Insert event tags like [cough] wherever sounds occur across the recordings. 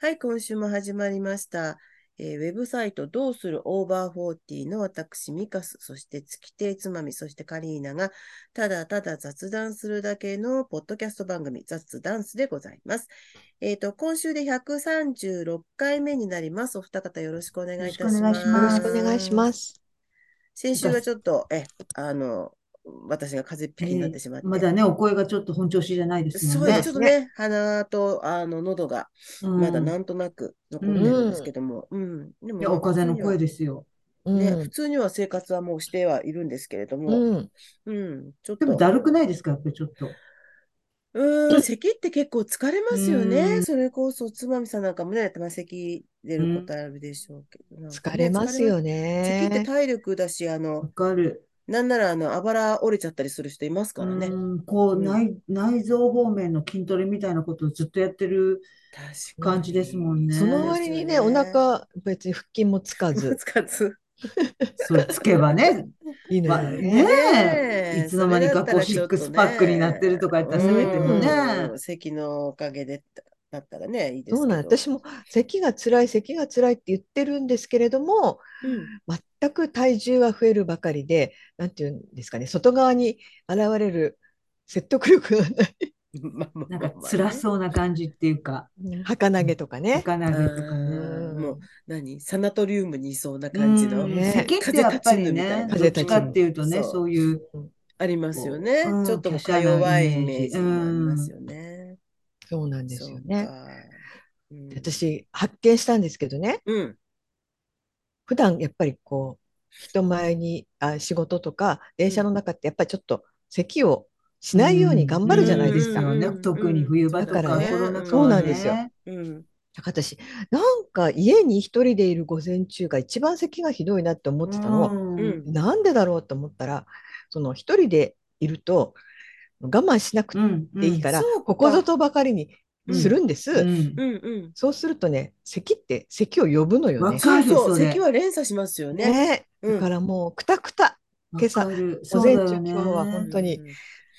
はい、今週も始まりました。えーウェブサイトどうするオーバーフォーティーの私、ミカス、そして月亭つまみ、そしてカリーナが、ただただ雑談するだけのポッドキャスト番組、雑ダンスでございます。えっ、と、今週で136回目になります。お二方よろしくお願いいたします。よろしくお願いします。先週はちょっと、え、あの、私が風邪っぴきになってしまって。まだね、お声がちょっと本調子じゃないですそうです。もんね。ちょっとね、鼻と、あの、喉が、うんまだなんとなく残ってるんですけども、うん。でもいや、お風邪の声でですよ。ね、うん普通には生活はもうしてはいるんですけれども、うん、うん、ちょっと、でもだるくないですか、やっぱりちょっと。うーん、咳って結構疲れますようね。んそれこそ、つまみさんなんかもね、たま咳出ることあるでしょうけど、疲れますよ疲れます咳ってね。体力だし、あわの、かる。なんなら、あの、あばら折れちゃったりする人いますからね。うん、こう、うん内、内臓方面の筋トレみたいなことをずっとやってる。確か感じですもんねにその割にね、お腹、別に腹筋もつかず、つかず。それつけばね。いいのまあよね。ねねえいつの間にかこうシックスパックになってるとか言ったらせめてもねうん咳のおかげでだったらね、いいですそうなん。私も咳が辛い、咳が辛いって言ってるんですけれども、うん。全く体重は増えるばかりで、なんていうんですかね、外側に現れる説得力がない。[laughs] なんか辛そうな感じっていうか、儚げとかね。儚げとかうね。ん。もう何？サナトリウムにいそうな感じのうん。ね。咳ってやっぱりね、風立ちぬどっちかっていうとね、そういう、ありますよね。うんちょっと弱いイイメージありますよね。そうなんですよね。かうん私、発見したんですけどね、うん。普段やっぱりこう人前にあ仕事とか電車の中ってやっぱりちょっと咳をしないように頑張るじゃないですか。うんね、特に冬場とかだからねコロナ禍そうはなんですよね。うん。だから私なんか家に一人でいる午前中が一番咳がひどいなって思ってたの。うんうんなんでだろうと思ったらその一人でいると我慢しなくうんていいから、そうかここぞとばかりにするんです。うんうんうん。そうするとね咳って咳を呼ぶのよね。わかるそうそう、咳は連鎖しますよね。ねうんだからもうくたくた今朝午前中今日は本当に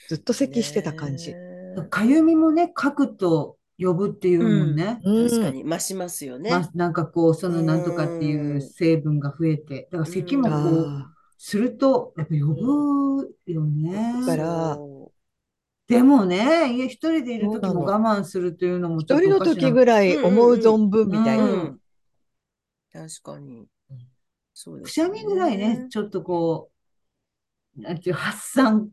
ずっと咳してた感じ。ねかゆみもね、書くと呼ぶっていうもんね。うん確かに増しますよね。まあ、なんかこう、そのなんとかっていう成分が増えて、だから咳もこう、あすると、やっぱ呼ぶよね。だからそでもね、家一人でいる時も我慢するというのも一人のちょっとおかしな時ぐらい思う存分みたいな。うんうん確かに。そうでくすよしゃみぐらいね、ちょっとこう、なんていう、発散。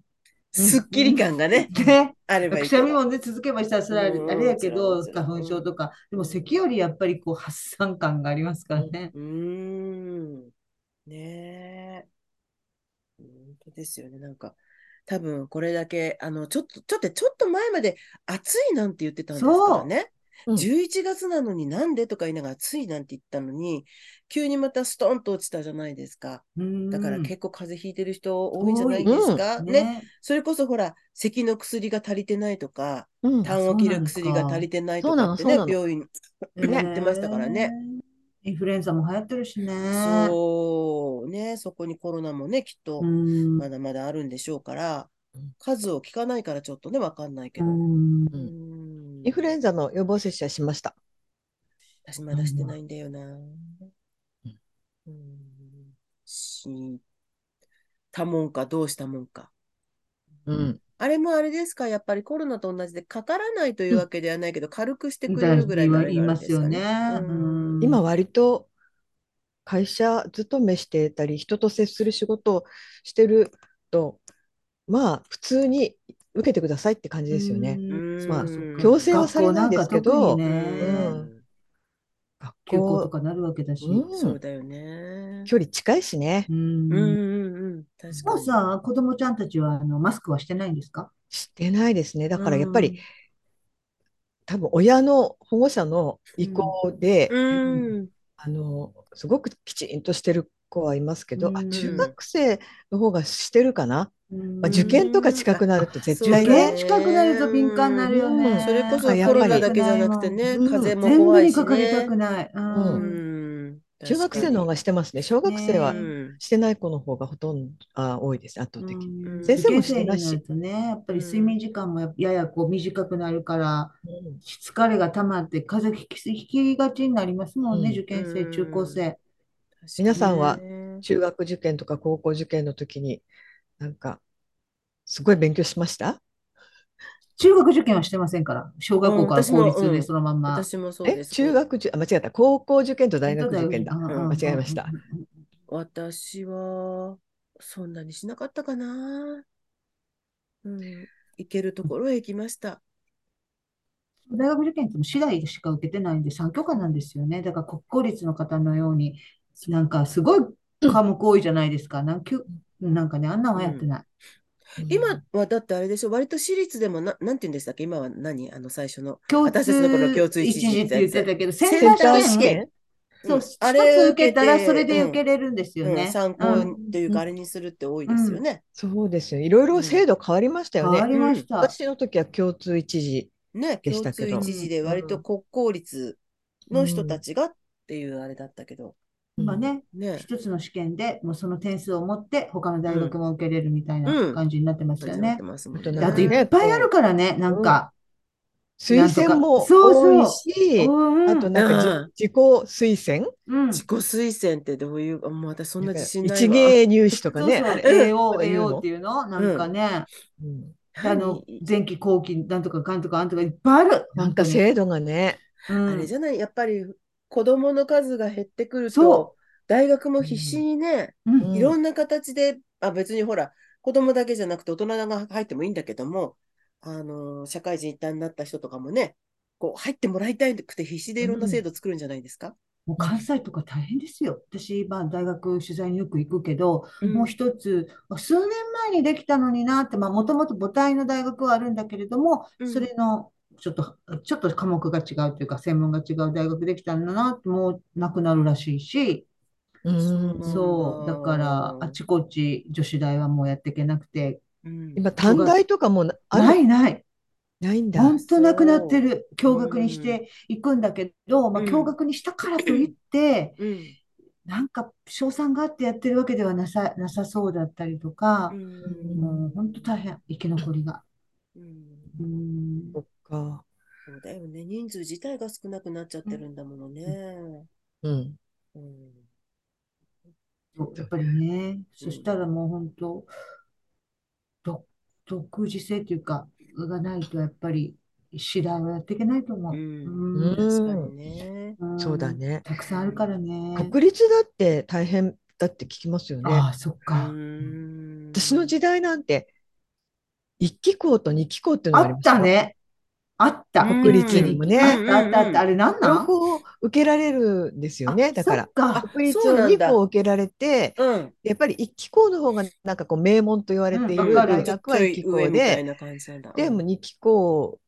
すっきり感がね、[laughs] ね。あればいいくし。ゃみもね、続けばしたらそれはあれやけど、花粉症とか、でも咳よりやっぱりこう発散感がありますからね。うーん。ねえ。本当ですよね。なんか、多分これだけ、あの、ちょっと、ちょっと、ちょっと前まで暑いなんて言ってたんですからね。うん11月なのになんでとか言いながら暑いなんて言ったのに、急にまたストンと落ちたじゃないですか。だから結構風邪ひいてる人多いんじゃないですか。ね。構ね。それこそほら、咳の薬が足りてないとか、うん痰を切る薬が足りてないとかってね、病院ね言ってましたからね。インフルエンザも流行ってるしね。そうね、そこにコロナもね、きっとうん。まだまだあるんでしょうからうん、数を聞かないからちょっとね、わかんないけど。インフルエンザの予防接種はしました。私まだしてないんだよな。うん。したもんか、どうしたもんか。うん。あれもあれですか、やっぱりコロナと同じでかからないというわけではないけど、軽くしてくれるぐらいのあれ言いがあるんますよですかね。うん今割と会社勤めしてたり、人と接する仕事をしてると、まあ普通に受けてくださいって感じですよね。うんまあうん強制はされないですけど学校なんか特にねうん学休校と校、かなるわけだし。うんそうだよね。距離近いしねう。んうんうんうん。確かに。もうさ、子供ちゃんたちはあのマスクはしてないんですかしてないですね。だからやっぱり、多分親の保護者の意向で、うん。あのすごくきちんとしてる子はいますけど、あうん中学生の方がしてるかな、うんまあ、受験とか近くなると絶対ねね、近くなると敏感になるよね。うんそれこそあやっぱりコロナだけじゃなくてね、うん風邪も全部怖いしにかかりたねく。ない。ううんん。中学生の方がしてますね。小学生はしてない子の方がほとんどあ多いです、圧倒的に。うん。先生もしてないし。ね、やっぱり睡眠時間もやややこう短くなるから、疲れが溜まって風邪ひきがちになりますもんね、うん。受験生、中高生。皆さんは中学受験とか高校受験の時に、なんか、すごい勉強しました？中学受験はしてませんから、小学校から公立でうんそのまんま。私もそうえです。中学受、あ、間違った。高校受験と大学受験だ。うんうん間違えました。私は、そんなにしなかったかな。うん。行けるところへ行きました。大学受験っても私大しか受けてないんで、3教科なんですよね。だから国公立の方のように、なんかすごい科目多いじゃないですか。なんなんかね、あんなんはやってない。今はだってあれでしょ、割と私立でもな、なんて言うんでしたっけ？今は何？あの最初の。共私たちの頃共通一一次次って言ってたけど、セセンター試験験。そう、一あれつ受けたらそれでうん受けれるんですようんね。参考うんというか、あれにするって多いですよね。そうですよ。いろいろ制度変わりましたよね。変わりました。私の時は共通一時。ね、でし共通たけど一次で割と国公立の人たちがっていうあれだったけど。今ね、ね。一つの試験でもうその点数を持って他の大学も受けれるみたいな感じになってますよね。あといっぱいあるからね、なんか。推薦もそうそう多いし、うんあとなんか自己推薦？うん。自己推薦ってどういう、もう私そんな自信ない一わ。芸入試とかね。そうそう、あれ AO、AO っていうの？なんかね、うん。あの、前期後期なんとかかんとかあんとかいっぱいある。なんか本制度がね。あれじゃない、やっぱり子供の数が減ってくるそと、大学も必死にね、うん。うん。いろんな形で、あ、別にほら、子供だけじゃなくて大人が入ってもいいんだけども、あの、社会人一旦になった人とかもね、こう、入ってもらいたくて必死でいろんな制度作るんじゃないですか？もう関西とか大変ですよ。私、まあ、大学取材によく行くけど、もう一つ、あ数年前にできたのになって、まあ、もともと母体の大学はあるんだけれども、うん。それの、ちょっと、ちょっと科目が違うというか、専門が違う大学できたんだなもうなくなるらしいし、うん。そう、だから、あちこち女子大はもうやっていけなくて、うん。今、短大とかもないない。ないんだ。本当なくなってる。共学にしていくんだけど、まあ、うん。共学にしたからといって、うん。なんか、賞賛があってやってるわけではなさ、なさそうだったりとかう、ん。もう本当大変、生き残りが。うん。うん。そっか。そうだよね。人数自体が少なくなっちゃってるんだものね。うん。うんやっぱりね、そしたらもう本当、ど独自性というか、がないとやっぱり、次第はやっていけないと思う。うんうん確かにね。うんそうだね。たくさんあるからね。国立だって大変だって聞きますよね。ああ、そっうか。ん私の時代なんて、一期校と二期校っていうのあっがありましたたね。あった。うん国立にもねあったあったあれなん？両なん方受けられるんですよね。だから。国立を2そうなんだ校受けられて、うん。やっぱり一期校の方がなんかこう名門と言われている大学は一期校で。でも二期校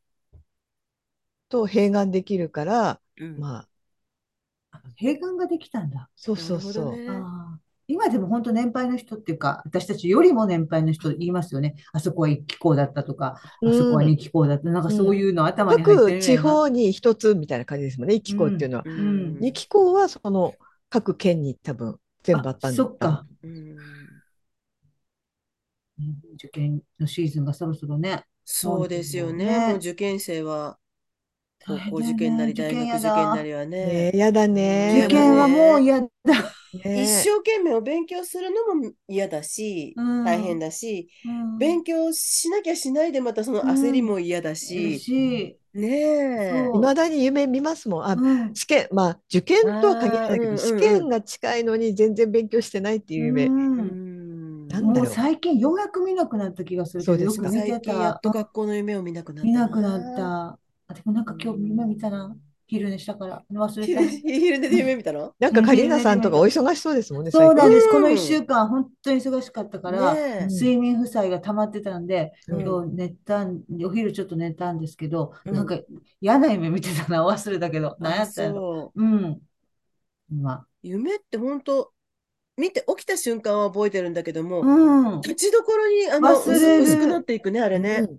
と併願できるから、うん、まあ、閉眼ができたんだ。そうそうそう。今でも本当年配の人っていうか、私たちよりも年配の人言いますよね。あそこは一期校だったとか、あそこは二期校だった。なんかそういうの頭に入ってる各地方に一つみたいな感じですもんね、一期校っていうのは。うん二期校はその各県に多分全部あったんだそっか。うん受験のシーズンがそろそろね。そうですよね。ねもう受験生は、高校受験なり、大学受験なりはねねえ、やだね。受験はもう嫌だ。ね一生懸命お勉強するのも嫌だし、うん大変だし、うん勉強しなきゃしないでまたその焦りも嫌だしし、ねえ。そういまだに夢見ますもん。あ、うん試験、まあ受験とは限らないけど、試験が近いのに全然勉強してないっていう夢。うんうんなんだろうもう最近ようやく見なくなった気がするけど、そうですかよく見て最近やたっ。と学校の夢を見なくなった見なくなった。あ、でもなんか今日夢見たな。昼寝したから。忘れた。昼昼寝で夢見たの？なんかカリーナさんとかお忙しそうですもんね、最そうなんです。うんこの1週間、本当に忙しかったから、睡眠負債が溜まってたんで、うん今日寝たん、お昼ちょっと寝たんですけど、うんなんか嫌な夢見てたな、忘れたけど、何やあったんやろ。そううん。ま夢って本当見て起きた瞬間は覚えてるんだけども、あ、うん。立ちどころにあの薄薄くなっていくね、あれね。うん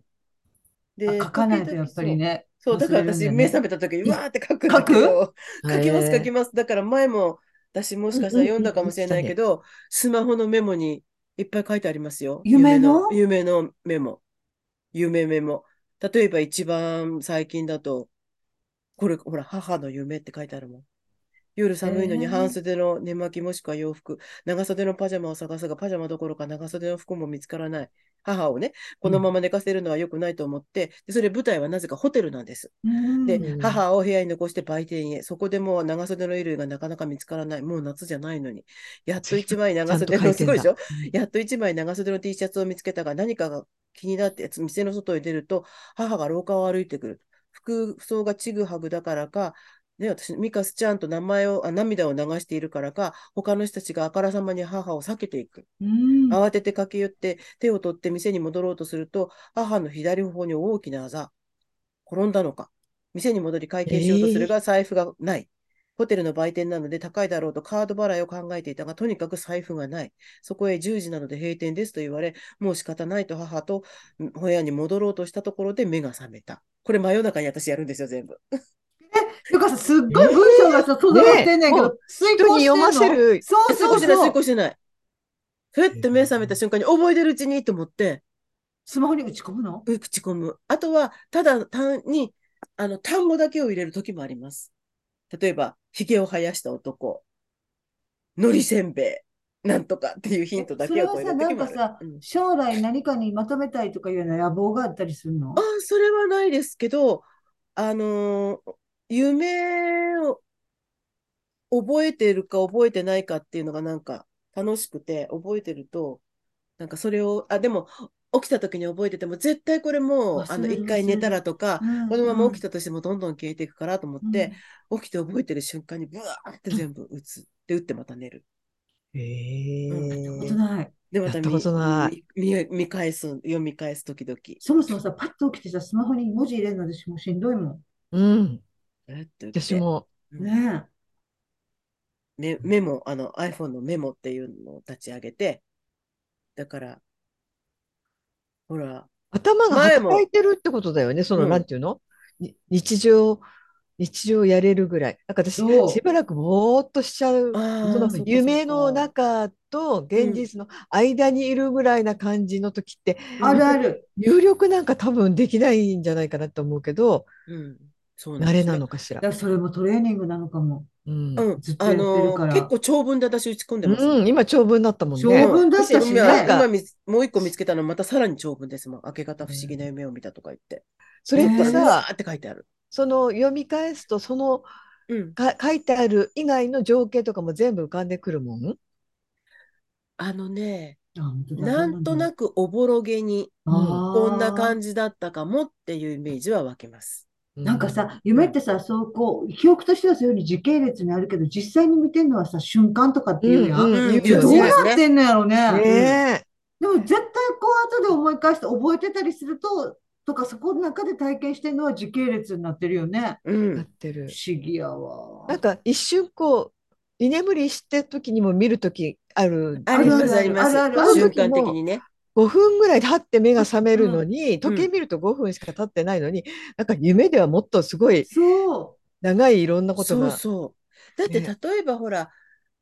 で、あ書かないとやっぱりね。そう。だから私、目覚めた時に、うわーって書くんだけど、[laughs] [laughs] 書きます、書きます。だから前も、私もしかしたら読んだかもしれないけど、スマホのメモにいっぱい書いてありますよ。夢の？夢のメモ。夢メモ。例えば一番最近だと、これ、ほら、母の夢って書いてあるもん。夜寒いのにえー半袖の寝巻きもしくは洋服、長袖のパジャマを探すが、パジャマどころか長袖の服も見つからない。母をね、このまま寝かせるのは良くないと思って、でそれ舞台はなぜかホテルなんです。うんで、うん母を部屋に残して売店へ。そこでもう長袖の衣類がなかなか見つからない。もう夏じゃないのに。やっと一枚長袖の、すごいでしょ？やっと一枚長袖の T シャツを見つけたが、何かが気になって、店の外へ出ると、母が廊下を歩いてくる。服装がちぐはぐだからか、ね、私、ミカスちゃんと名前を、あ涙を流しているからか、他の人たちがあからさまに母を避けていく。うん慌てて駆け寄って、手を取って店に戻ろうとすると、母の左頬に大きなあざ。転んだのか。店に戻り会計しようとするが、財布がない。ホテルの売店なので高いだろうとカード払いを考えていたが、とにかく財布がない。そこへ10時なので閉店ですと言われ、もう仕方ないと母とん部屋に戻ろうとしたところで目が覚めた。これ真夜中に私やるんですよ、全部。よかさ、すっごい文章がさ、整ってんねんけどねもう、遂人に読ませる。そうそうそう。遂行してない。ふって目覚めた瞬間に覚えてるうちにと思って、スマホに打ち込むの？打ち込む。あとは、ただ単に、あの、単語だけを入れるときもあります。例えば、髭を生やした男、海苔せんべい、なんとかっていうヒントだけをこう入れるもある。それはさうん将来何かにまとめたいとかいうような野望があったりするの？ああ、それはないですけど、あのー夢を覚えてるか覚えてないかっていうのがなんか楽しくて、覚えてると、なんかそれを、あ、でも、起きた時に覚えてても、絶対これもう、あの、一回寝たらとか、うんこのまま起きたたとしてもどんどん消えていくからと思って、起きて覚えてる瞬間にブワーって全部打つ。で、打ってまた寝る。へうんえ。ことない。で、また見見見見返す、読み返す時々。そもそもさ、パッと起きてさ、スマホに文字入れるの私もうしんどいもうん。私も。ん。ねメメモ、あの iPhone のメモっていうのを立ち上げて、だから、ほら、頭が前も働いてるってことだよね。その、うんなんていうの？に日常、日常やれるぐらい。なんか私しばらくぼーっとしちゃう。その夢のか中と現実の間にいるぐらいな感じの時って、え。あるある。入力なんか多分できないんじゃないかなと思うけど、うん、そう慣れなのかしらだか。らそれもトレーニングなのかも。うん。うんずっとやってるからあの結構長文で私打ち込んでます。うん、今長文だったもん長ね。文だったしね今今見つもう一個見つけたのまたさらに長文ですもん。明け方不思議な夢を見たとか言って。それってえーうわさ、ーって書いてある。その読み返すと、そのうん。か書いてある以外の情景とかも全部浮かんでくるもん？あのね、あ本当だなんとなく、くおぼろげに、あこんなじ。感じだったかもっていうイメージは湧きます。なんかさ、夢ってさ、そうこう、記憶としてはそういうふうに時系列にあるけど、実際に見てるのはさ、瞬間とかっていうやん。うんうん言ういやどうなってんのやろね。ねでも絶対こう後で思い返して覚えてたりすると、とかそこの中で体験してるのは時系列になってるよね。なんってる不。思議やわ。なんか一瞬こう、居眠りしてる時にも見る時ある。あります、あるあるあります。瞬間的にね。5分ぐらい経って目が覚めるのに、時計見ると5分しか経ってないのに、なんか夢ではもっとすごいそ長いいろんなことそうが。そう。だってね例えばほら、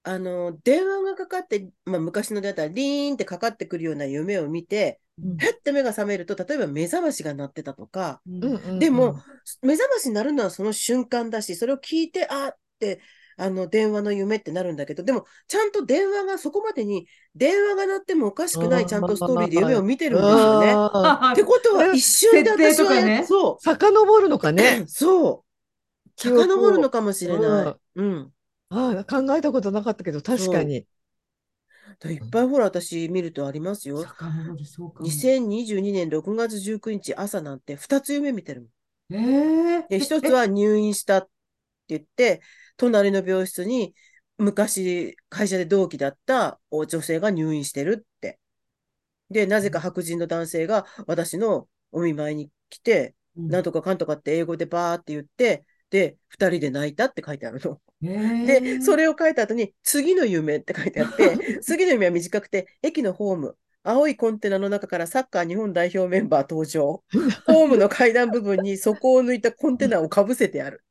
あの、電話がかかって、まあ昔のだったらリーンってかかってくるような夢を見て、うんへって目が覚めると、例えば目覚ましが鳴ってたとか、う。うんうんでも、目覚ましになるのはその瞬間だし、それを聞いて、あって、あの、電話の夢ってなるんだけど、でも、ちゃんと電話がそこまでに、電話が鳴ってもおかしくない、ちゃんとストーリーで夢を見てるんですよね。ってことは、一瞬で私はねそ遡るのか [clears throat] う、ね。そう、遡るのかもしれない。うん。ああ、考えたことなかったけど、確かに。いっぱいほら、私見るとありますよ。遡る、そうかも。2022年6月19日朝なんて2つ夢見てるもん。えーで、一つは入院したって言って、隣の病室に昔会社で同期だったお女性が入院してるって。で、なぜか白人の男性が私のお見舞いに来て、うんなんとかかんとかって英語でバーって言って、で、二人で泣いたって書いてあるの。えーで、それを書いた後に、次の夢って書いてあって、[laughs] 次の夢は短くて、駅のホーム、青いコンテナの中からサッカー日本代表メンバー登場。ホームの階段部分に底を抜いたコンテナをかぶせてある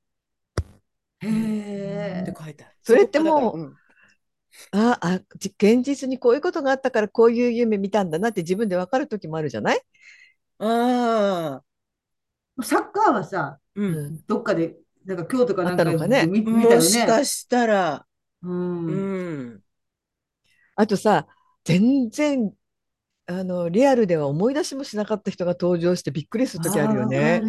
へってえ。書いてある。それってもうこからだからああ、じ現実にこういうことがあったからこういう夢見たんだなって自分で分かる時もあるじゃない？ああ、サッカーはさ、う。うんん。どっかで、なんか京都かなんあったかのかね？で見、見たもよね。しかしたら、う。うんん。あとさ、全然、あの、リアルでは思い出しもしなかった人が登場してびっくりする時あるよね。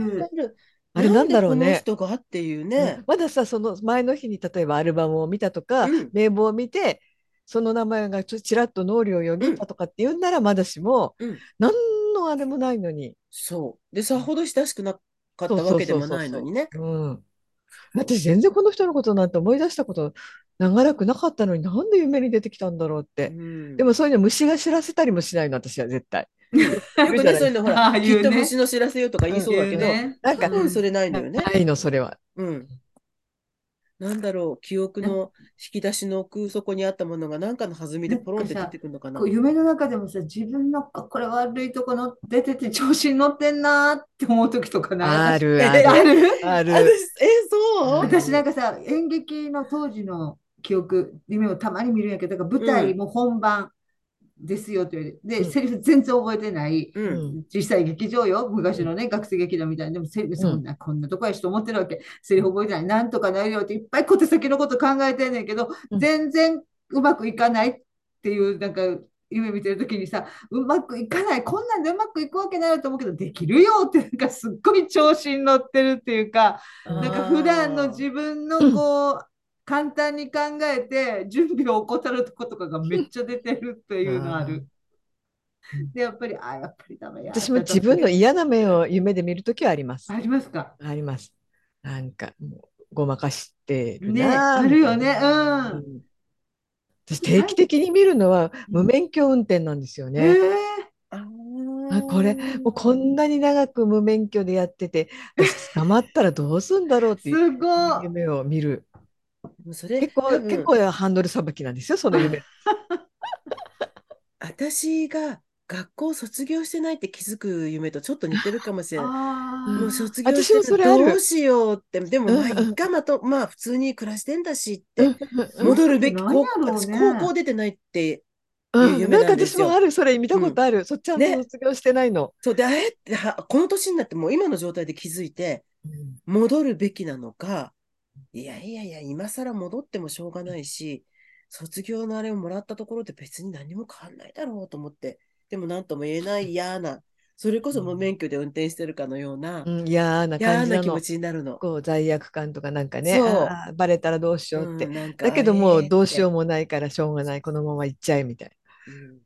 る。あれなんだろうね。人がっていううんね。まださ、その前の日に例えばアルバムを見たとか、うん名簿を見て、その名前がちょちらっと脳裏をよぎったとかって言うんならまだしも、うん。何のあれもないのに。そう。で、さほど親しくなかったわけでもないのにね。うん。私全然この人のことなんて思い出したこと長らくなかったのになんで夢に出てきたんだろうっうて。んでもそういうの虫が知らせたりもしないの、私は絶対。[laughs] よくね、そういうのほら、きっと虫の知らせよとか言いそうだけど、なんか多分それないのよね。ないの、それは。うん。なんだろう、記憶の引き出しの奥底にあったものが何かの弾みでポロンって出てくるのかな？こ。う夢の中でもさ、自分のここれ悪いとこの出てて調子に乗ってんなーって思う時とかない？あるえある？あるある。え、そう？私なんかさ、演劇の当時の記憶、夢をたまに見るんやけど、だから舞台も本番ですよって言われて、で、うんセリフ全然覚えてない。う。うんん実際劇場よ、昔のね、学生劇団みたいな、でもセリフそんな、こんなとこやしと思ってるわけ。セリフ覚えてない、なんとかなるよっていっぱい小手先のこと考えてんねんけど、うん全然うまくいかないっていう、なんか、夢見てるときにさ、うまくいかない、こんなんでうまくいくわけないと思うけど、できるよって、なんかすっごい調子に乗ってるっていうか、なんか普段の自分のこう、簡単に考えて準備を怠るとことかがめっちゃ出てるっていうのある。で、やっぱり、あ、やっぱりダメや。私も自分の嫌な面を夢で見るときはあります。ありますか？あります。なんか、もうごまかしてるね、あるよね。うん。うん私、定期的に見るのは無免許運転なんですよえね。ああこれ、もうこんなに長く無免許でやってて、私捕まったらどうすんだろうっていう。夢を見る。ーそれ、結構、多分結構ハンドルさばきなんですよ、その夢。[laughs] 私が学校卒業してないって気づく夢とちょっと似てるかもしれない。あもうあ。卒業してどうしようって、でもまあ、うんうんいっかまと、まあ、普通に暮らしてんだしっうんて、うん戻るべき、高校出てないって、うん夢なんか私もある、それ見たことある。そっちゃんとね卒業してないの。そうで、あれっては、この年になってもう今の状態で気づいて、戻るべきなのか、いやいやいや、今更戻ってもしょうがないし、卒業のあれをもらったところで別に何も変わんないだろうと思って、でも何とも言えない嫌な、それこそ無免許で運転してるかのような、うん、嫌な感じな気持。ちになるの。こう罪悪感とかなんかね、バレたらどうしようって。うんだけどもえーうどうしようもないからしょうがない、このまま行っちゃえみたいうん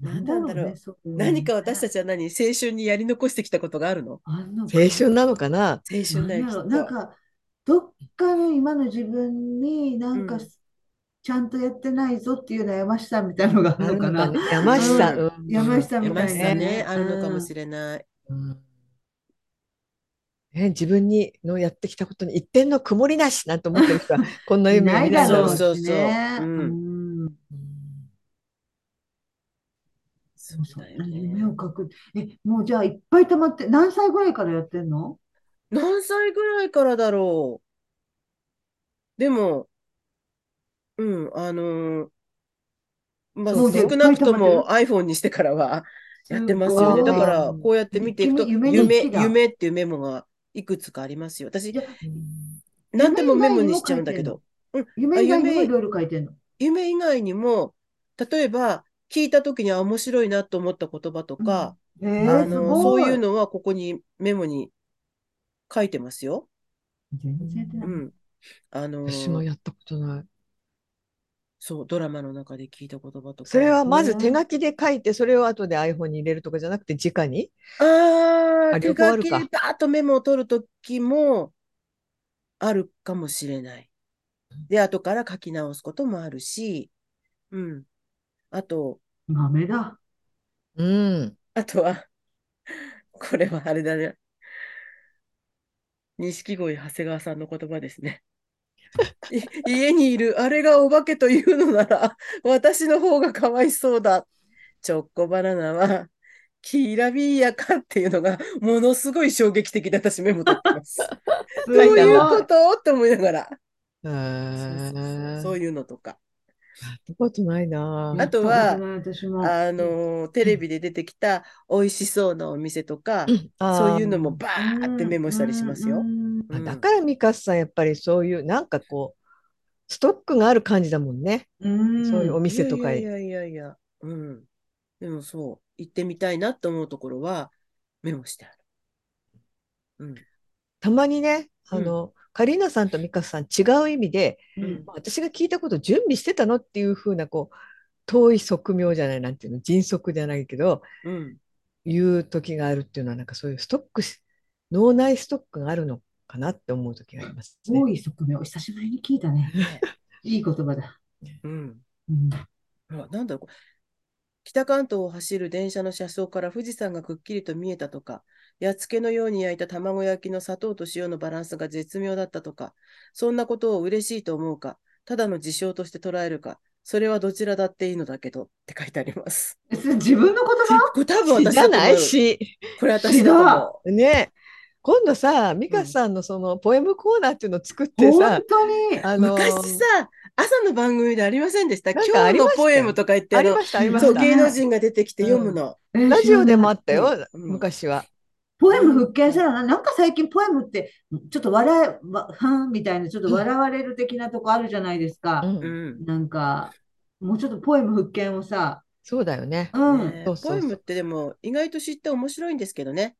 なんだろうなんだろう何か私たち。ちは何青春にやり残してきたことがあるの？青春なのかな？青春だよ、なんか、どっかの今の自分になんかうんちゃんとやってないぞっていうの山下みたいなのがああるるのかな。のかね。山下、山下みたいな山下ね、ね。あるのかもしれない。うんね、自分にのやってきたことに一点の曇りなしなんて思ってる人は [laughs] こんな夢ない見ないだろうだろうそうしね。そうそううんうんうんそうだよね。夢を描く。え、もうじゃあいっぱい溜まって、何歳ぐらいからやってんの？何歳ぐらいからだろう？でも、うん、あのーまあ、そう少なくとも iPhone にしてからはやってますよね。すごいだから、こうやって見ていくと、夢日夢、記だ夢っていうメモがいくつかありますよ。私何でもメモにしちゃうんだけど、夢以外にも夢いろいろ書いてんの。夢以外にも、例えば、聞いたときにあ面白いなと思った言葉とか、えー、すあの、ごい。そういうのはここにメモに書いてますよ。全然うん。あのー私もやったことない。そう、ドラマの中で聞いた言葉とか。それはまずね手書きで書いて、それを後で iPhone に入れるとかじゃなくて、直に？ああ、あ手書きでバーッとメモを取るときもあるかもしれない。で、後から書き直すこともあるし、うん。あと、豆だ。うん。あとは、これはあれだね。錦鯉長谷川さんの言葉ですね。い家にいるあれがお化けというのなら、私の方がかわいそうだ。チョコバナナは、キラビーヤかっていうのが、ものすごい衝撃的で私メモ取ってます。[laughs] どういうこと？って思いながら。へそうそうそうそうえ。いうのとか。やったことないなあとは。あの、テレビで出てきた美味しそうなお店とか、あそういうのもバーってメモしたりしますよ。うんうんあだからミカさんやっぱりそういうなんかこうストックがある感じだもんね。うんそういうお店とかいやいやいやいや、うん。でもそう、行ってみたいなと思うところはメモしてある。うん。たまにね、あの、カリーナさんとミカさん違う意味で、うんまあ私が聞いたこと準備してたのっていうふうなこう遠い側面じゃないなんていうの迅速じゃないけどうん。言う時があるっていうのはなんかそういうストックし脳内ストックがあるのかなって思う時がありますね。多い側面を久しぶりに聞いたね。ね [laughs] いい言葉だ。うん。うんなんだろう北関東を走る電車の車窓から富士山がくっきりと見えたとか、やっつけのように焼いた卵焼きの砂糖と塩のバランスが絶妙だったとか、そんなことを嬉しいと思うか、ただの事象として捉えるか、それはどちらだっていいのだけどって書いてあります。自分の言葉？[laughs] これ多分私詩じゃない。し、これ私だね、今度さ、ミカさんのそのポエムコーナーっていうのを作って本さ、当に。あう。の昔さ、朝の番組でありませんでした？今日のポエムとか言って、ありました、ありました。芸能人が出てきて読むの。えーラジオでもあったよ、うん昔は。ポエム復権したらな、なんか最近ポエムって、ちょっと笑い、わはんみたいな、ちょっと笑われる的なとこあるじゃないですか。うんうん。なんか、もうちょっとポエム復権をさ、そうだよね。うん。ねそうそうそうポエムってでも意外と知って面白いんですけどね。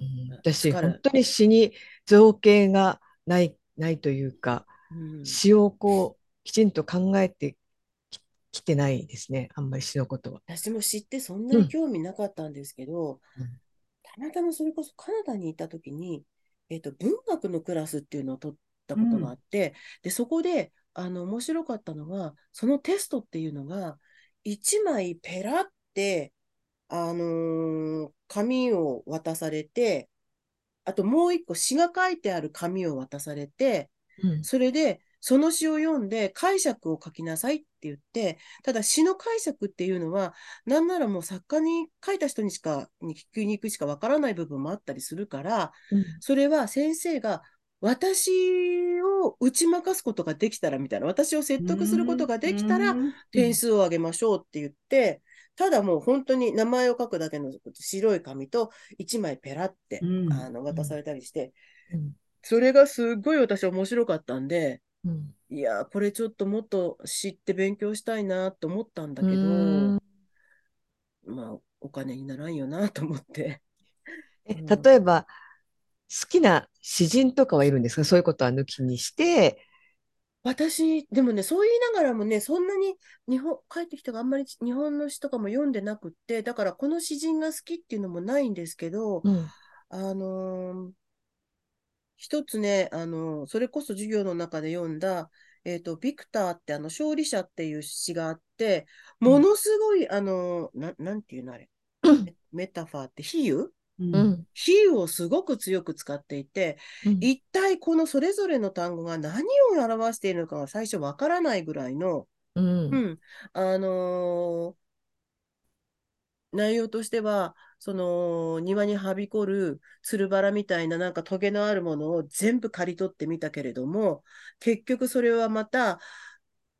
うん私、本当に詩に造形がない、ないというか、うん詩をこう、きちんと考えてききてないですね。あんまり詩のことは。私も知ってそんなに興味なかったんですけど、うんたまたまそれこそカナダに行った時に、えっと、文学のクラスっていうのを取ったことがあって、で、そこで、あの、面白かったのが、そのテストっていうのが、一枚ペラって、あのー紙を渡されて、あともう一個詩が書いてある紙を渡されて、うん。それで、その詩を読んで解釈を書きなさいって言って、ただ詩の解釈っていうのは、なんならもう作家に書いた人にしか、に聞きに行くしかわからない部分もあったりするから、うん。それは先生が私を打ち負かすことができたらみたいな、私を説得することができたらうん。点数を上げましょうって言って、ただもう本当に名前を書くだけの白い紙と1枚ペラって、うん。あの渡されたりして、うん。それがすっごい私面白かったんで、うん。いやー、これちょっともっと知って勉強したいなと思ったんだけど、うん。まあ、お金にならんよなと思って。[laughs] えうん。例えば、好きな詩人とかはいるんですか？そういうことは抜きにして、私、でもね、そう言いながらもね、そんなに日本、帰ってきたがあんまり日本の詩とかも読んでなくって、だからこの詩人が好きっていうのもないんですけど、うん。あのー一つね、あのーそれこそ授業の中で読んだ、えっと、ビクターってあの、勝利者っていう詩があって、ものすごい、あのーな、なんていうのあれ、メメタファーって比喩？うん。うん。比喩をすごく強く使っていて、うん。一体このそれぞれの単語が何を表しているのかが最初わからないぐらいの、うん。うん、あのー内容としては、その庭にはびこるつるバラみたいななんかトゲのあるものを全部刈り取ってみたけれども、結局それはまた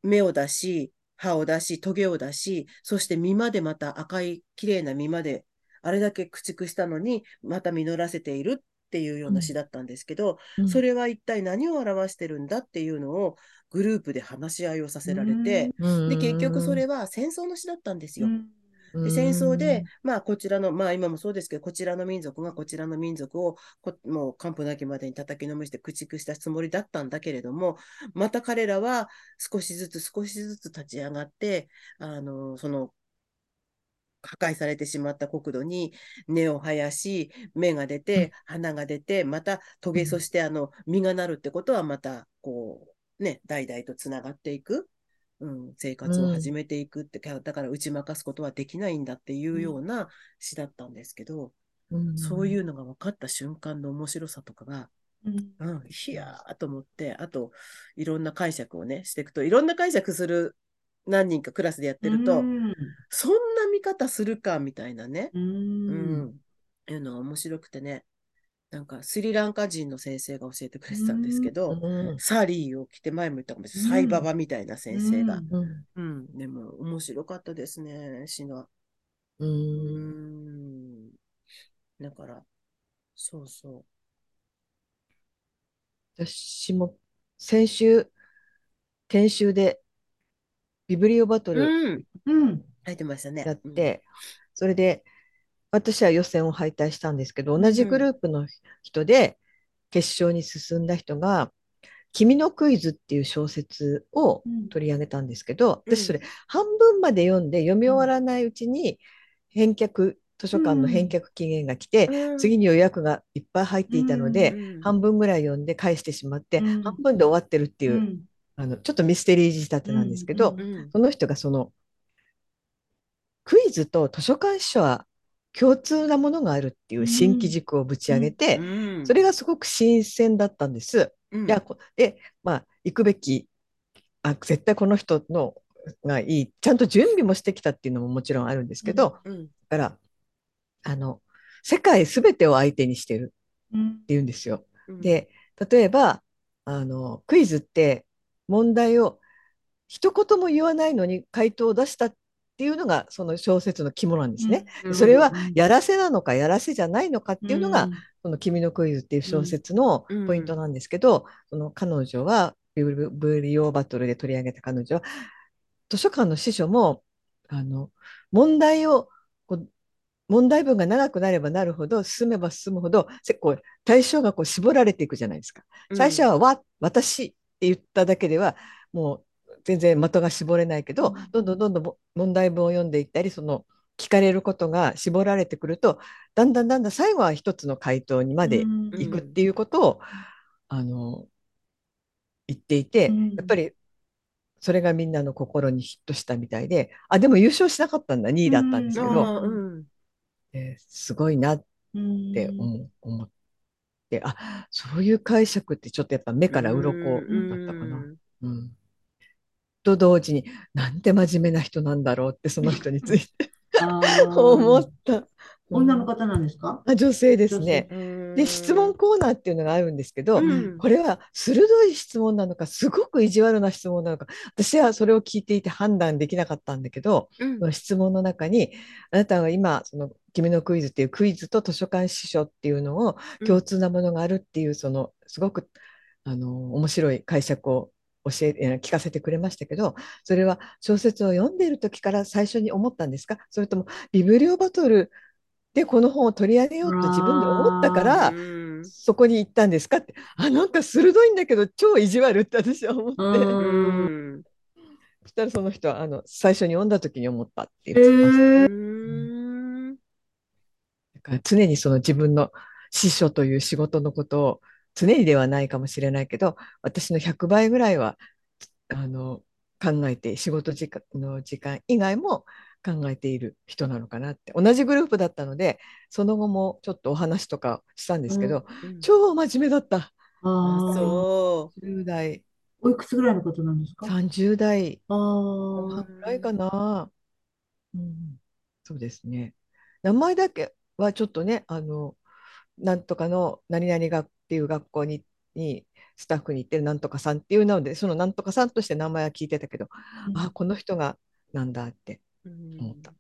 芽を出し、葉を出し、トゲを出し、そして実までまた赤い綺麗な実まで、あれだけ駆逐したのにまた実らせているっていうような詩だったんですけど、うん。それは一体何を表してるんだっていうのをグループで話し合いをさせられて、うん。で、結局それは戦争の詩だったんですよ。うんで戦争で、まあ、こちらの、まあ、今もそうですけど、こちらの民族がこちらの民族をこ、もう、完膚なきまでに叩きのめして駆逐したつもりだったんだけれども、また彼らは少しずつ少しずつ立ち上がって、あの、その、破壊されてしまった国土に根を生やし、芽が出て、花が出て、またトゲ、うん。そしてあの、実がなるってことは、また、こう、ね、代々とつながっていく。うん、生活を始めていくって、だから打ち負かすことはできないんだっていうような詩だったんですけど、うんそういうのが分かった瞬間の面白さとかが、うん。うん、いやーと思って、あと、いろんな解釈をね、していくと、いろんな解釈する何人かクラスでやってると、うん。そんな見方するかみたいなね、ううんん、いうのが面白くてね、なんかスリランカ人の先生が教えてくれてたんですけど、うんサリーを着て、前も言ったかもしれない、サイババみたいな先生が。うんうん、でも面白かったですね、シノア。ううんん。だから、そうそ私も先週研修でビブリオバトう。ルうん。うん。書いてましたね。やって、それで私は予選を敗退したんですけど同じグループの人で決勝に進んだ人が「君のクイズ」っていう小説を取り上げたんですけど、うん。私それ半分まで読んで読み終わらないうちに返却図書館の返却期限が来て、うん。次に予約がいっぱい入っていたので、うん半分ぐらい読んで返してしまって、うん。半分で終わってるっていう、うん。あのちょっとミステリー仕立てなんですけど、その人がそのクイズと図書館司書は共通なものがあるっていう新機軸をぶち上げて、うん。それがすごく新鮮だったんです。うん。いやこでまあ行くべきあ絶対この人のがいい。ちゃんと準備もしてきたっていうのももちろんあるんですけど、うん。だからあの世界すべてを相手にしてるうん。っていうんですよ。うん、で例えばあのクイズって問題を一言も言わないのに回答を出したっていうのがその小説の肝なんですね。うん。それはうん。やらせなのかやらせじゃないのかっていうのが、うん。その「君のクイズ」っていう小説のうん。ポイントなんですけど、その彼女はビブブリオバトルで取り上げた彼女は図書館の司書もあの問題をこう問題文が長くなればなるほど進めば進むほどせこう対象がこう絞られていくじゃないですか。最初はわ「私」って言っただけではもう全然的が絞れないけど、うん。どんどんどんどんも問題文を読んでいったりその聞かれることが絞られてくるとだんだんだんだん最後は一つの回答にまでうん。いくっていうことを、あの言っていて、うん。やっぱりそれがみんなの心にヒットしたみたいであでも優勝しなかったんだ2位だったんですけあど、ーうん。えーすごいなっうん。て思う思ってあそういう解釈ってちょっとやっぱ目から鱗だったかな。うんと同時になんて真面目な人なんだろうってその人について [laughs] 思った。女の方なんですか？あ女性ですね。うんで質問コーナーっていうのがあるんですけど、うん。これは鋭い質問なのかすごく意地悪な質問なのか私はそれを聞いていて判断できなかったんだけど、うん。その質問の中にあなたは今その「君のクイズ」っていうクイズと図書館司書っていうのを共通なものがあるっていうそのすごくあの面白い解釈を教ええー聞かせてくれましたけどそれは小説を読んでいる時から最初に思ったんですか？それともビブリオバトルでこの本を取り上げようと自分で思ったからうん。そこに行ったんですか？ってあなんか鋭いんだけど超意地悪って私は思って。[laughs] そしたらその人はあの最初に読んだ時に思ったってへ言ってましたー。うん。だから常にその自分の司書という仕事のことを常にではないかもしれないけど私の100倍ぐらいはあの考えて仕事時間の時間以外も考えている人なのかなって。同じグループだったのでその後もちょっとお話とかしたんですけど、うん。超真面目だった。あそ10代。おいくつぐらいの方なんですか？30代。あ後ー。半ぐらいかな、うん、そうですね。名前だけはちょっとねあのなんとかの何々学っていう学校ににスタッフに行ってるなんとかさんっていうのでそのなんとかさんとして名前は聞いてたけど、あこの人がなんだってううん。思った。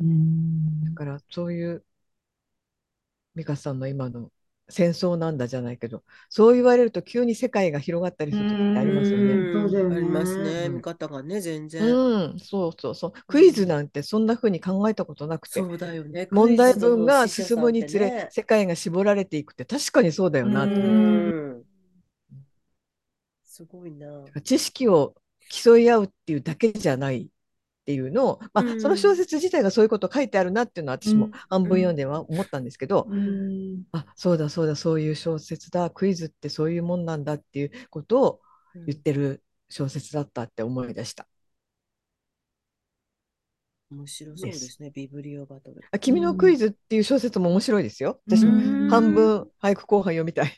うん。だからそういう美香さんの今の戦争なんだじゃないけどそう言われると急に世界が広がったりする時ってありますよね。ありますね。うん見方がね、全然。うん、そうそうそう。クイズなんてそんな風に考えたことなくて、そうだよね。問題文が進むにつれ、世界が絞られていくって確かにそうだよなと。すごいな。知識を競い合うっていうだけじゃないっていうのを、まあうんその小説自体がそういうこと書いてあるなっていうのは私もうん半分読んでは思ったんですけど、うんあそうだそうだそういう小説だクイズってそういうもんなんだっていうことを言ってる小説だったって思い出した。面白そうですね、ビブリオバトル。あ君のクイズっていう小説も面白いですよ。私もうん半分俳句後半読みたい。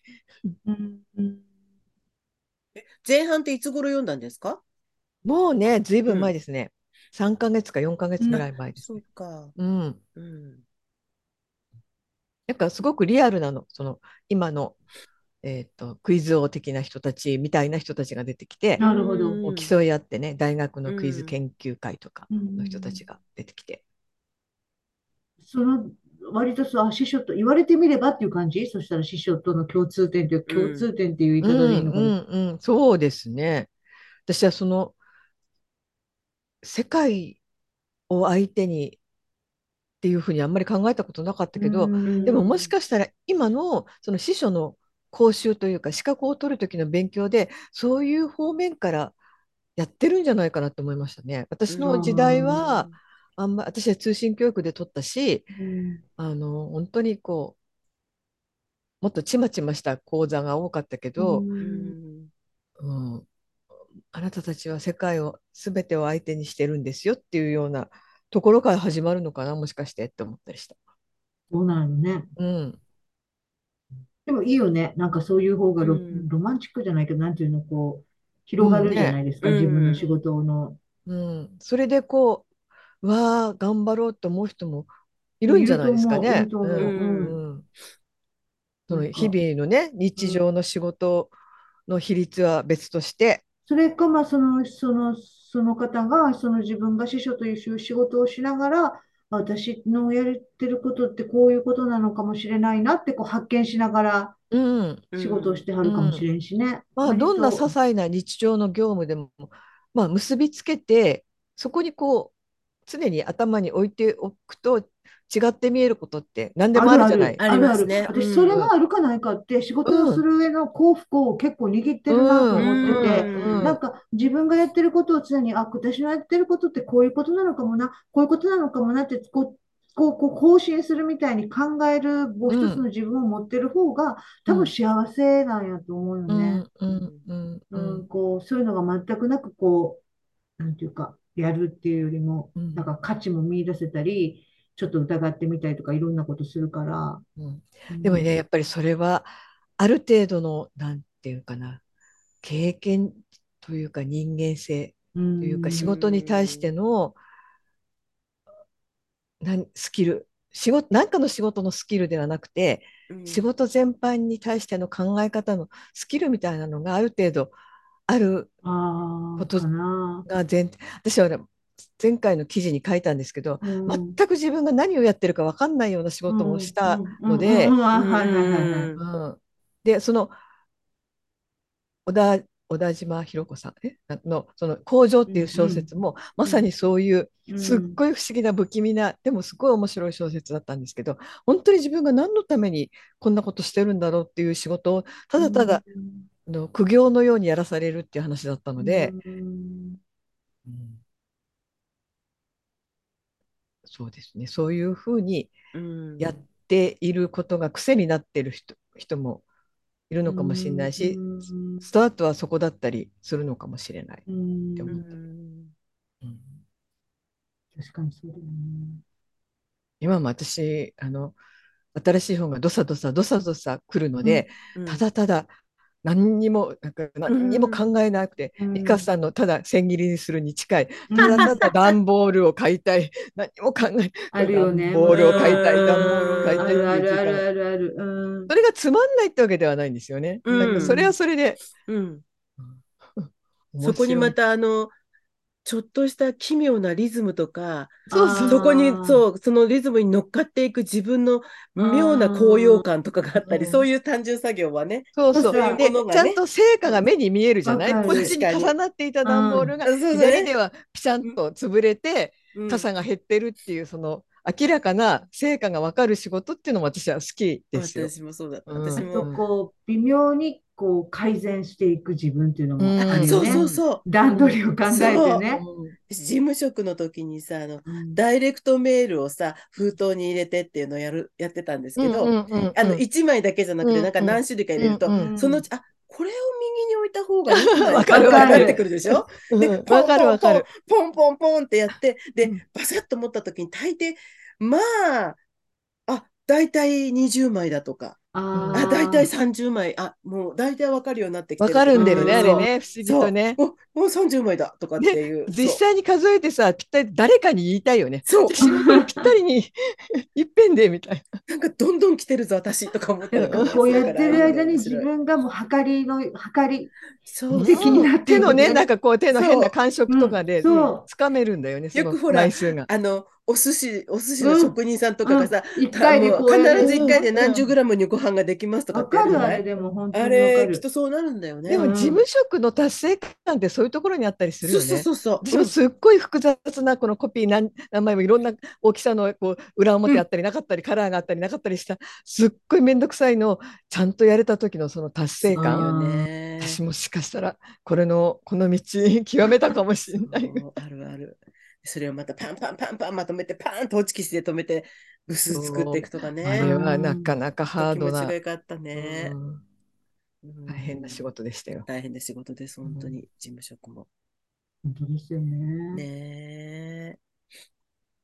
前半っていつ頃読んだんですか？もうね、ずいぶん前ですね。3ヶ月か4ヶ月ぐらい前ですそうね。か。うん。うん。なんかすごくリアルなの、その今の、えーと、クイズ王的な人たちみたいな人たちが出てきて、なるほど。競い合ってね、大学のクイズ研究会とかの人たちが出てきて。その割とそう、あ、師匠と言われてみればっていう感じ？そしたら師匠との共通点という、共通点っていう言い方でいいのかな、うんうんうん、そうですね。私はその世界を相手にっていうふうにあんまり考えたことなかったけど、でももしかしたら今のその司書の講習というか資格を取る時の勉強でそういう方面からやってるんじゃないかなと思いましたね。私の時代は、あんま私は通信教育で取ったし、あの本当にこうもっとちまちました講座が多かったけど、うんあなたたちは世界を全てを相手にしてるんですよっていうようなところから始まるのかなもしかしてって思ったりした。そうなのね。うん。でもいいよね。なんかそういう方がロうん、ロマンチックじゃないけど、なんていうの、こう、広がるじゃないですか、うんね、自分の仕事の。うん。それでこう、わあ、頑張ろうと思う人もいるんじゃないですかね。その日々のね、日常の仕事の比率は別として。それか、まあ、その、その、その方が、その自分が司書という仕事をしながら、私のやってることってこういうことなのかもしれないなってこう発見しながら仕事をしてはるかもしれんしね。うん。うん、まあ、どんな些細な日常の業務でも、まあ、結びつけてそこにこう常に頭に置いておくと違って見えることって何でもあるじゃない。ありますね。私、それがあるかないかって、仕事をする上の幸福を結構握ってるなと思ってて、なんか自分がやってることを常に、あ、私のやってることってこういうことなのかもな、こういうことなのかもなって、こう、こう、こう更新するみたいに考える、もう一つの自分を持ってる方が、多分幸せなんやと思うよね。うん、こう、そういうのが全くなく、こう、なんていうか、やるっていうよりも、なんか価値も見出せたり、ちょっと疑ってみたりとかいろんなことするから。うん、でもね、やっぱりそれはある程度のなんていうかな経験というか人間性というか仕事に対してのなスキル。仕事何かの仕事のスキルではなくて、うん、仕事全般に対しての考え方のスキルみたいなのがある程度あることが前提私は、ね、前回の記事に書いたんですけど、うん、全く自分が何をやってるか分かんないような仕事もしたのででその小田小田島ひろ子さんの「その工場」っていう小説も、うん、まさにそういうすっごい不思議な不気味なでもすごい面白い小説だったんですけど本当に自分が何のためにこんなことしてるんだろうっていう仕事をただただ、うん、の苦行のようにやらされるっていう話だったので。うん。そうですね。そういうふうにやっていることが癖になってる人人もいるのかもしれないし、スタートはそこだったりするのかもしれないって思った。確かにそうだよね。今も私あの新しい本がどさどさどさどさ来るので、うんうん、ただただ何にもなんか何にも考えなくて、うん、カさんのただ千切りにするに近い、ただただ段ボールを買いたい。[laughs] 何も考えあるよねボールを買いたい、段ボールを買いたいっていうあるあるあるある、うん、それがつまんないってわけではないんですよね、うん、なんかそれはそれで、うん、そこにまたあのちょっとした奇妙なリズムとか、そうそうそこにそうそのリズムに乗っかっていく自分の妙な高揚感とかがあったり、そういう単純作業はね。そうそう。で、ね、ちゃんと成果が目に見えるじゃない？こっちに重なっていた段ボールが、左ではピシャンと潰れて、傘が減ってるっていう、その、明らかな成果が分かる仕事っていうのも私は好きですよ。私もそうだ。私も。こう微妙にこう改善していく自分っていうのもあるよね。そうそうそう。段取りを考えてね。事務職の時にさあの、うん、ダイレクトメールをさ封筒に入れてっていうのをやるやってたんですけど、あの1枚だけじゃなくて、なんか何種類か入れると、そのうちあこれを右に置いた方がいいんだか分 [laughs] かってくるでしょ？で、ポンポンポン、ポンポンポンってやって、で、バサッと持った時に大抵、まあ、あ、大体20枚だとか、ああ、大体ー30枚、あ、もう大体わかるようになってきてわかるんだよね、うんあれね、不思議とね。そう。おもう30枚だとかっていう。実際に数えてさ、ぴったり誰かに言いたいよね。そう、ぴったりにいっぺんでみたいな。んかどんどん来てるぞ、私とか思ったりとかこうやってる間に自分がもう測りの、測り、そう。的になな。ってる手のね、なんか、かこう手の変な感触とかでつかめるんだよね、そのよくほら。あの、お寿司、お寿司の職人さんとかがさ、うこうやる必ず一回で何十グラムにご飯ができますとかわってあれでもあれ、るきっとそうなるんだよね。でうんも事務職の達成感ってそういうところにあったりするよね。そうそうそう。私もすっごい複雑なこのコピー何何枚もいろんな大きさのこう裏表あったりなかったり、カラーがあったりなかったりしたすっごい面倒くさいのをちゃんとやれた時のその達成感よね。私もしかしたらこれのこの道 [laughs] 極めたかもしれないあるある。それをまたパンパンパンパンまとめてパーンとホチキスで止めてブス作っていくとかね。あれはなかなかハードな気持ちが、よかったね。大変な仕事でしたよ。大変な仕事です、本当に、事務職も。本当ですよね。ね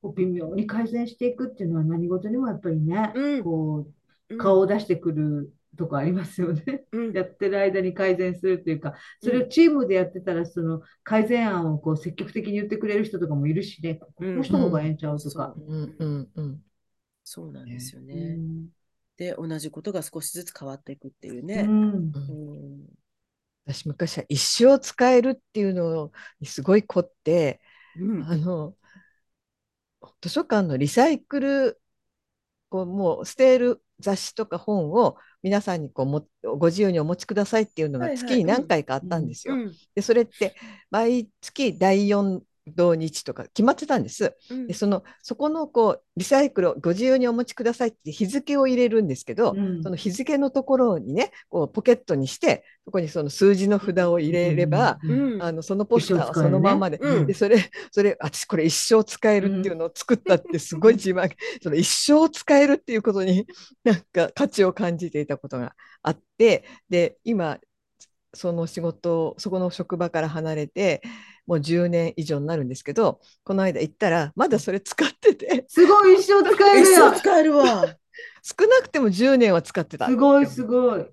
こう微妙に改善していくっていうのは何事にもやっぱりね、うんこえ。う顔を出してくるとこありますよね。うん、[laughs] やってる間に改善するっていうか、それをチームでやってたら、その改善案をこう積極的に言ってくれる人とかもいるしね、この人の方がええんちゃうとか。うんうんうん。そうなんですようね。んで、同じことが少しずつ変わっていくっていううね。んうん私昔は一生使えるっていうのにすごい凝って、うんあの図書館のリサイクルこうもう捨てる雑誌とか本を皆さんにこうもご自由にお持ちくださいっていうのが月に何回かあったんですよ。うんでそれって毎月第4土日とか決まってたんです。うん。でそのそこのこうリサイクルをご自由にお持ちくださいって日付を入れるんですけど、うん。その日付のところにねこうポケットにしてそこにその数字の札を入れれば、うんあのそのポスターはそのまんまで。うん。でそれそれ私これ一生使えるっていうのを作ったってすごい自慢、その一生使えるっていうことになんか価値を感じていたことがあってで今その仕事をそこの職場から離れてもう10年以上になるんですけどこの間行ったらまだそれ使っててすごい一生使える一やん。生使えるわ。[laughs] 少なくても10年は使ってた。すごいすごい。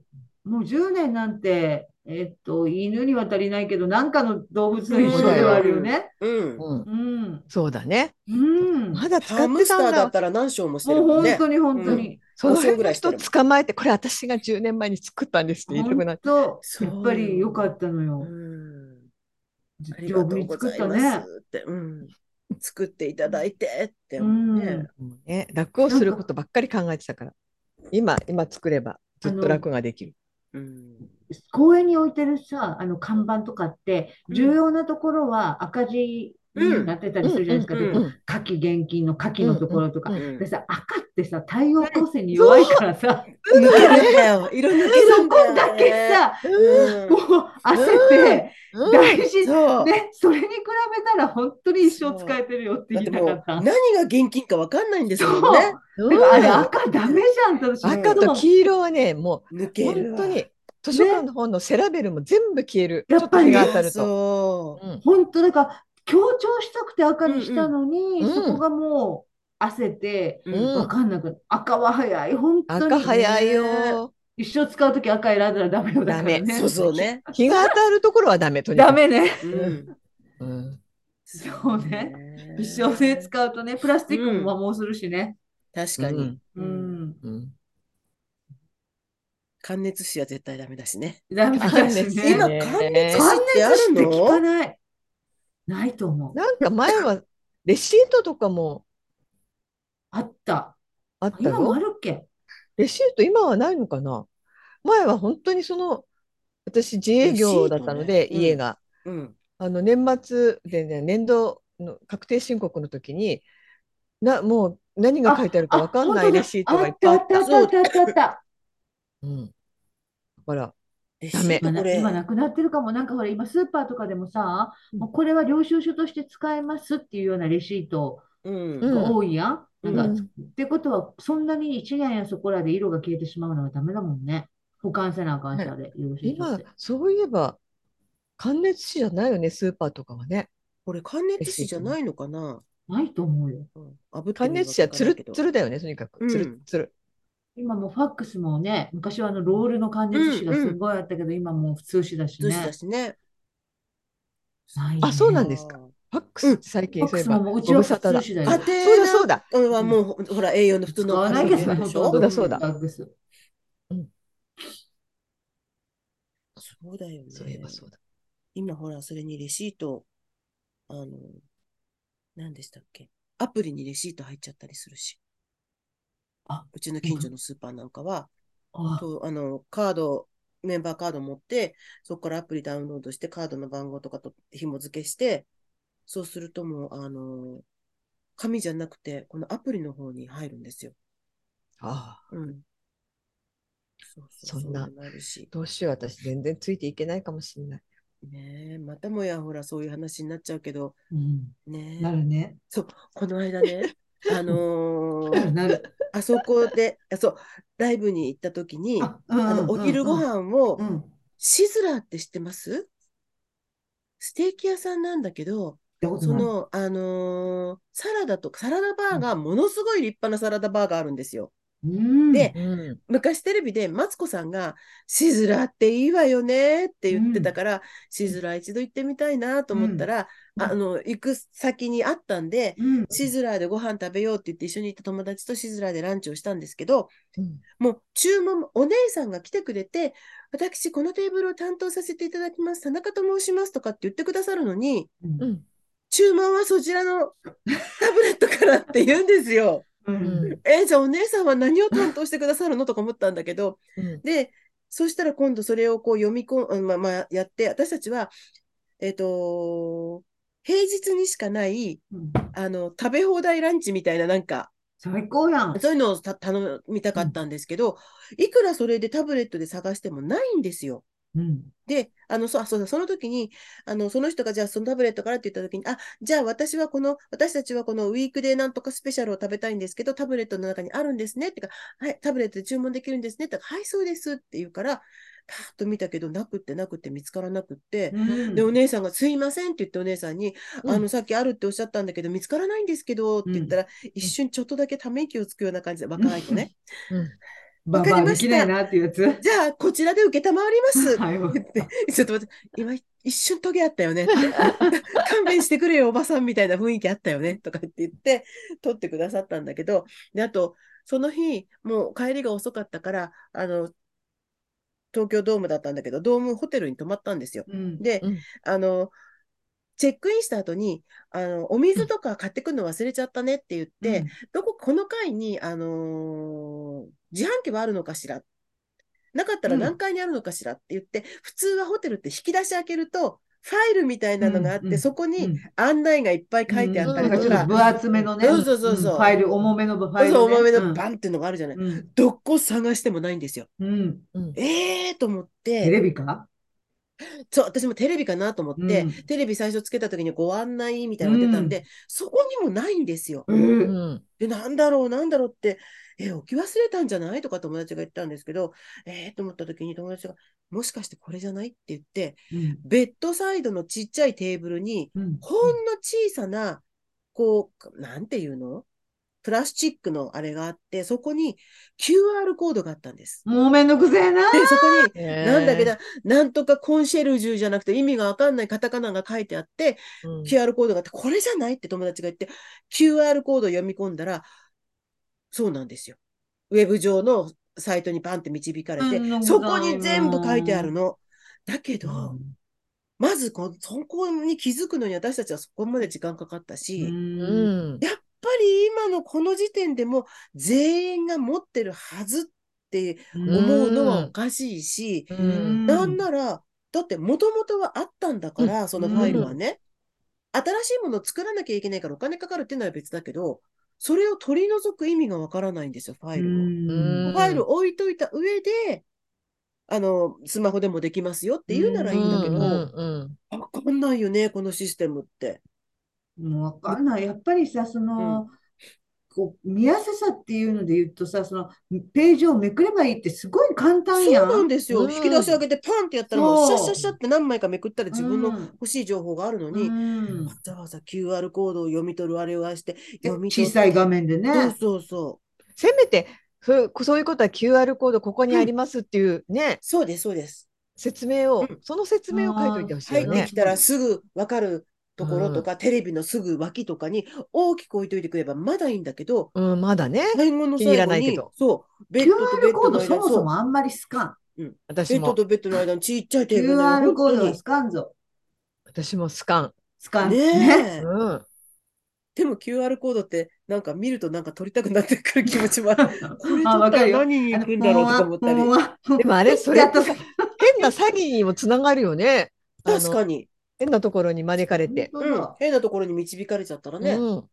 もう10年なんて、えっと、犬には足りないけど、なんかの動物の一生ではあるよね。うん。うん、うん。そうだね。うん。まだ使ってたんだ。ーだったら何章もしてもうるもんね。本当に本当に。その5章辺の人捕まえて、これ私が10年前に作ったんですって言いたくな本って。当、そうやっぱり良かったのうよ。ん。あり丈がとう夫に作っございまたね。すって。うん。作っていただいてってうん思うね。もうね、楽をすることばっかり考えてたから、今、今作ればずっと楽ができる。うん。公園に置いてるさ、あの看板とかって、うん重要なところは赤字になってたりするじゃないですか。夏季現金の夏季のところとか。でさ、赤ってさ、太陽光線に弱いからさ、抜けるんだよ。色抜けるそんだよこだけさ、うんもう焦って、うん大事、そう。ね、それに比べたら本当に一生使えてるよって言いたかった。何が現金か分かんないんですそう。もんね。あれ赤ダメじゃんって私赤と黄色はね、も抜うけるわ。本当に図書館の本のセラベルも全部消える。やっぱりちょっと日が当たると。本当だから強調したくて赤にしたのに、そこがもう焦ってうん。うん分かんなく赤は早い。本当に赤早いよ。一生使うとき赤選んだらダメよ。だからね。ダメ。そうそうね。日が当たるところはダメと。ダメね。うん。うん。そうね。一生ね使うとねプラスチックも摩耗するしね。確かに。ううん。ん、うん。感熱紙は絶対ダメだしね。ダメだしね。今、ね感熱関紙ってある熱紙って聞かのない。ないと思う。なんか前はレシートとかもあった。あった今もあよ。るっけ？レシート今はないのかな？前は本当にその私自営業だったので、家が。うん。あの年末でね年度の確定申告の時になもう何が書いてあるか分かんないレシートがいっぱいあった。あったあったあったあった。う。ん、だからレダメ。今な今なくなってるかも。なんかほら、今スーパーとかでもさ、うん。もうこれは領収書として使えますっていうようなレシートが多いやん。うんなんか、うんってことは、そんなに1年やそこらで色が消えてしまうのはダメだもんね。保管せなあかんし、あれ、領収書っ今て。そういえば関熱紙じゃないよねスーパーとかはね。これ感熱紙じゃないのかな？ないと思うよ。う熱紙はつるつるだよねとにかくつうんるつる。今もうファックスもね、昔はあのロールの感熱紙がすごいあったけど、今もう普通紙だし通紙だね。しね。ないあそうなんね。ですかあファックスって最近ファックスそういえばううちは普ご無沙汰だ。通紙だよ。家そうだ庭そうだ。はもう、ほら、A4 の普通使のわない。そうだそうだファックス。そうだよそういえねば。そうだ。今ほら、それにレシート、あの、何でしたっけ？アプリにレシート入っちゃったりするし。あ、うちの近所のスーパーなんかは、あ、とあの、カード、メンバーカード持って、そこからアプリダウンロードして、カードの番号とかと紐付けして、そうするともう、あの、紙じゃなくて、このアプリの方に入るんですよ。ああ、うん。そうそう、そんな。どうしよう。私全然ついていけないかもしれない。ねえ、またもやほら、そういう話になっちゃうけど、うん。ねえなるね。そう、この間ね、[laughs] あのー。あそこで、あそう、ライブに行った時に、あ、うんあの、うんお昼ご飯をう、ん。シズラーって知ってます？ステーキ屋さんなんだけど。その、あのーサラダとか、サラダバーが、ものすごい立派なサラダバーがあるんですよ。うん。でうん。昔テレビでマツコさんが、シズラーっていいわよねって言ってたから、シズラー一度行ってみたいなと思ったら、うんあの、行く先にあったんで、うん。シズラーでご飯食べようって言って一緒に行った友達とシズラーでランチをしたんですけど、うんもう注文も、お姉さんが来てくれて、私このテーブルを担当させていただきます、田中と申しますとかって言ってくださるのに、うんうん。注文はそちらのタブレットからって言うんですよ。ううんん。え、じゃあお姉さんは何を担当してくださるのとか思ったんだけど、うん。で、そしたら今度それをこう読み込ん、まあ、まあ、やって、私たちは、えっと、平日にしかない、うんあの、食べ放題ランチみたいな、なんか、最高やん。そういうのをた頼みたかったんですけど、いくらそれでタブレットで探してもないんですよ。うん。で、あの、そ、あそうだ、その時に、あの、その人が、じゃあ、そのタブレットからって言った時に、あ、じゃあ、私はこの、私たちはこのウィークデーなんとかスペシャルを食べたいんですけど、タブレットの中にあるんですねってか、はい、タブレットで注文できるんですねってか、はい、そうですって言うから、パーッと見たけど、なくってなくって見つからなくって、うん。で、お姉さんが、すいませんって言って、お姉さんに、うん。あの、さっきあるっておっしゃったんだけど、見つからないんですけど、って言ったら、一瞬ちょっとだけため息をつくような感じで、若い子ね。うん。ババアできないなっていうやつ。じゃあ、こちらで受けたまわります。[laughs] はい。ちょっと待って、今一瞬トゲあったよね。[laughs] 勘弁してくれよ、おばさんみたいな雰囲気あったよね。とかって言って、撮ってくださったんだけど、で、あと、その日、もう帰りが遅かったから、あの、東京ドームだったんだけど、ドームホテルに泊まったんですよ。うん。で、うんあの、チェックインした後に、あの、お水とか買ってくるの忘れちゃったねって言って、どこ、この階に、あのー自販機はあるのかしらなかったらうん何階にあるのかしらって言って、普通はホテルって引き出し開けると、ファイルみたいなのがあって、うんうんそこにうん案内がいっぱい書いてあったりとか、なん分厚めのね。そうそうそうそうんファイル、重めのファイルね。そう重めのうんバンっていうのがあるじゃない。うん。どこ探してもないんですよ。うん。うん。えーと思っテて、レビか？そう、私もテレビかなと思って、うんテレビ最初つけた時にご案内みたいなのが出たんで、そこにもないんですよ。う。うんん。で、なんだろう、なんだろうって、え、置き忘れたんじゃない？とか友達が言ったんですけど、えーと思った時に友達が、もしかしてこれじゃない？って言って、うん。ベッドサイドのちっちゃいテーブルに、うん。ほんの小さな、こう、なんていうの？プラスチックのあれがあって、そこに QR コードがあったんです。もうめんどくせえな。で、そこに、えなんだけど、なんとかコンシェルジュじゃなくて意味がわかんないカタカナが書いてあって、うん QR コードがあって、これじゃない？って友達が言って、QR コードを読み込んだら、そうなんですよ。ウェブ上のサイトにパンって導かれてうん、そこに全部書いてあるの。だけど、まずこ、そこに気づくのに私たちはそこまで時間かかったし、うん。うん。やっぱり今のこの時点でも全員が持ってるはずって思うのはおかしいし、ううんん。なんなら、だってもともとはあったんだから、そのファイルはね、新しいものを作らなきゃいけないからお金かかるっていうのは別だけど、それを取り除く意味がわからないんですよ、ファイルを。うんファイル置いといた上で、あの、スマホでもできますよって言うならいいんだけど、うんうんわかんないよね、このシステムって。もうわかんない。やっぱりさ、その、こう見やすさっていうので言うとさ、そのページをめくればいいってすごい簡単そうやん。なんですよ。うん引き出し上げてパンってやったらもうそうシャッシャッシャッって何枚かめくったら自分のうん欲しい情報があるのに、うんわざわざ QR コードを読み取るあれをああして、で読み小さい画面でね。そうそうそせめてそうそういうことは QR コードここにありますっていうね、そうです、そうです。説明を、うんその説明を書いといてほしい入よね。ってきたらすぐ分かるところとか、テレビのすぐ脇とかに大きく置いといてくればまだいいんだけど、うん、まだね。最後の最後にないけど、そう、ベッドとベ QR コードッドの間そもそもあんまりスカン。ベ私も、ッドとベッドの間にちっちゃいテーブル QR コードは本スカンぞ。私もスカン。スカン。ね。うん。でも QR コードってなんか見るとなんか撮りたくなってくる気持ちもある。[laughs] これ撮ったからるよ。何に行くんだろうとか思ったり。でもあれ、それ変な詐欺にもつながるよね。確かに。変なところに招かれて。うん。変なところに導かれちゃったらね。うん。も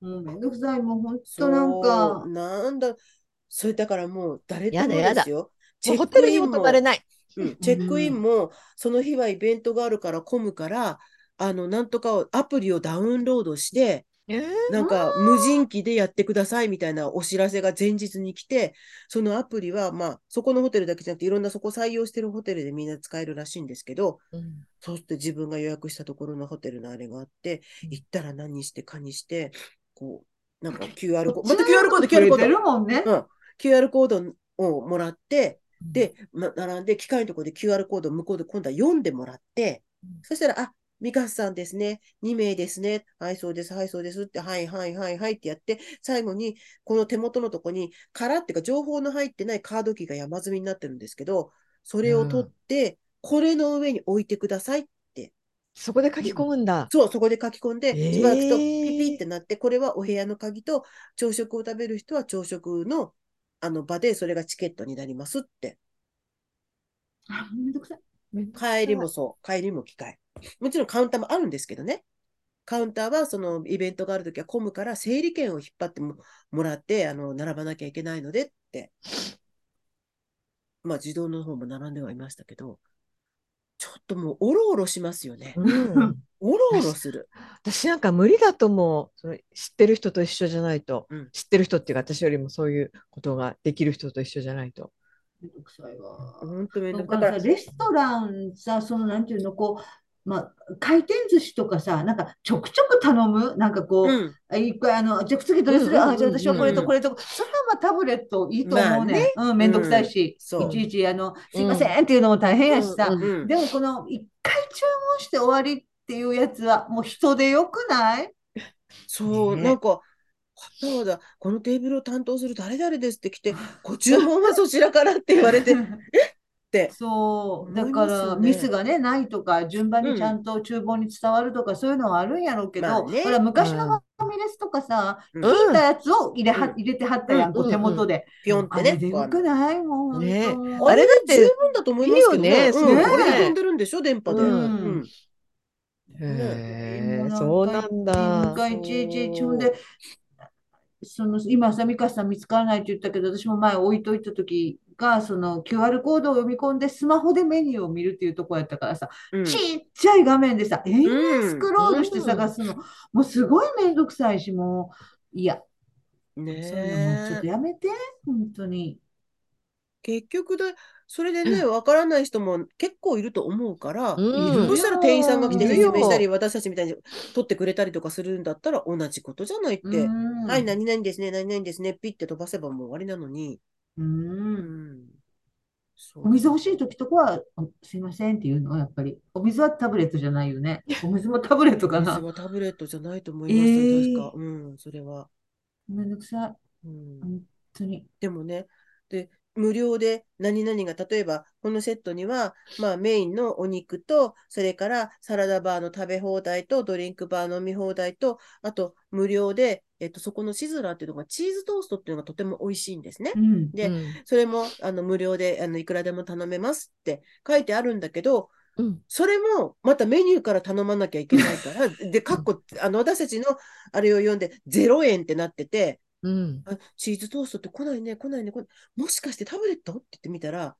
うめんどくさい。もう本当なんか、なんだ。それだからもう誰ともやだやだですよ。もうホテルにも泊まれない。うん、チェックインも、その日はイベントがあるから混むから、あの、なんとかをアプリをダウンロードして、えー。なんか無人機でやってくださいみたいなお知らせが前日に来て、そのアプリは、まあ、そこのホテルだけじゃなくて、いろんなそこ採用してるホテルでみんな使えるらしいんですけど、うん。そうして自分が予約したところのホテルのあれがあって、行ったら何してかにして、こう、なんか QR コード、[laughs] また QR コード、QR コーてド、るもんね。うん、QR コードをもらって、うん。で、ま、並んで、機械のところで QR コードを向こうで今度は読んでもらって、うん。そしたら、あ、ミカスさんですね。2名ですね。はい、そうです。はい、そうです。って、はい、はい、はい、はいってやって、最後に、この手元のとこに、空っていうか、情報の入ってないカードキーが山積みになってるんですけど、それを取って、これの上に置いてくださいって。そこで書き込むんだ。そう、そこで書き込んで、えーしばらくとピピってなって、これはお部屋の鍵と、朝食を食べる人は朝食のあの場で、それがチケットになりますって。あ、めんどくさい。帰りもそう、帰りも機械。もちろんカウンターもあるんですけどね。カウンターはそのイベントがあるときは混むから整理券を引っ張ってももらって、あの、並ばなきゃいけないのでって。まあ自動の方も並んではいましたけど、ちょっともうおろおろしますよね。うんおろおろする。私なんか無理だと思う。その知ってる人と一緒じゃないと。うん知ってる人っていうか、私よりもそういうことができる人と一緒じゃないと。めんどくさいわ。本当めんどだくさい。レストランさ、そのなんていうの、こう、まあ、回転寿司とかさ、なんかちょくちょく頼む、なんかこう、うん。あ一回あの、じゃあ次どれする、あ、じゃあ私はこれうんとこれと、それはまあタブレットいいと思うまあねね。うん、めんどくさいし、そういちいち、あの、すいませんっていうのも大変やしさ。でもこの一回注文して終わりっていうやつは、もう人でよくないそう、ねなんか、そうだ、このテーブルを担当する誰々ですって来て、[laughs] ご注文はそちらからって言われて、[laughs] って。そう、だからミスがね、ないとか、順番にちゃんと厨房に伝わるとか、そういうのはあるんやろうけど、まあね。ほら、昔のうんファミレスとかさ、うん。引いたやつを入れは、うん。入れてはったやん、こうんう手元で。ぴょんってね。あれでよくない？もん、ね。あれだってて十分だと思いますけどね。いいよね。これで飛んでるんでしょ、電波で。うん。うん。へえ、そうなんだ。一回いちいちいちほんで、その今さ、美香さん見つからないって言ったけど、私も前置いといた時が、その QR コードを読み込んでスマホでメニューを見るっていうところやったからさ、うん。ちっちゃい画面でさ、延々うんスクロールして探すの、もうすごいめんどくさいし、もう、いや、ねそういうのもうちょっとえ。やめて、本当に。結局だ、それでね、わからない人も結構いると思うから、うんそしたら店員さんが来て説明したり、私たちみたいに取ってくれたりとかするんだったら同じことじゃないって。うんはい、何々ですね、何々ですね、ピッて飛ばせばもう終わりなのに。う。うんお水欲しい時とかは、おすいませんっていうのはやっぱり、お水はタブレットじゃないよね。お水もタブレットかな。水はタブレットじゃないと思いました、えー確か。うん、それは。めんどくさい。うん、本当に。でもね、で、無料で何々が、例えば、このセットには、まあメインのお肉と、それからサラダバーの食べ放題と、ドリンクバー飲み放題と、あと無料で、えっと、そこのシズラーっていうのがチーズトーストっていうのがとても美味しいんですねう。ん。で、うんそれもあの無料であのいくらでも頼めますって書いてあるんだけど、うんそれもまたメニューから頼まなきゃいけないから、[laughs] で、かっこ、あの私たちのあれを読んで0円ってなってて、うんあチーズトーストって来ないね、来ないね、来ないもしかしてタブレット？って言ってみたら、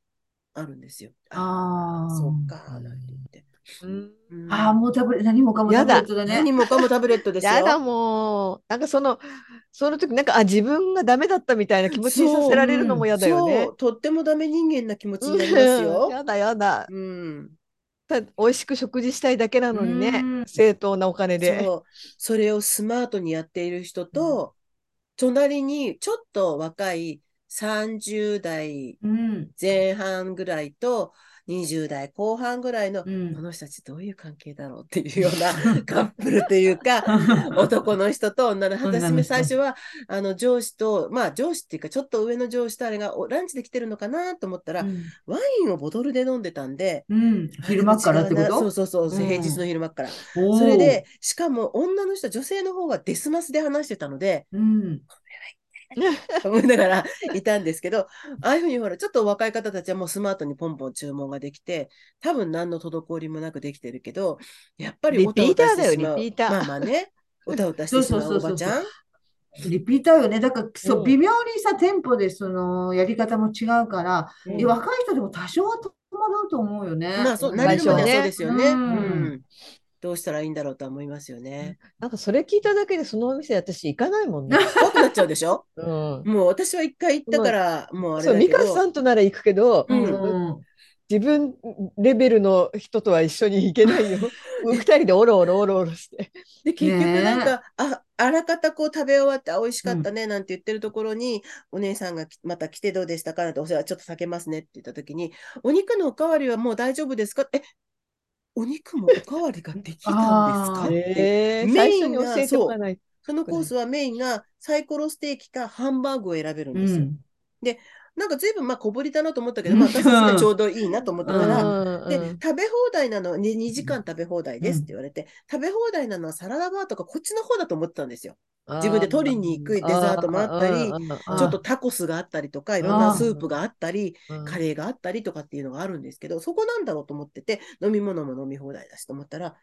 あるんですよ。あーそっか、なんて言って。うんああ、もうタブレット、何もかもタブレットだね。何もかもタブレットですよ。やだもう、なんかその、その時なんか、あ、自分がダメだったみたいな気持ちにさせられるのも嫌だよねそう、。とってもダメ人間な気持ちになりますうんよ。[laughs] やだやだ。うん。ただ美味しく食事したいだけなのにうねん、正当なお金で。そう。それをスマートにやっている人と、隣にちょっと若い30代うん。前半ぐらいと20代後半ぐらいの、うんこの人たちどういう関係だろうっていうような [laughs] カップルというか、[laughs] 男の人と女の人。私最初は、あの、上司と、まあ上司っていうか、ちょっと上の上司とあれがおランチで来てるのかなと思ったら、うんワインをボトルで飲んでたんで、うん。昼間っからってこと？そうそうそう、うん平日の昼間っから。それで、しかも女の人、女性の方がですますで話してたので、うん。[laughs] 思いながらいたんですけど、ああいうふうにほら、ちょっと若い方たちはもうスマートにポンポン注文ができて、多分何の滞りもなくできてるけど、やっぱりリピーターだよおたおたしてしまうリピーターまあまあね、おたおたしてしまうおばちゃん。リピーターよね。だから、そうう、ん微妙にさ、店舗でその、やり方も違うから、うん若い人でも多少は戸惑うと思うよね。まあそう、最慣れるそうですよね。ううんん。どうしたらいいんだろうとは思いますよね。なんかそれ聞いただけでそのお店私行かないもんね。[laughs] 怖くなっちゃうでしょ？うん。もう私は一回行ったから、もうあれそう、ミ。カさんとなら行くけど、うんうん自分レベルの人とは一緒に行けないよ。[laughs] 二人でおろおろおろおろして。で、結局なんか、あ、あらかたこう食べ終わって、あ、美味しかったね、なんて言ってるところに、お姉さんがきまた来てどうでしたかなんて、お世話ちょっと避けますねって言ったときに、お肉のおかわりはもう大丈夫ですか？え、お肉もおかわりができたんですか？って。えー、メインが。そのコースはメインがサイコロステーキかハンバーグを選べるんうですよ。ん。なんか随分まあ小ぶりだなと思ったけど、うん。まあ私はちょうどいいなと思ったかうん。ら、で、うん。食べ放題なの、ね、2時間食べ放題ですって言われて、食べ放題なのはサラダバーとかこっちの方だと思ってたんですよ。自分で取りに行くデザートもあったり、あちょっとタコスがあったりとか、いろんなスープがあったり、カカレーがあったりとかっていうのがあるんですけど、そこなんだろうと思ってて、飲み物も飲み放題だしと思ったら、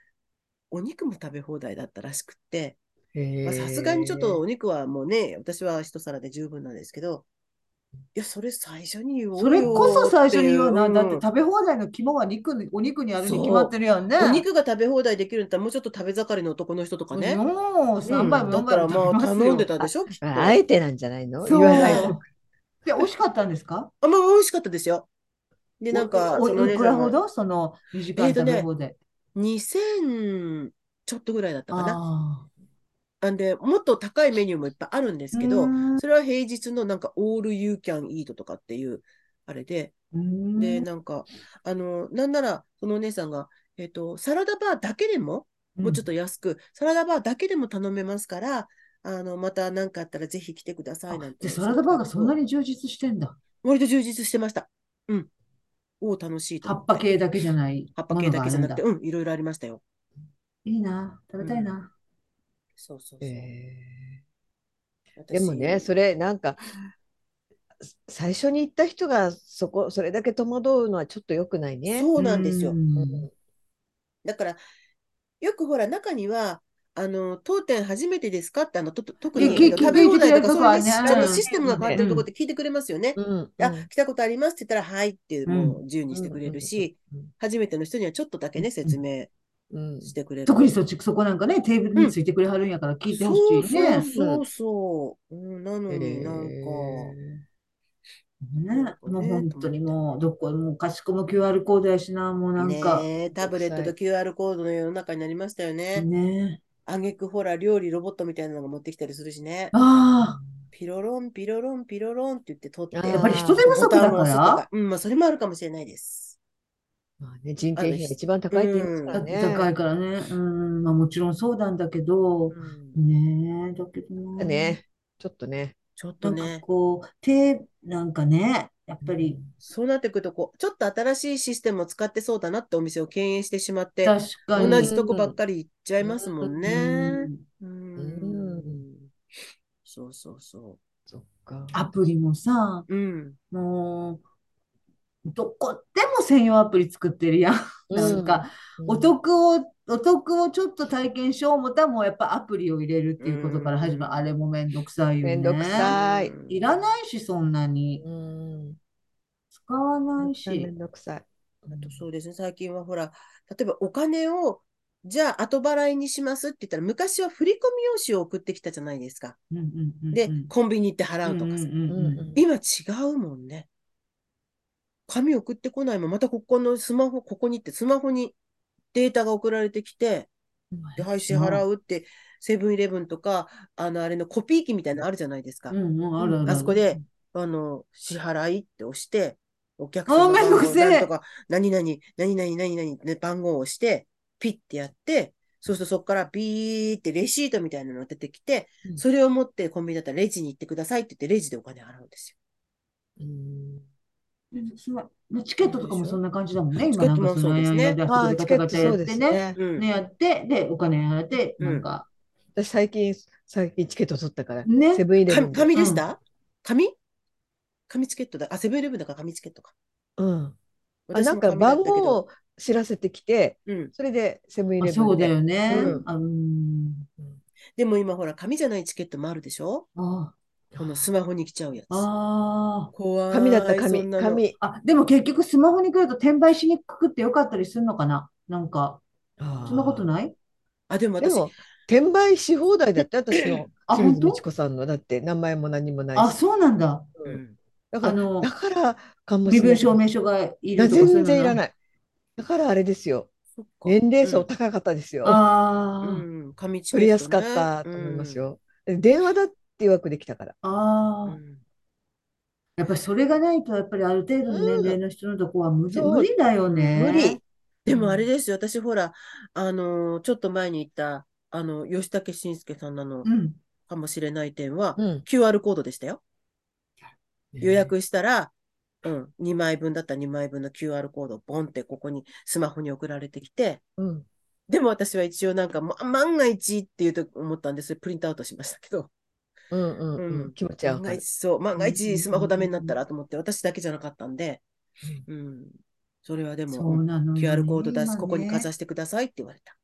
お肉も食べ放題だったらしくって、まあさすがにちょっとお肉はもうね、私は一皿で十分なんですけど、いや、それ最初に言おうよそれこそ最初に言うな。っていだって食べ放題の肝は肉に、お肉にあるに決まってるやんね。お肉が食べ放題できるんだったら、もうちょっと食べ盛りの男の人とかね。もううん3杯も4だったら杯もまあ食べますよ頼んでたでしょ、きっと。あえてなんじゃないの？そう言わないと。で、美味しかったんですか？あ、まあ、美味しかったですよ。で、なんか、おおそのいくらほど？その2時間食べ放題。2000ちょっとぐらいだったかな。あなんで、もっと高いメニューもいっぱいあるんですけうどーん、それは平日のなんか、オールユーキャンイートとかっていう、あれで、ーうーんで、なんか、あの、なんなら、そのお姉さんが、えっと、サラダバーだけでも、もうちょっと安く、サラダバーだけでも頼めますから、あの、また何かあったらぜひ来てくださいなんて。で、サラダバーがそんなに充実してんだ。割と充実してました。うん。おー楽しいと葉思っぱ系だけじゃない。葉っぱ系だけじゃなくて、うん、いろいろありましたよ。いいな。食べたいな。そうそうそう。え私ー。でもね、それなんか、最初に行った人がそこ、それだけ戸惑うのはちょっと良くないね。そうなんですよ。う。ん。だから、よくほら、中には、あの、当店初めてですかって、あの、と特に食べ放題とか、そういうねちょっとシステムが変わってるところって聞いてくれますよね。うん。あ、来たことありますって言ったら、はいって、もうう自由にしてくれるし、うん。初めての人にはちょっとだけね、説明うんしてくれる。特にそっち、そこなんかね、テーブルについてくれはるんやから聞いてほしいね。そうそうそう。うん、なのになんか、ね、もう本当にもう、どこ、もう賢しこも QR コードやしな、もうなんか、ねえ、タブレットと QR コードの世の中になりましたよね。ね。あげくほら、料理ロボットみたいなのが持ってきたりするしね。ああ、ピロロン、ピロロン、ピロロンって言って取って、やっぱり人手不足だかか。うん、まあ、それもあるかもしれないです。まあね、人件費が一番高いって言いますからら、ね。高いからね。うん、まあもちろんそうなんだけど、うんねえ、だけどなね、ちょっとね。ちょっとね、こう、手、なんかね、やっぱり、そうなってくるとこう、ちょっと新しいシステムを使ってそうだなってお店を経営してしまって、確かに。同じとこばっかり行っちゃいますもんね。うんうんうんそうそうそそっか。アプリもさ、う。うん。もう、どこでも専用アプリ作ってるやん。なんか、お得を、お得をちょっと体験しよう思ったらもうやっぱアプリを入れるっていうことから始まる。うんあれもめんどくさいよね。めんどくさいうんいらないし、そんなに。うん。使わないめし。んどくさい。あとそうですね、最近はほら、例えばお金を、じゃあ後払いにしますって言ったら、昔は振り込み用紙を送ってきたじゃないですか。で、コンビニ行って払うとかさ。今違うもんね。紙送ってこないもん。またここのスマホ、ここに行ってスマホにデータが送られてきて、で、はい、支払うって、セブンイレブンとか、あの、あれのコピー機みたいなのあるじゃないですか。うんうん、あるあるあそこであの、支払いって押して、お客あー様番号とか、何々、何々、何々って番号を押して、ピッてやって、そうするとそこからビーってレシートみたいなのが出てきて、うん。それを持ってコンビニだったらレジに行ってくださいって言って、レジでお金払うんですうんチケットとかもそんな感じだもんね。チケットも今なんかそのそうですね間ああ、でチケットガチャガチャやそうですってね。ね。やって、で、お金払って、うんなんか、私最近、最近チケット取ったから、ねセブンイレブン紙で。した？紙？紙チケットだ。あ、セブンイレブンだから紙チケットか。うん。あ、なんか番号を知らせてきて、うん。それでセブンイあ、レブンで。そうだよね。でも今ほら、紙じゃないチケットもあるでしょ？あこのスマホに来ちゃうやつ。あー。怖い。紙だったら紙、紙。あ、でも結局スマホに来ると転売しにくくってよかったりするのかな？なんか、そんなこといない？あ、でも私、でも、転売し放題だって、私の [clears throat] あ清水本当？美智子さんの、だって名前も何もないあ、し。そうなんだ。うんだから、あのだから、かもし身れない。分証明書がいるとか全然いらい。ない。だからあれですよ。年齢うん層高かったですよ。ああ、うん。取りやすかったと思いますよ。電話だっていう枠できたから。ああ。うん。やっぱりそれがないと、やっぱりある程度の年齢の人のとこは無理無理だよね。無理。でもあれですよ、私ほら、あのーちょっと前に言った、あの、吉武慎介さんなのうん。かもしれない点は、うん。QR コードでしたよ。予約したら、うん、2枚分だったら2枚分の QR コードをボンってここにスマホに送られてきて、うん。でも私は一応なんか、ま万が一っていうと思ったんで、それプリントアウトしましたけど、うんうんううん。ん。気持ちはわ万そう、万がうん一スマホダメになったらと思って、私だけじゃなかったんで、うん、それはでも、QR コード出す、今ここにかざねしてくださいって言われた。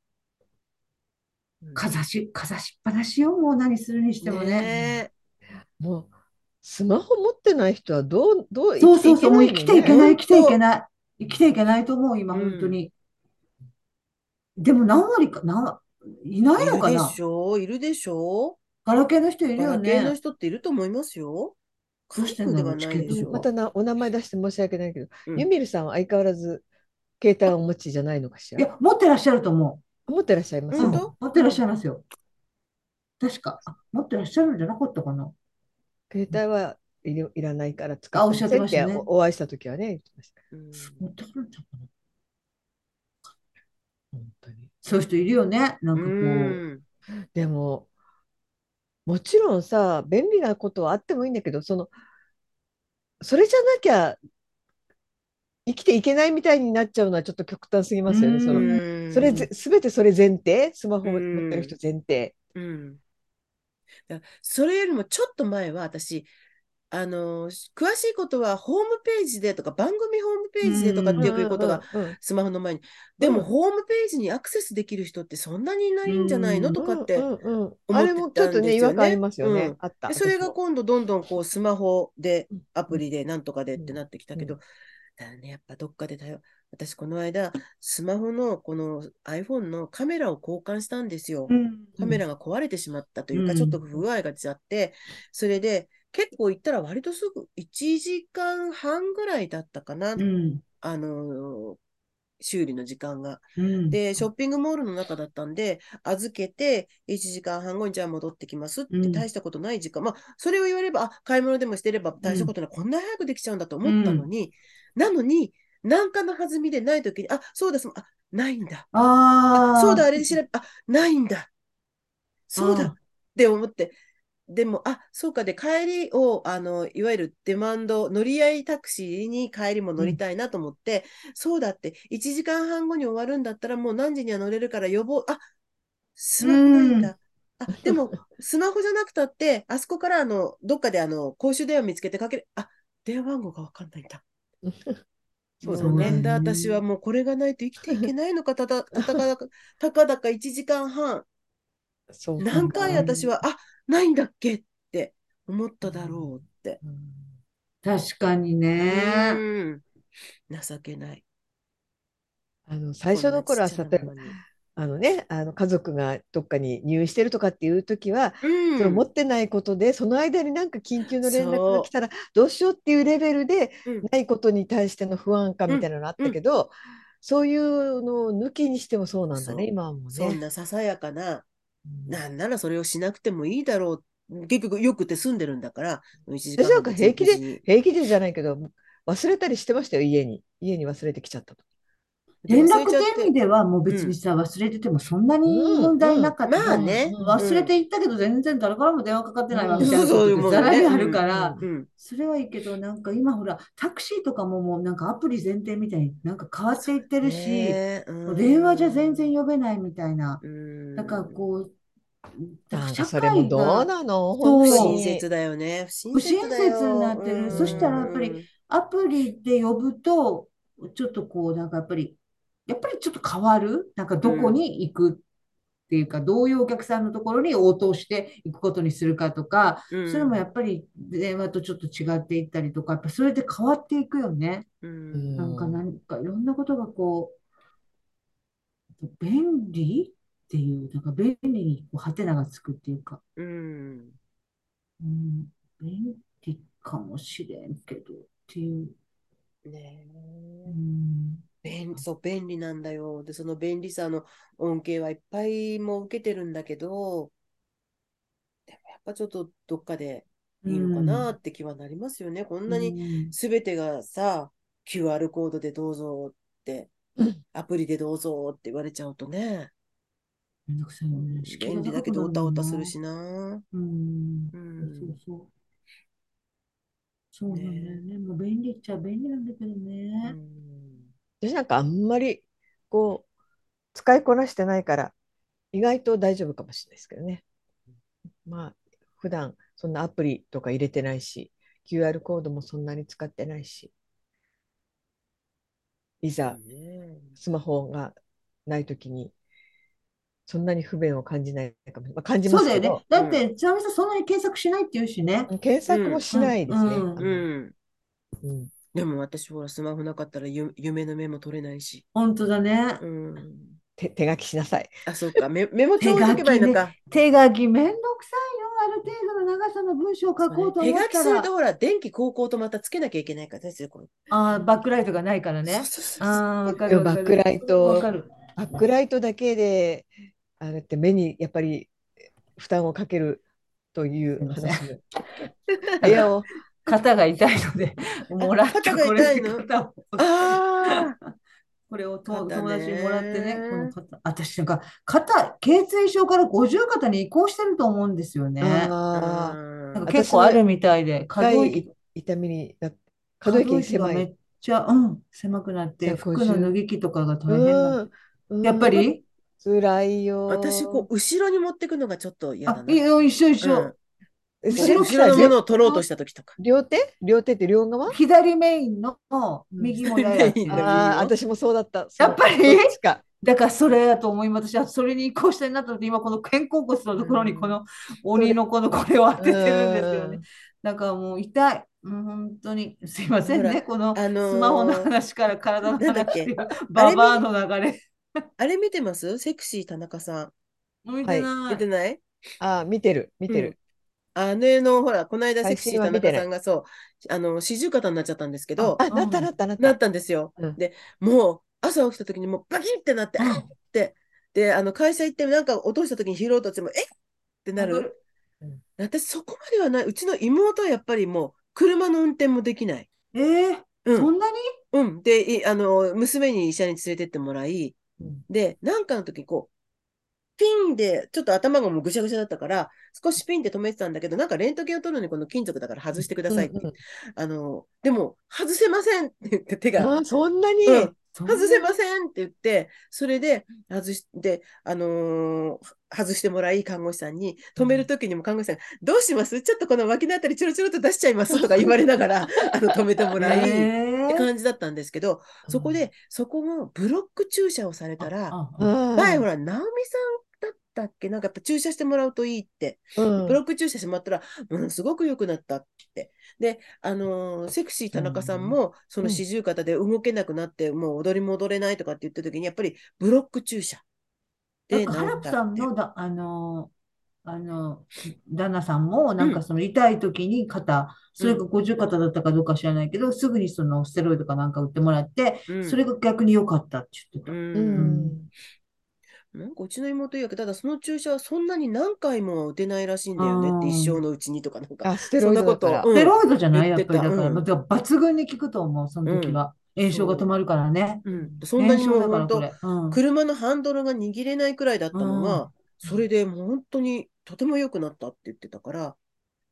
うん。かざし、かざしっぱなしよ、もう何するにしてもね。ねもう、スマホ持ってない人はどう、どうそうそうそう、もう。生きていけない、生きていけい。ない。生きていけないと思う、今、うん本当に。でも何割か、な、いないのかいるなでしょいるでしょガラケーの人いるよガラケーのね。人っていると思いますよ。どうしてではないでしょまたな、お名前出して申し訳ないけど、うんユミルさんは相変わらず携帯をお持ちじゃないのかしら？いや、持ってらっしゃると思持ってらっしゃいます？う。うん持ってらっしゃいますよ。確か、あ持ってらっしゃるんじゃなかったかな。携帯はいりいらないから使あおっしゃってましたねおお会いしたときはね、言ってました。うん持ってるんじゃないかな。本当に。そういう人いるよね。なんかこう。うんでも、もちろんさ、便利なことはあってもいいんだけど、その、それじゃなきゃ生きていけないみたいになっちゃうのはちょっと極端すぎますよね。その、うんそれぜ、すべてそれ前提、スマホ持ってる人前提？うん。だそれよりもちょっと前は私、あのー詳しいことはホームページでとか番組ホームページでとかってよく言うことがスマホの前に。でもうんホームページにアクセスできる人ってそんなにいないんじゃないのうんとかって。うんうんうん思あれもちょっとね、違和感ありますよね。うんあった。でそれが今度どんどんこうスマホでうんアプリでなんとかでってうんなってきたけど、うんだからね、やっぱどっかでだよ。私この間、スマホのこの iPhone のカメラを交換したんですよ。うんカメラが壊れてしまったというか、うんちょっと不具合が出ちゃって、それで結構行ったら割とすぐ1時間半ぐらいだったかな、うん。あのー修理の時間が。うん。で、ショッピングモールの中だったんで、預けて、1時間半後にじゃあ戻ってきますって、うん大したことない時間。まあ、それを言われば、あ、買い物でもしてれば大したことない、こんな早くできちゃうんだと思ったのに、なのに、なんかの弾みでないときに、あ、そうです、あ、ないんだ。ああ。そうだ、あれで調べ、あ、ないんだ。そうだって思って。でも、あ、そうか、で、帰りを、あの、いわゆるデマンド、乗り合いタクシーに帰りも乗りたいなと思って、そうだって、1時間半後に終わるんだったら、もう何時には乗れるから予防、あ、スマホないんだ。あ、でも、[laughs] スマホじゃなくたって、あそこから、あの、どっかで、あの、公衆電話見つけてかける、あ、電話番号がわかんないんだ。[laughs] そうだね、ね。だ私はもうこれがないと生きていけないのか、ただ、たかだか、たかだか1時間半。そう何回うん私は、あ、ないんだっけって思っただろうって。うん確かにね。うん。情けない。あの最初の頃は例えばあのね、あの家族がどっかに入院してるとかっていう時は、うんその持ってないことでその間になんか緊急の連絡が来たらどうしようっていうレベルでうんないことに対しての不安感みたいなのがあったけど、そういうのを抜きにしてもそうなんだね今はもうね。そんなささやかな、うんなんならそれをしなくてもいいだろう。っ結局よくて住んでるんだから、1時間私なんか半平気で平気でじゃないけど、忘れたりしてましたよ、家に。家に忘れてきちゃったと。連絡って意味ではもう別にさ、忘れててもそんなに問題なかった。うん。まあね。うん。忘れていったけど全然誰からも電話かかってないわうんみたいないうもんね。ってざらにあるから、うんそれはいいけど、なんか今ほら、タクシーとかももうなんかアプリ前提みたいになんか変わっていってるし、電話じゃ全然呼べないみたいな。うんだからこう、なん社かそれもどうなの？不。親切だよね。不不親親切になってる。そしたらやっぱり、アプリで呼ぶと、ちょっとこう、なんかやっぱり、やっぱりちょっと変わる？なんかどこに行くっていうか、どういうお客さんのところに応答していくことにするかとか、うんそれもやっぱり電話とちょっと違っていったりとか、やっぱそれで変わっていくよね。うんなんか何かいろんなことがこう、便利？っていう、なんか便利にこうハテナがつくっていうか、うん。うん、便利かもしれんけどっていう。ねえ。うん。便そう便利なんだよ。で、その便利さの恩恵はいっぱいも受けてるんだけど、でもやっぱちょっとどっかでいいのかなって気はなりますよね。こんなにうん全てがさ、QR コードでどうぞって、うん。アプリでどうぞって言われちゃうとね、めんどくさいよね。便利だけどおたおたするしな。うん。うんそうそう。そうなんだよね。もう便利っちゃ便利なんだけどうね。ん私なんかあんまりこう使いこなしてないから意外と大丈夫かもしれないですけどね。まあ普段そんなアプリとか入れてないし QR コードもそんなに使ってないしいざねスマホがないときにそんなに不便を感じないかも、まあ、感じますけそうだよねど。だって、ちなみさんそんなに検索しないって言うしね。検索もしないですね。うんうんうん。うんでも私ほらスマホなかったらゆ夢のメモ取れないし。本当だね。うん。手手書きしなさい。あ、そうか。メメモ帳置いとけばいいのか。手書きめんどくさいよ。ある程度の長さの文章を書こうと手思ったら書きすると。ほら、電気高校とまたつけなきゃいけないからですよ。これああ、バックライトがないからね。そうそうそうそうああ、わかでるわかる。もバックライトわかる。バックライトだけであれって目にやっぱり負担をかけるという話も。部屋を。肩が痛いので、[laughs] もらったこれで痛いの？[laughs] 肩。これを友達にもらってね、この肩、私なんか肩、頚椎症から五十肩に移行してると思うんですよね。あなんか結構あるみたいで、可動深域。い痛みにな可可動域動域がめっ。ちゃ、うん、狭くなって、服の脱ぎ着とかが大変やっぱり辛いよ。私、こう、後ろに持ってくのがちょっと嫌だあ、な。いいよ、一緒一緒。うんえこそうれ後ろのものを取ろうとしたときとか。両手？両手って両側？左メインの右もややメインのああ、私もそうだった。やっぱり？っちか？だからそれだと思います。私はそれに移行したいなと思って、今この肩甲骨のところにこの鬼のこのこれを当ててるんですよね。だからもう痛い。もう本当に。すいませんね。このあのースマホの話から体のなんだっけ？話ババアの流れ。あれ見てます？セクシー田中さん。見てない。見てない？ああ、見てる、見てる。あのの、ほら、この間セ配クシー田中さんがそう、あの、四十肩になっちゃったんですけど、あ、なったなったなっ。なったたんですよ。うんで、もう、朝起きた時にもうバキッってなって、うんあっって、で、あの、会社行ってなんか落とした時に拾おうとしても、えっ？ってなる。うん私、そこまではない。うちの妹はやっぱりもう、車の運転もできない。えー、うんそんなに？うん。で、いあの、娘に医者に連れてってもらい、うんで、なんかの時、こう、ピンで、ちょっと頭がもうぐしゃぐしゃだったから、少しピンで止めてたんだけど、なんかレントゲンを取るのにこの金属だから外してくださいって。うんうんあの、でも、外せませんって言って手が、ああ、そんなに？うん外せませんって言って、それで外して、あのー外してもらい、看護師さんに、止めるときにも看護師さんが、どうします？ちょっとこの脇のあたりちょろちょろっと出しちゃいますとか [laughs] 言われながら、あの、止めてもらい、ってえー感じだったんですけど、そこで、そこもブロック注射をされたら、前ほら、直美さんだっけ？なんかやっぱ注射してもらうといいって。うん。ブロック注射してもらったら、うん、すごく良くなったって。で、あのーセクシー田中さんも、その四十肩で動けなくなって、もう踊り戻れないとかって言った時に、やっぱりブロック注射。で治なんか、ハラったって。プさんのだ、あの、あの、旦那さんも、なんかその痛い時に肩、それが五十肩だったかどうか知らないけど、すぐにそのステロイドかなんか打ってもらって、うん。それが逆に良かったって言ってた。うん。うんなんかうちの妹言うけど、ただその注射はそんなに何回も打てないらしいんだよねって、うん一生のうちにとかなんか。あ、ステロイドだからそんなこと。ステロイドじゃないやっぱり。だから、うんだから抜群に効くと思う、その時は。炎症が止まるからね。うん、そんなにもう炎症だから本当これ。うん車のハンドルが握れないくらいだったのが、うんそれでもう本当にとても良くなったって言ってたから、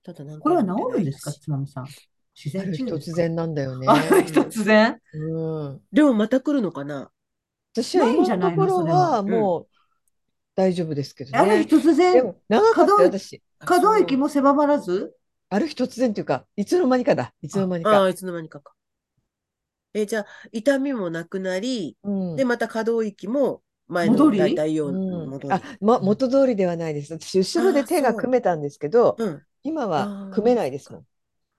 ただなんかこれは治るんですか、つまみさん。自ある日然治癒ですか？突然なんだよね。ある日突然？うん。でもまた来るのかな？私はないんじゃ今のところないの？それははもう大丈夫ですけどある日突然、も長かったよ可動私。可動域も狭まらず？ある日突然というか、いつの間にかだ。いつの間にか。ああ、いつの間にかか。え、じゃあ、痛みもなくなり、うんで、また可動域も前の大体よううん戻り。あ、ま、元通りではないです。私、後ろで手が組めたんですけど、うん。今あはー組めないですもん。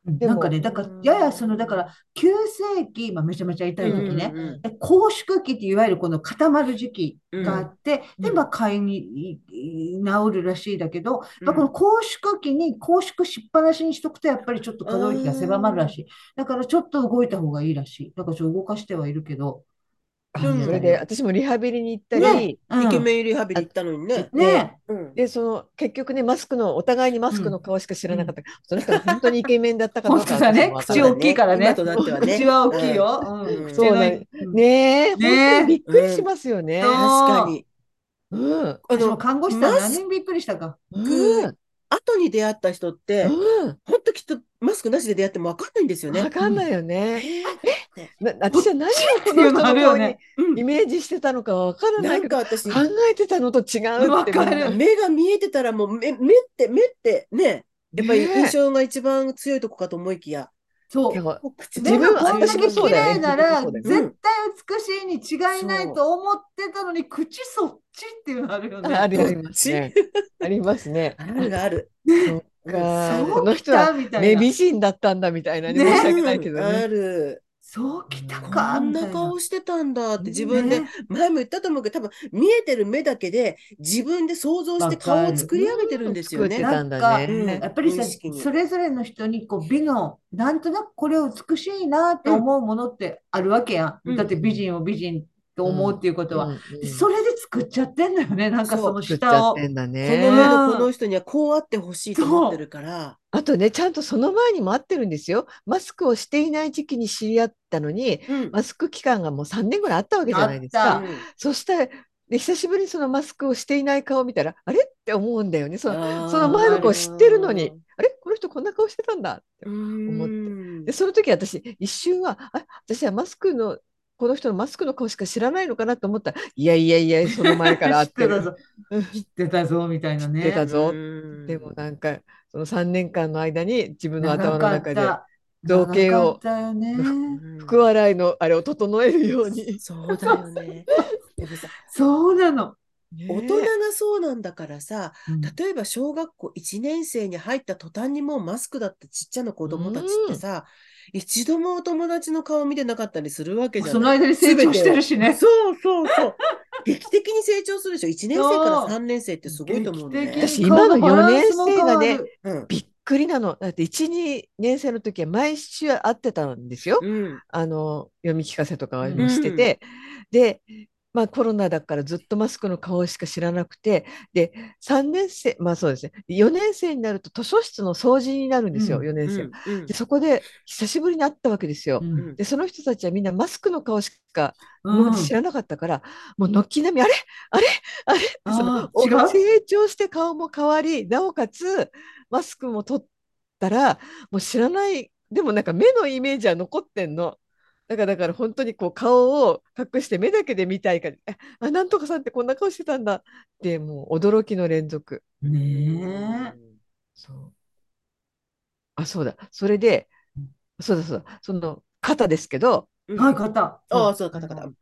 なんかね、だから、ややその、だから、急性期、まあ、めちゃめちゃ痛い時ね、うんうんで拘縮期っていわゆるこの固まる時期があって、で、うんまあ、買いに治るらしいだけど、うんまあこの拘縮期に拘縮しっぱなしにしとくと、やっぱりちょっと可動域が狭まるらしい。だからちょっと動いた方がいいらしい。だからちょっと動かしてはいるけど。あうんそれで、私もリハビリに行ったねり、うんイケメンリハビリ行ったのにね。ねうん。で、その、結局ね、マスクの、お互いにマスクの顔しか知らなかった。その人が本当にイケメンだったかどうか本当だね口大きいからね今となってはね。口は大きいよ。うんそうねえ、ねえ本当にびっくりしますよね。うん確かに。うん。あ私もの、看護師さん何人びっくりしたか。うん。後に出会った人って、うん。本当きっとマスクなしで出会っても分かんないんですよね。わかんないよね。えな私は何をこっていうの人の顔にイメージしてたのかわからなけど、ないんか私、考えてたのと違うってわかる。目が見えてたらもう目、目って、目ってね、やっぱり印象が一番強いとこかと思いきや、そう自分こんだけ綺麗なら絶対美しいに違いないと思ってたのに口そっちっていうのあるよね。あありますね。ありますね。あるある。そっかそうこの人は。目美人だったんだみたいなね、ね申し訳ないけどうんあね。る。そうきたこかんみたな。顔してたんだって自分で、ね前も言ったと思うけど、多分見えてる目だけで自分で想像して顔を作り上げてるんですよね。なんかね。やっぱりさ、それぞれの人にこう美の、なんとなくこれ美しいなって思うものってあるわけやん。うんだって美人を美人と思うっていうことは。うんうんそれで作っちゃってんだよね。なんかその作っち下を。ゃってんだこのね。目のこの人にはこうあってほしいと思ってるから。あとね、ちゃんとその前にも会ってるんですよ。マスクをしていない時期に知り合ったのに、うんマスク期間がもう3年ぐらいあったわけじゃないですかあっ。そしたら、で久しぶりにそのマスクをしていない顔を見たら、あれ？って思うんだよね。そのその前の子を知ってるのに、あれ？この人こんな顔してたんだって。思ってで、その時私、一瞬は、あ、私はマスクの、この人のマスクの顔しか知らないのかなと思ったら、いやいやいや、その前から会 [laughs] 知っててたぞ。うん知ってたぞ、みたいなね。知ってたぞうんでもなんか、その3年間の間に自分の長頭の中で。造形をね。うん福笑いのあれを整えるように。そうだよね。でもさ、そうなの。大人がそうなんだからさ、うん例えば小学校1年生に入った途端にもうマスクだったちっちゃな子供たちってさ、一度もお友達の顔見てなかったりするわけじゃそのない。間に成長してるしね。そうそうそう。[laughs] 劇的に成長するでしょ。1年生からそう3年生ってすごいと思う私今の顔バランス四年生がね。びっくりなの。だって1、2年生の時は毎週会ってたんですよ。うん。あの、読み聞かせとかもしてて。で、まあコロナだからずっとマスクの顔しか知らなくて、で、3年生、まあそうですね、4年生になると図書室の掃除になるんですよ、うん。4年生。は。うん。うん。で、そこで久しぶりに会ったわけですよ。うん。で、その人たちはみんなマスクの顔しか知らなかったから、もう軒並み、あれ？あれ？あれ？その成長して顔も変わり、なおかつマスクも取ったら、もう知らない、でもなんか目のイメージは残ってんの。だから、だから本当にこう顔を隠して目だけで見たいか [laughs] ら、あ、なんとかさんってこんな顔してたんだって、もう驚きの連続。ねえ。そう。あ、そうだ。それでうん、そうだそうだ。その肩ですけど、うんはい、買った。ああ、そう、カタカタ。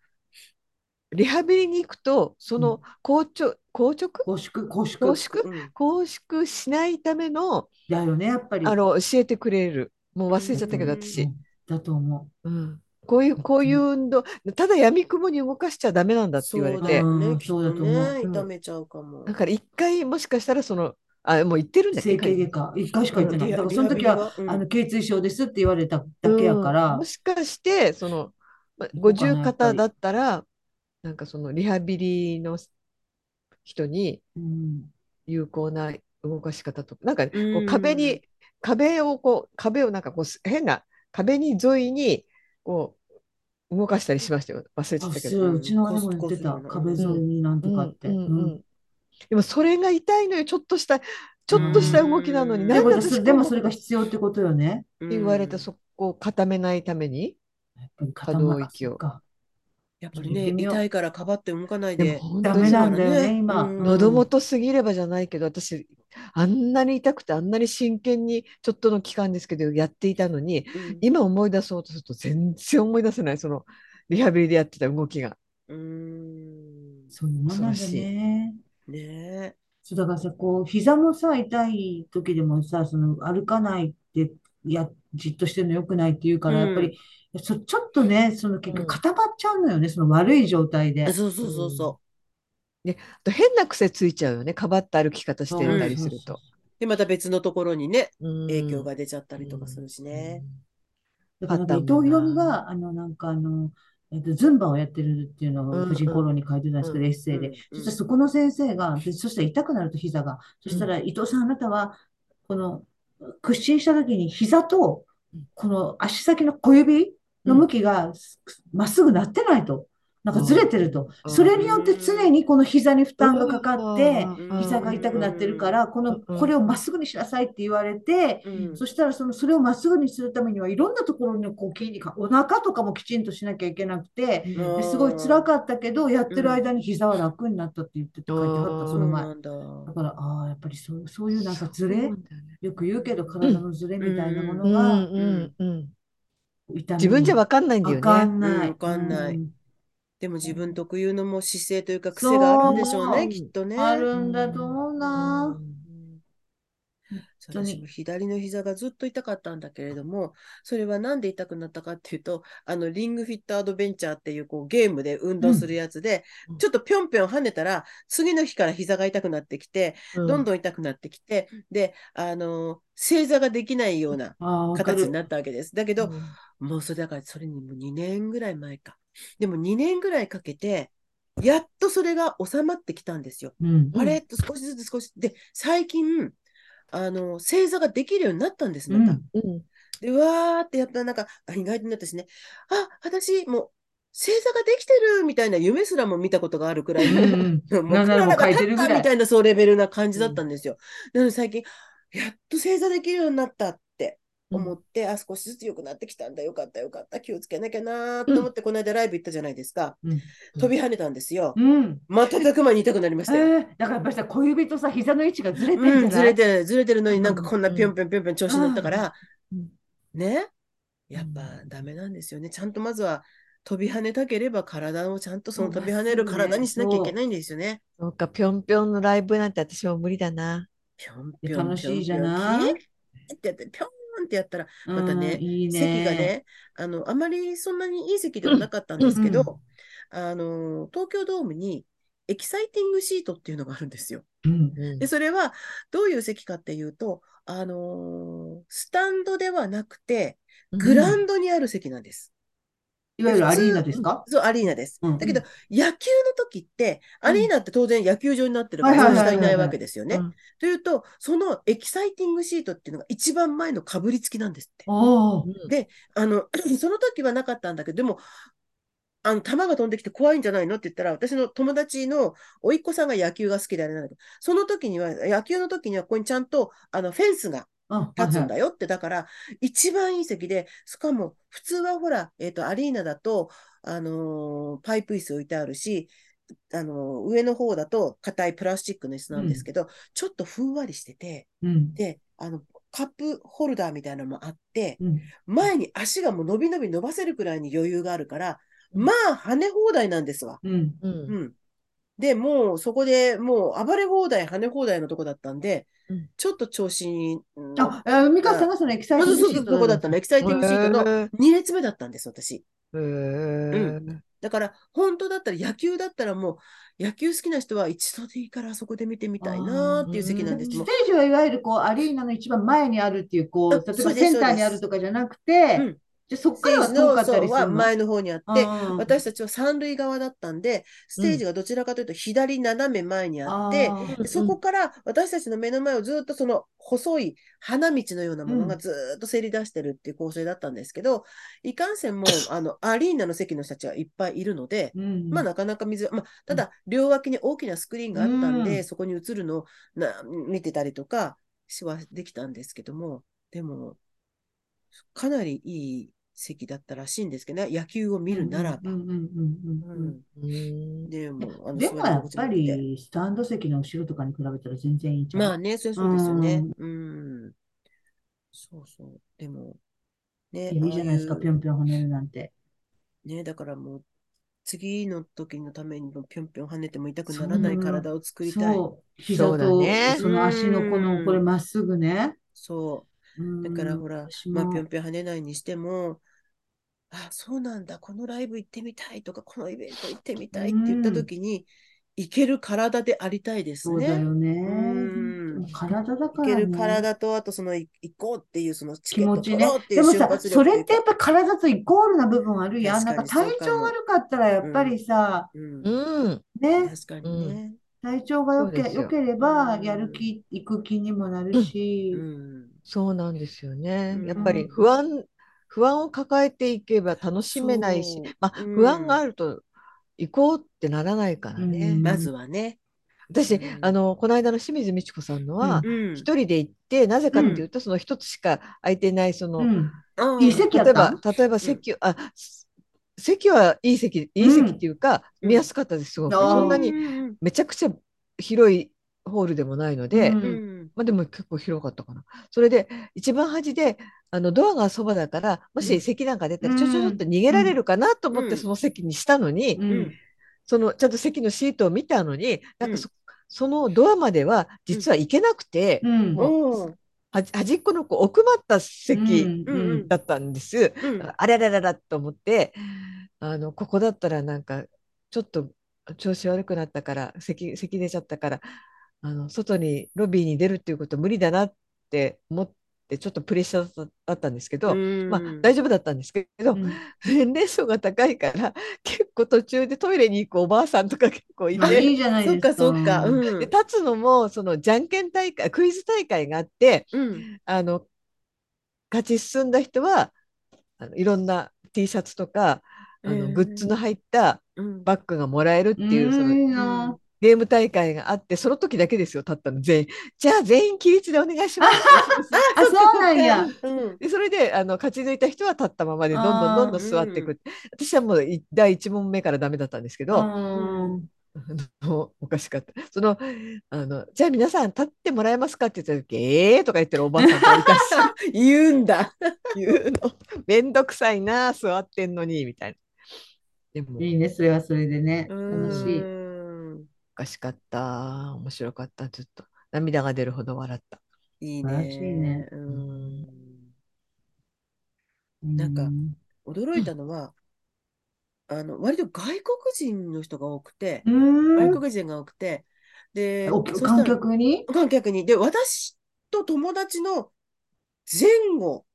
リハビリに行くと、その硬直、硬直？拘縮、拘縮？拘縮？うん拘縮しないための、だよね、やっぱり。あの、教えてくれる。もう忘れちゃったけど、うん私。だと思うん。こういう、こういう運動、ただ闇雲に動かしちゃダメなんだって言われそうだて、うよね、きっとんそうだと思う。ね、うん。痛めちゃうかも。だから一回もしかしたらその、あ、もう言ってるんう。だ整形外科、一回しか行ってない。だからその時は、はうん。あの、頸椎症ですって言われただけやから。うん。も、しかして、その、五十肩だったら、なんかそのリハビリの人にうん。有効な動かし方とか、なんかこううん。壁に、壁をこう、壁をなんかこうす変な壁に沿いにこう動かしたりしましたよ。忘れちゃあ、ったけど。そう、うちの姉も言ってた。壁沿いになんとかって。でもそれが痛いのよ。ちょっとした、ちょっとした動きなのに、うんなんででも、そ私でもそれが必要ってことよね。うん言われたそこを固めないために？やっぱり可動域をやっぱりね、痛いからかばって動かないでダメなんだよね、今。うん喉元すぎればじゃないけど、私、あんなに痛くて、あんなに真剣にちょっとの期間ですけど、やっていたのに、うん今思い出そうとすると全然思い出せない、そのリハビリでやってた動きが。うーん。そういうもんなんだ恐ろしいね。ねえ。そう、だからさ、こう、膝もさ、痛い時でもさ、その、歩かないって、や、じっとしてるの良くないって言うから、うんやっぱり、そ、ちょっとね、その結うん局固まっちゃうのよね、その悪い状態で。そうそうそうそあと変な癖ついちゃうよね、かばった歩き方してたりすると。う。で、また別のところにね、うん影響が出ちゃったりとかするしね。伊藤博美が、あの、なんかあの、えっと、ズンバをやってるっていうのを婦人公論に書いてたんですけど、うんエッセイで。うんそしたらそこの先生が、でそしたら痛くなると膝が。そしたら伊藤さん、あなたは、この屈伸した時に膝とうん、この足先の小指の向きがまっすぐなってないと。なんかずれてると。うんそれによって常にこの膝に負担がかかって、うん膝が痛くなってるから、この、うんこれをまっすぐにしなさいって言われて、うんそしたらその、それをまっすぐにするためには、いろんなところにこう筋肉、お腹とかもきちんとしなきゃいけなくて、すごい辛かったけど、やってる間に膝は楽になったって言ってて書いてあった、うんその前。だ。だから、ああ、やっぱりそう、そういうなんかズそうレ、なんだよく言うけど、体のズレみたいなもうんのが、自分じゃわわかんないんだよかね。んない。うんわかんないうんでも自分特有のもう姿勢というか癖があるんでしょうね、きっとね。あるんだと思ううな。私も左の膝がずっと痛かったんだけれども、それはなんで痛くなったかっていうと、あの、リングフィットアドベンチャーっていうこうゲームで運動するやつで、うんちょっとぴょんぴょん跳ねたら、次の日から膝が痛くなってきて、どんどん痛くなってきて、で、あの、正座ができないような。形になったわけです。だけど、うんもうそれだから、それにもう2年ぐらい前か。でも2年ぐらいかけて、やっとそれが収まってきたんですよ。うん。あれ？と少しずつ少し。で、最近、あの、正座ができるようになったんです、また。うんうんで、わーってやったら、なんか、あ意外となったしね、あ、私、もう、正座ができてるみたいな夢すらも見たことがあるくらい、うん [laughs] もうもう書いてるぐらい。みたいなそうレベルな感じだったんですよ。なので最近、やっと正座できるようになったって思って、あ、少しずつ良くなってきたんだ。よかった、よかった。気をつけなきゃなーと思って、この間ライブ行ったじゃないですか。うん飛び跳ねたんですよ。うん。瞬く間に痛くなりましたよ。えー、だからやっぱりさ、小指とさ、膝の位置がずれてんじゃうん、ないずれてる、ずれてるのになんかうんこんなぴょんぴょんぴょんぴょん調子乗ったから、うんね？やっぱダメなんですよね。ちゃんとまずは飛び跳ねたければ体をちゃんとその飛び跳ねる体にしなきゃいけないんですよね。そうか、ぴょんぴょんのライブなんて私も無理だな。ぴょんぴょん楽しいじゃない？ってやって、ぴょんってやったら、またうんね、いいね。席がね、あの、あまりそんなにいい席ではなかったんですけど、うんあの、東京ドームにエキサイティングシートっていうのがあるんですよ。うん。うんで、それはどういう席かっていうと、あのースタンドではなくて、グラウンドにある席なんです。いわゆるアリーナですか？そう、アリーナです。うんだけど、野球の時って、アリーナって当然野球場になってるから、はいはいないわけですよね。うん。というと、そのエキサイティングシートっていうのが一番前のかぶりつきなんですって。で、あの、[clears throat] その時はなかったんだけど、でも、あの、球が飛んできて怖いんじゃないのって言ったら、私の友達の甥っ子さんが野球が好きであれなんだけど、その時には、野球の時にはここにちゃんと、あの、フェンスがあ立つんだよって、だから、一番いい席で、しかも、普通はほら、えっ、と、アリーナだと、あのーパイプ椅子置いてあるし、あのー上の方だと硬いプラスチックの椅子なんですけど、ちょっとふんわりしてて、うん。で、あの、カップホルダーみたいなのもあって、うん。前に足がもう伸び伸び伸ばせるくらいに余裕があるから、うんまあ、跳ね放題なんですわ。うん。うんうん。で、もうそこでもう暴れ放題、跳ね放題のとこだったんで、うん。ちょっと調子にあ、えー、美香さんがそのエキサイティングシート。そこだったの。エキサイティングシートのへー。2列目だったんです、私。へー。だから、本当だったら、野球だったらもう、野球好きな人は一度でいいからあそこで見てみたいなーっていう席なんです。ステージはいわゆるこうアリーナの一番前にあるっていう、こう、あ例えばセンターにあるとかじゃなくて、うんで、そっスからは遠は前の方にあって、うん。私たちは三塁側だったんで、ステージがどちらかというと左斜め前にあって、あー。でそこから私たちの目の前をずっとその細い花道のようなものがずーっとせり出してるっていう構成だったんですけど、いかんせんもう [laughs] あのアリーナの席の人たちがいっぱいいるので、うん。まあなかなか水、まあ、ただ両脇に大きなスクリーンがあったんで、うん。そこに映るのをな見てたりとかしはできたんですけども、でも、かなりいい席だったらしいんですけどね、野球を見るならば。でも、あのでもやっぱ座りスタンド席の後ろとかに比べたら全然いいじゃん。まあね、そりゃそうですよね。うん。そうそう。でも、ね、いいじゃないですか、ぴょんぴょん跳ねるなんて。ね、だからもう、次の時のためにもぴょんぴょん跳ねても痛くならない体を作りたい。そう、膝そうだとねその足のこの、うんこれまっすぐね。そう。だからほら、私まあ、もぴょんぴょん跳ねないにしても、あ、そうなんだ、このライブ行ってみたいとか、このイベント行ってみたいって言った時に、行ける体でありたいですそうだね。よね。うん体だ行けるからね。体と、あとそのい行こうっていう、そのチケット気持ちね取ろうっていでもさ、う瞬発力それってやっぱり体とイコールな部分あるやん。なんか体調悪かったらやっぱりさ、うん、うんね、確かにね。体調がよけ、よよければうんやる気、行く気にもなるしう、ん。そうなんですよね。うん。やっぱり不安、不安を抱えていけば楽しめないしまあ、うん。不安があると行こうってならないからね。うん。まずはね。私、うん。あの、この間の清水美智子さんのは、うん。一人で行って、なぜかっていうと、その一つしか空いてない、その、うん。あいい席や例えば、例えば席、あ、す席はいい席、いい席っていうか、うん。見やすかったです、すごく。そんなにうん。めちゃくちゃ広いホールでもないので、うんうんまあでも結構広かったかな。それで、一番端で、あの、ドアがそばだから、もし席なんか出たら、うん。ちょちょちょっと逃げられるかなと思っうん。てその席にしたのに、うん。うんその、ちゃんと席のシートを見たのに、なんかそ、そのドアまでは実は行けなくて、端っこのこう奥まった席だったんです。うん。あれらららと思って、あの、ここだったらなんか、ちょっと調子悪くなったから、咳、咳出ちゃったから、あの、外に、ロビーに出るっていうこと無理だなって思って、ちょっとプレッシャーだったんですけど、うん。まあ大丈夫だったんですけど、うん。年齢層が高いから、結構途中でトイレに行くおばあさんとか結構いて、あいいじゃないそっですか。かそっか。うん。で立つのも、そのじゃんけん大会、クイズ大会があって、うん。あの、勝ち進んだ人は、あのいろんな T シャツとか、あの、うんグッズの入ったうん。バッグがもらえるっていう、そのなゲーム大会があって、その時だけですよ、立ったの全員。じゃあ全員規律でお願いしますあ、そうなんや。うんでそれであの勝ち抜いた人は立ったままでどんどんどんどん座っていく。私はもうい第1問目からダメだったんですけど、[laughs] おかしかった。そのあのじゃあ皆さん立ってもらえますかって言った時、えーとか言ってるおばあさんがいたし、[laughs] 言うんだ。[laughs] 言うの、めんどくさいな、座ってんのに、みたいな。でも、いいね、それはそれでね。楽しい。かしかった。面白かった。ずっと涙が出るほど笑った。いい素晴らしいねね。ううんんなんかうん驚いたのは、あの、割と外国人の人が多くて、うん外国人が多くて、で、おそしたら観客に？観客に。で、私と友達の前後、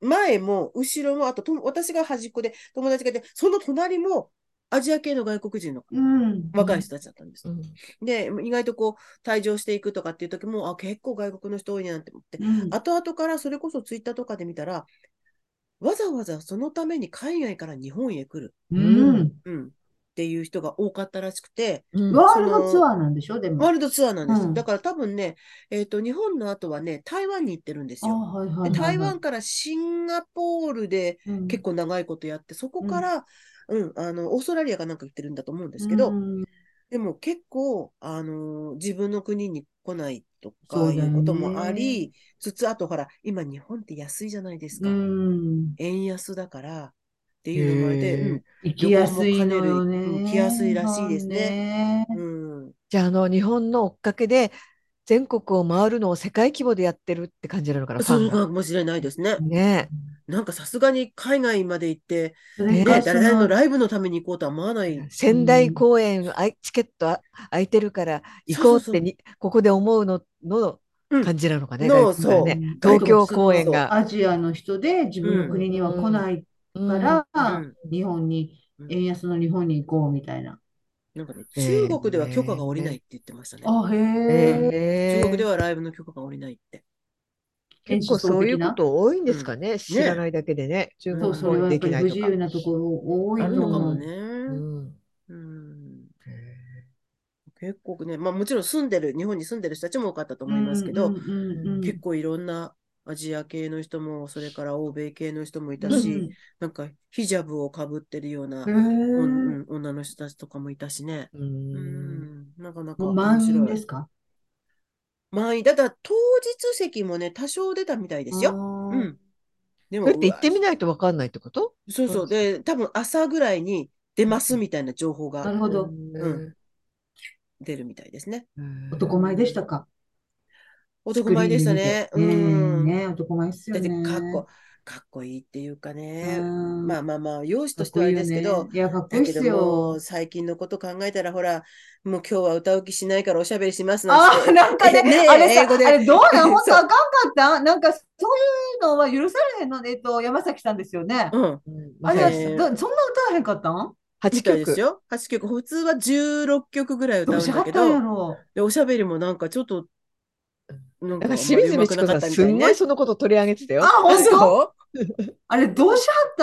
前も後ろも、あとと私が端っこで友達がいて、その隣もアジア系の外国人のうん。若い人たちだったんです。うんで、意外とこう、退場していくとかっていう時も、あ、結構外国の人多いなって思って、うん。後々からそれこそツイッターとかで見たら、わざわざそのために海外から日本へ来る、うん。うん、っていう人が多かったらしくて、うんワールドツアーなんでしょ？でも。ワールドツアーなんです。うんだから多分ね、えっ、と、日本の後はね、台湾に行ってるんですあ、よ。はいはいはいではい。台湾からシンガポールでうん結構長いことやって、そこから、うん、あの、オーストラリアかなんか行ってるんだと思うんですけど、うんでも結構、あのー自分の国に来ないとかいそうこともあり、つつ、あとほら、今日本って安いじゃないですか。うん。円安だからっていうのもあれで、うん行きやすいのよね。うん来やすいらしいですねね。うん。じゃあ、あの、日本の追っかけで全国を回るのを世界規模でやってるって感じなのかな、フそうかもしれないですね。ねなんかさすがに海外まで行って、ね、誰々のライブのために行こうとは思わない。仙台公演、あいチケットあ空いてるから行こうそうそうそうってにここで思うののうん感じなのかね、の外国からねそう東京公演が。アジアの人で自分の国には来ないから、うん日本に、うん円安の日本に行こうみたいな。なんかね、中国では許可が下りないって言ってましたね。あ、へえ。へ中国でえ。はライブの許可が下りないって。結構そういうこと多いんですかね。知らないだけでね。中そう、国語でそれはやっぱきないと不自由。なところ多い。う。のかもね。うん。うん。へ結構ね、まあもちろん住んでる、日本に住んでる人たちも多かったと思いますけど、うんうんうんうん。結構いろんなアジア系の人も、それから欧米系の人もいたうん。し、なんかヒジャブをかぶってるような、女の人たちとかもいたしね。ううん。ん、なかなか面白いですか？満員。だから当日席もね、多少出たみたいですよ。うん。でそれって行ってみないと分かんないってこと？そうそう。で、多分朝ぐらいに出ますみたいな情報がなるほど。うん出るみたいですね。男前でしたか？男前でしたね。うん。ね男前っすだってよね。かっこ、かっこいいっていうかね。うんまあまあまあ、容姿としてはあれこいいよねですけど、いや、かっこいいっすだけどもよう。最近のこと考えたら、ほら、もう今日は歌う気しないからおしゃべりしますなんあてあ、なんかね、[laughs] ねえあれさ、英語であれどうなん？[laughs] 本当あかんかった？なんかそういうのは許されへんの？ね、えっと、山崎さんですよね。うん。うんあれは、そんな歌わへんかったん？8みたいです曲。よ。8曲。普通は16曲ぐらい歌どううんしはったんやだけど、ろ？で、おしゃべりもなんかちょっと、なんだか清水美智子さんすんごいそのこと取り上げてたよ。あ、本当？あれどうしはっ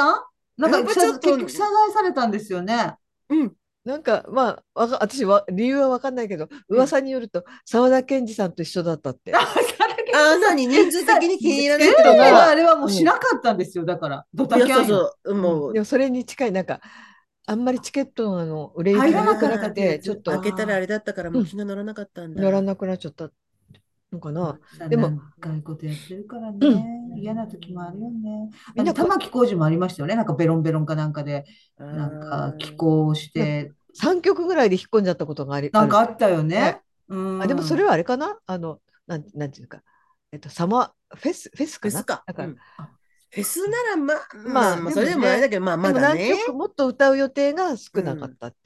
た？んなんかちょっと結局謝罪されたんですよね。うん。なんかまあわか私は理由は分かんないけど噂によると沢田研二さんと一緒だったって。あ、さに人数的に気に入らないえってのえが、あれはもうしなかったんですよ。だから、ドタキャンよ。そうそう、もうで、もそれに近いなんかあんまりチケットのあの売れ行き入らなかが良くなくってちょっと開けたらあれだったからもう気が乗らなかったんだ。乗らなくなっちゃったのかな？ででもも、長いことやってるからうね。嫌な時もあるよね。みんなあの玉置浩二もありましたよね。なんかベロンベロンかなんかで、なんか寄稿して、3曲ぐらいで引っ込んじゃったことがありなんかあったよねね。うんあでもそれはあれかな？あのなんなんていうかえっとサマーフェスフェスかな？フェスか。だから、うんフェスならまあ、まあまあ、まあ、それでもあれだけど、まあ、までも何だね。曲もっと歌う予定が少なかったって。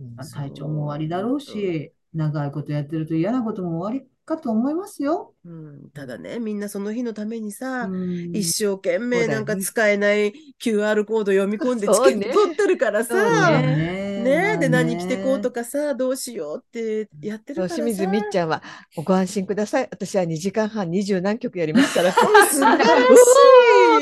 うんまあ体調も終わりだろうし、長いことやってると嫌なことも終わりかと思いますよ。うん、ただね、みんなその日のためにさ、うん一生懸命なんか使えない QR コード読み込んでチケット取ってるからさ、ねねで、まあ何着てこうとか。かさ、どうしようってやってるからさ。清水みっちゃんはご安心ください。私は2時間半二十何曲やりますから。素晴らし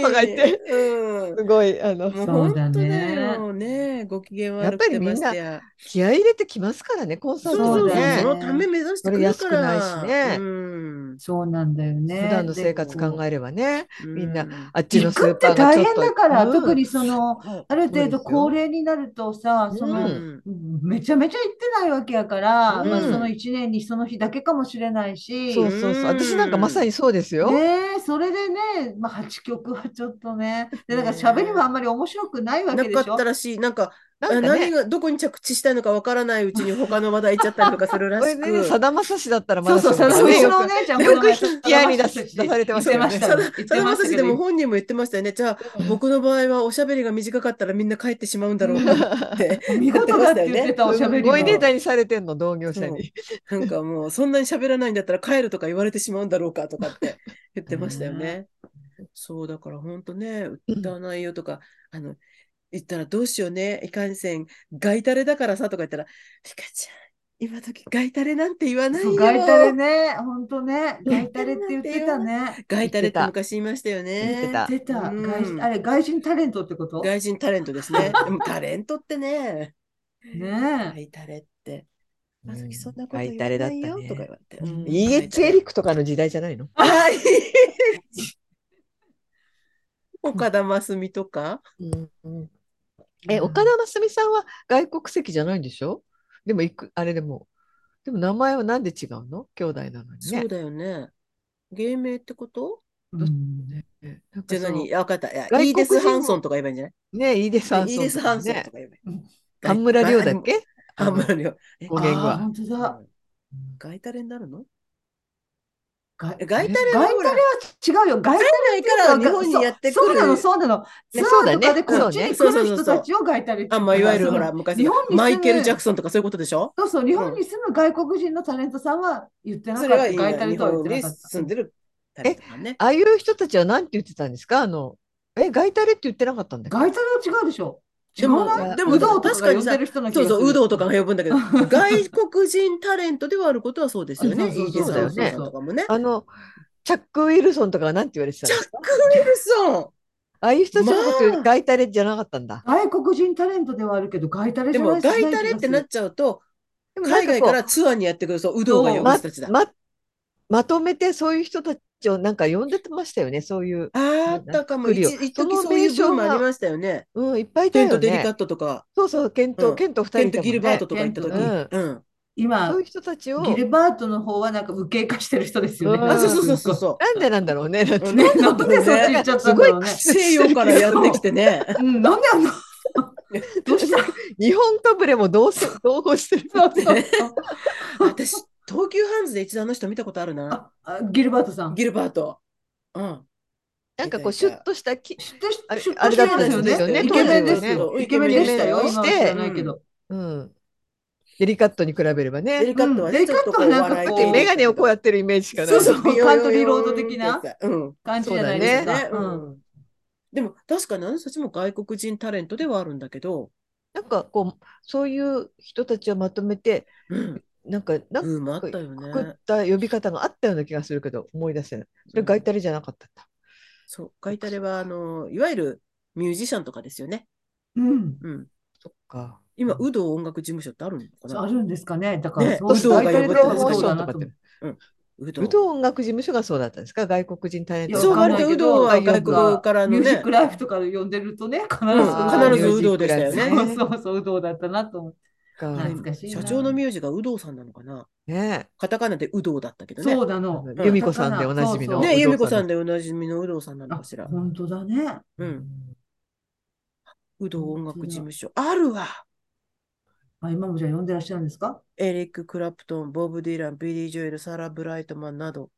い。とか言ってうん。すごいあのもうそうだ本当だねよね。ご機嫌やっぱりみんな。気合い入れてきますからねコンサートそうそうそう。そのため目指してくるかそれ安くないしねら。うん。そうなんだよね。普段の生活考えればね。みんなうん。あっちのスー行くって大パーがちょっと変だから、うん特にその、ある程度高齢になるとさ、その、ううん。めちゃめちゃ行ってないわけやから、うん。まあその1年にその日だけかもしれないし、そうそうそう。私なんかまさにそうですよ。ねえ、それでね、まあ8曲はちょっとね、で、だから喋りもあんまり面白くないわけなかでしょ。ったらしい、なんか、なんかね。何がどこに着地したいのかわからないうちに他の話題行っちゃったりとかするらこれしく。[laughs] ねさだまさしだったらまそうそう、だしもねそれうちよ。くのお姉ちゃんよく引き合いに出す出されてましたさだまさしでも本人も言ってましたよね。じゃあ、僕の場合はおしゃべりが短かったらみんな帰ってしまうんだろうかって。見事だって言ってたおしゃべりごいネタにされてんの同業者に。なんかもう、そんなに喋らないんだったら帰るとか言われてしまうんだろうかとかって言ってましたよね。そう、だから本当ね、歌わないよとか、あの、言ったらどうしようね、いかんせん、ガイタレだからさとか言ったら、ピカちゃん、今時ガイタレなんて言わないよ。ガイタレね、本当ね、ガイタレって言ってたね。ガイタレって昔言いましたよね。言ってた。あれ、外人タレントってこと？外人タレントですね。[laughs] でもタレントってね、ガねイタレって、まさうんきそんなことガイ言タレだったわないよねとか言われて。うん。イーエッツエリックとかの時代じゃないの？はい。岡田真澄とか？え、岡田真澄さんは外国籍じゃないんでしょ？でも行く、あれでも。でも名前はなんで違うの？兄弟なのにね。そう。だよね。芸名ってこと？うんね。なじゃあ何？あ、わかった。いやイーデス・ハンソンとか言えばいいんじゃない？ね、イーデス・ハンイーソンとかデス・ハンソンねとか言えばいい。うん。半村亮だっけ？半村亮。え語源は。本当だ。ガイタレになるの？ガイタレは違うよ。ガイタレから日本にやってくる。そうなの、そうなの。そうだねーとかでこっちに来る人たちをガイタレってあ、まあ、いわゆるほら、昔マイケル・ジャクソンとかそういうことでしょ？そうそう、日本に住む外国人のタレントさんは言ってなかった。イタレ日とは言ってなかった。住んでるタレントさんね。ああいう人たちは何て言ってたんですか？あの、え、ガイタレって言ってなかったんだガイタレは違うでしょ。違でもでもうど確かにさ。そうそう、有働とかが呼ぶんだけど、外国人タレントではあることはそうですよね。そうそうイージス・そうだよね。あの、チャック・ウィルソンとかがなんて言われてたんチャック・ウィルソンああいう人たちのことまあガイタレじゃなかったんだ。外国人タレントではあるけど、ガイタレでも、じゃない外タレってなっちゃうと、海外からツアーにやってくるそう、有働が呼ぶま人たちだ。ままとめてそういう人たちをなんか呼んでましたよね、そういう。あったかも。一時そういうブーム名称がありましたよね。うん、いっぱいいたよケント・デリカッね。トとか、そうそう、ケント、うんケント二ケント・ギルバートね。とか行った時。うん。今そういう人たちを、ギルバートの方はなんか無形化してる人ですよね。うんあ、そうそうそうそうそなんでなんだろうね。だってう。ね、ねなんでそっち行っちゃったんだろうね。西洋からやってきてね。うん、なんであんな、どうした？日本かぶれも同せ同行してる。そうそうそう [laughs] 私、東急ハンズで一度あの人見たことあるな。あ、あギルバートさん。ギルバート。うん。なんかこう、シュッとしたき、知ってあれ知ってあれだったんですよねイケメンですよ。ねイケメンでしたよ。イケメンをして。うん。デリカットに比べればデリね。カットはね、うんちょっとこうデリカットはなんかメガネをこうやってるイメージしかない。そうそうカントリーロード的な。感じじゃないですか。ね。ううんん。でも、確かにあの人たちも外国人タレントではあるんだけど、なんかこう、そういう人たちをまとめて、うん。なんか、なんかったよくくっね。た呼び方があったような気がするけど、思い出せない。それガイタレじゃなかったんだ。そう、ガイタレは、あの、いわゆるミュージシャンとかですよね。うん。うん。そっか。今、有働音楽事務所ってあるのかな？あるんですかね。だから、ねそういう有働がガイタレ呼ばれてるではそうだなと思って。有ウド音楽事務所がそうだったんですか？外国人タレントそう、割と有働どは外国からのねミュージック、ライフとかで呼んでるとね、必ず、うん必ず有働でしたよねそうそうそう、有働だったなと思って。か懐かしいな社長の名字が有働さんなのかな？ねカタカナで有働だったけどね。そうなの。え。由美子さんでおなじみの。ね、由美子さんで。でおなじみの有働さんなのあかしら。本当だね。うん。有働音楽事務所。あるわ。あ、今もじゃあ呼んでらっしゃるんですか？エリック・クラプトン、ボブ・ディラン、ビリー・ジョエル、サラ・ブライトマンなど。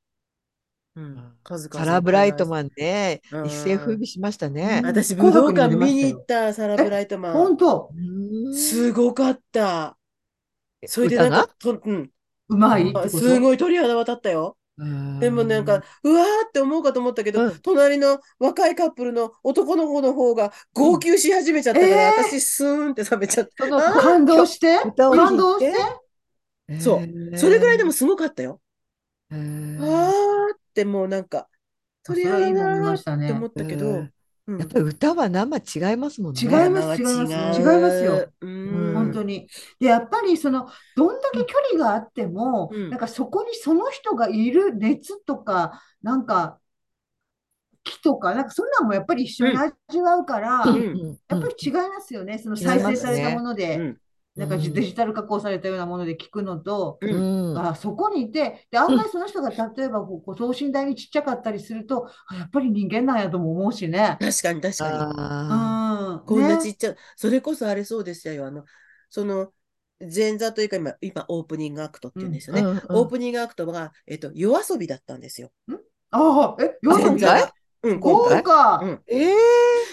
うん。数々サラ・ブライトン。マンねうん、一世風靡しましたね。私、武道館見に行った、サラ・ブライトマン。本。当？うんすごかった。それでなんか、とうん、うまいすごい鳥肌立ったよ。でもなんか、うわーって思うかと思ったけど、うん。隣の若いカップルの男の方の方が号泣し始めちゃったから、うん。えー私スーンって冷めちゃっそのあ感動して？感動して？そう。た。それぐらいでもすごかったよ。へー。あーってもうなんか、鳥肌それはいいもん見だーましたねって思ったけど、うん。うん。やっぱり歌は生違いますもんね。違います違います。違いますよ。うん。本当に。で、やっぱりその、どんだけ距離があっても、うん。なんかそこにその人がいる熱とか、なんか、木とか、なんかそんなんもやっぱり一緒に味わうから、やっぱり違いますよね。その再生されたもので、うんなんかデジタル加工されたようなもので聞くのと、ううんんあそこにいて、で、案外その人が例えばこうこう等身大にちっちゃかったりすると、あやっぱり人間なんやとも思うしね。確かに確かに。あうん。こんなねちっちゃい、それこそあれそうでしたよ。あの、その、前座というか今、今、オープニングアクトって言うんですよね。うんうんオープニングアクトが、えっと、夜遊びだったんですよ。ああ、え、夜遊び前座が。うん、今豪回。華うんええ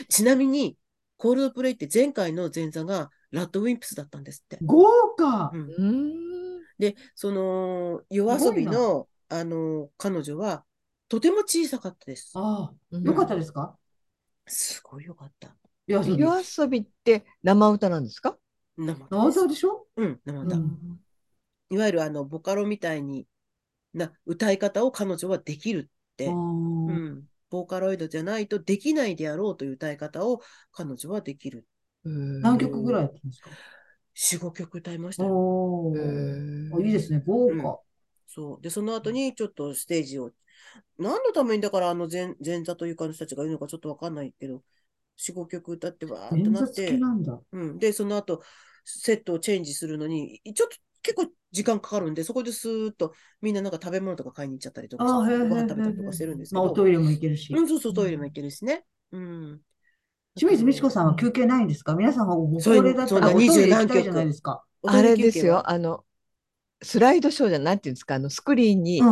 ちなみに、コールドプレイって前回の前座がラッドウィンプスだったんですって。豪華うんうんで、その、夜遊びの、あの、彼女は、とても小さかったです。ああ、うんよかったですか？すごいよかった。夜遊び。って生歌なんですか？生歌あでしょ？うん、生歌。うんいわゆるあの、ボカロみたいにな歌い方を彼女はできるって。あうーん。ボーカロイドじゃないとできないであろうという歌い方を彼女はできる。何何曲ぐらいやってるんですか？4、5曲歌いましたよ。いいですね、豪うん華。そう。で、その後にちょっとステージを、何のためにだからあの前前座というかの人たちがいるのかちょっとわかんないけど、4、5曲歌ってわーってなって、付きなんだ。うん。で、その後、セットをチェンジするのに、ちょっと結構時間かかるんで、そこでスーッとみんななんか食べ物とか買いに行っちゃったりとかご飯食べたりとかしてるんですけまあ、ど、おトイレも行けるし。うん、そうそう、トイレも行けるしね。うん。清水美智子さんは休憩ないんですか？皆さんがご高そう齢だったらそうだおトイレ20行きたいじゃないですか。あれですよ、あの、スライドショーじゃなんていうんですか、あのスクリーンに、お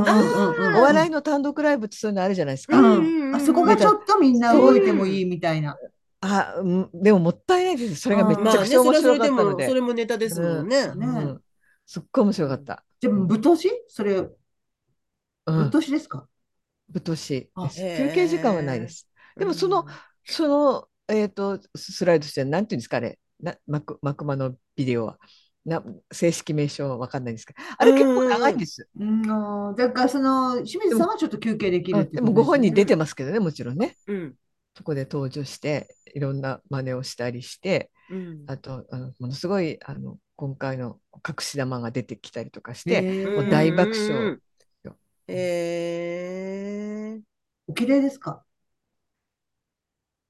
笑いの単独ライブってそういうのあるじゃないですか。あそこがちょっとみんな動いてもいいみたいな。あ、うん。でももったいないです。それがめっちゃくちゃ面それはそれでも、白かったので。それもネタですもんね。うね。んすっごい面白かった。じゃあ、ぶっ通し？それ、うぶっん、通しですか？ぶっ通し休憩時間はないです。でもその、その、えっと、スライドして、なんていうんですか、あれ、な、マク、マクマのビデオは。な、正式名称はわかんないんですけど、あれ結構長いんです。うん、だからその清水さんはちょっと休憩できるってでもいうことご本人出てまますけどね、もちろんね。うん。そこで登場して、いろんな真似をしたりして、うん。あと、あのものすごい、あの、今回の隠し玉が出てきたりとかしでて、もう大爆笑うんえー。お綺麗ですか？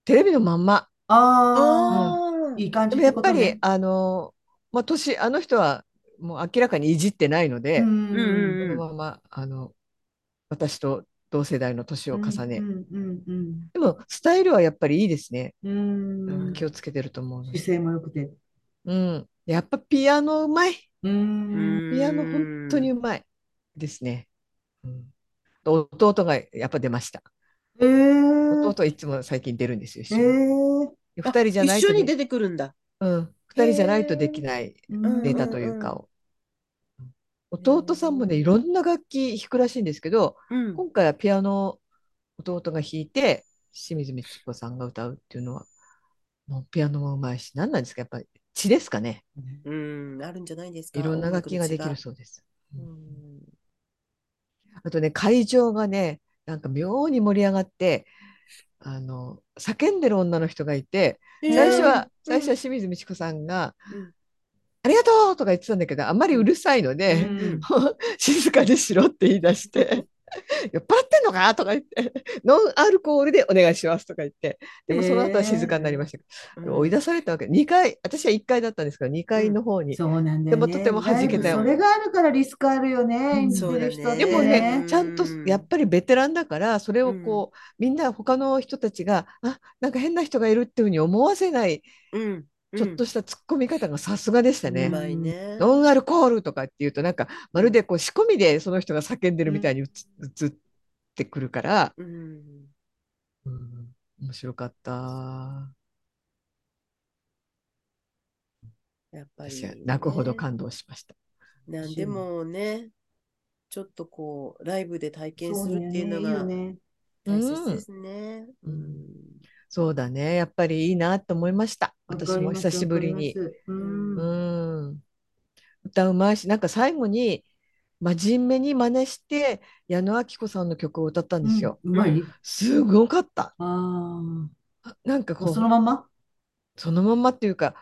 テレビのまんま。あああ、いい感でじもやっぱり。あの、まあ、年、あの人はもう明らかにいじってないので、うんうんうんそのまま、あの、私と同世代の年を重ね、うんうんうんでも、スタイルはやっぱりいいですね。うんうんうん気をつけてると思う。姿勢も良くて。うん。やっぱピアノうまい。ううんんピアノ本当にうまいですね。うん、弟がやっぱ出ました。えー、弟いつも最近出るんですよ。一え緒にー、二人じゃない一緒に出てくるんだ。うん、二人じゃないとできないうんデータというかを。弟さんもね、いろんな楽器弾くらしいんですけど、うん。今回はピアノを弟が弾いて、清水美智子さんが歌うっていうのは、もうピアノもうまいし、何なんですか、やっぱり血ですかね。うん、あるんじゃないですか。いろんな楽器ができる音そうです。うんあとね、会場がね、なんか妙に盛り上がって、あの、叫んでる女の人がいて、最初は、最初は清水美智子さんが、うん。ありがとうとか言ってたんだけど、あんまりうるさいので、うん。[laughs] 静かにしろって言い出して、[laughs] 酔っ払ってんのかとか言って、ノンアルコールでお願いしますとか言って、でもその後は静かになりましたけど、追い出されたわけ。2階、私は1階だったんですけど、2階の方に。そうなんだよね。でもとても弾けたよそれがあるからリスクあるよね、うん。演じてる人って。でもねう、ん。ちゃんとやっぱりベテランだから、それをこう、みんな他の人たちが、あ、なんか変な人がいるっていうふうに思わせない、うん。ちょっとした突っ込み方がさすがでしたね。うまいね。ノンアルコールとかっていうと、なんかまるでこう仕込みでその人が叫んでるみたいに映映ってくるから、うん。うん、面白かった。やっぱり私は泣くほどね感動しました。なんでもね、ちょっとこう、ライブで体験するっていうのが。大切ですね。ううんん。そうだね。やっぱりいいなと思いました。私も久しぶりに。。うんうん。歌うまいし、なんか最後に真面目に真似して矢野顕子さんの曲を歌ったんですよ。うんうまい？すごかった。あなんかこうそのまんま？そのまんまっていうか、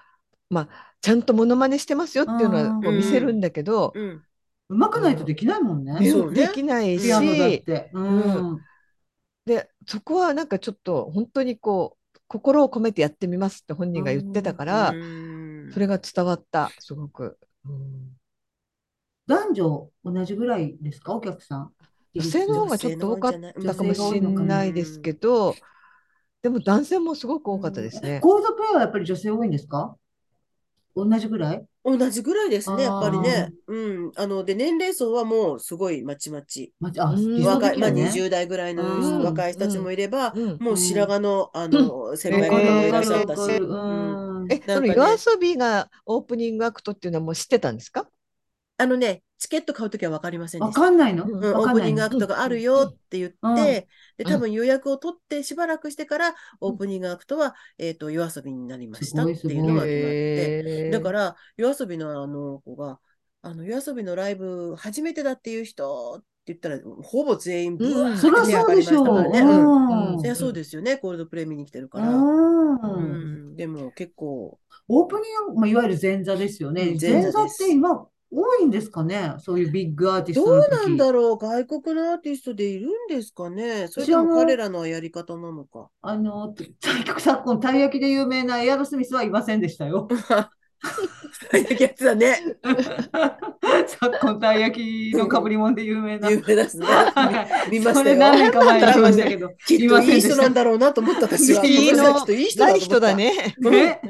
まあ、ちゃんとモノマネしてますよっていうのはこう見せるんだけど、うん。うまくないとできないもんね。できないピアノだっし、て。うん。で、そこはなんかちょっと本当にこう、心を込めてやってみますって本人が言ってたから、うん。それが伝わった、すごく。うん。男女同じぐらいですか、お客さん。女性の方がちょっと多かったかもしれないですけど、でも男性もすごく多かったですね。コールドプレイはやっぱり女性多いんですか？同じぐらい？同じぐらいですね、やっぱりあね。うん。あの、で、年齢層はもうすごいまちまち。まあ、若い、まあ的だね。20代ぐらいのうん若い人たちもいれば、うんもう白髪の、あの、先輩方もいらっしゃったし。え、そのなんかね夜遊びがオープニングアクトっていうのはもう知ってたんですか？あのね、チケット買うときは分かりませんでした。分かんないの？うん。うん、オープニングアクトがあるよって言って、うん。で、うん。多分予約を取ってしばらくしてから、オープニングアクトは、えっと、夜遊びになりましたっていうのが決まって、へーだから、夜遊びのあの子が、あの、夜遊びのライブ初めてだっていう人って言ったら、ほぼ全員、ブワーってそりゃそうでしょう。手上がりましたからね。うん。うん。そりゃそうですよね、コールドプレイ見に来てるから。うん。うん、でも結構、オープニング、まあ、いわゆる前座ですよね。うん。前座前座っですて今多いんですかね？そういうビッグアーティスどトの時。うなんだろう？外国のアーティストでいるんですかね？それとも彼らのやり方なのか。あの、昨今、たい焼きで有名なエアロスミスはいませんでしたよ。[laughs] やつだね。昨今、たい焼きのかぶり物で有名な。有名ですね。見見ましたよ。それ何年か前に見ましたけど。[laughs] きっといい人なんだろうなと思った私は。[laughs] いい人だ。ね。ね。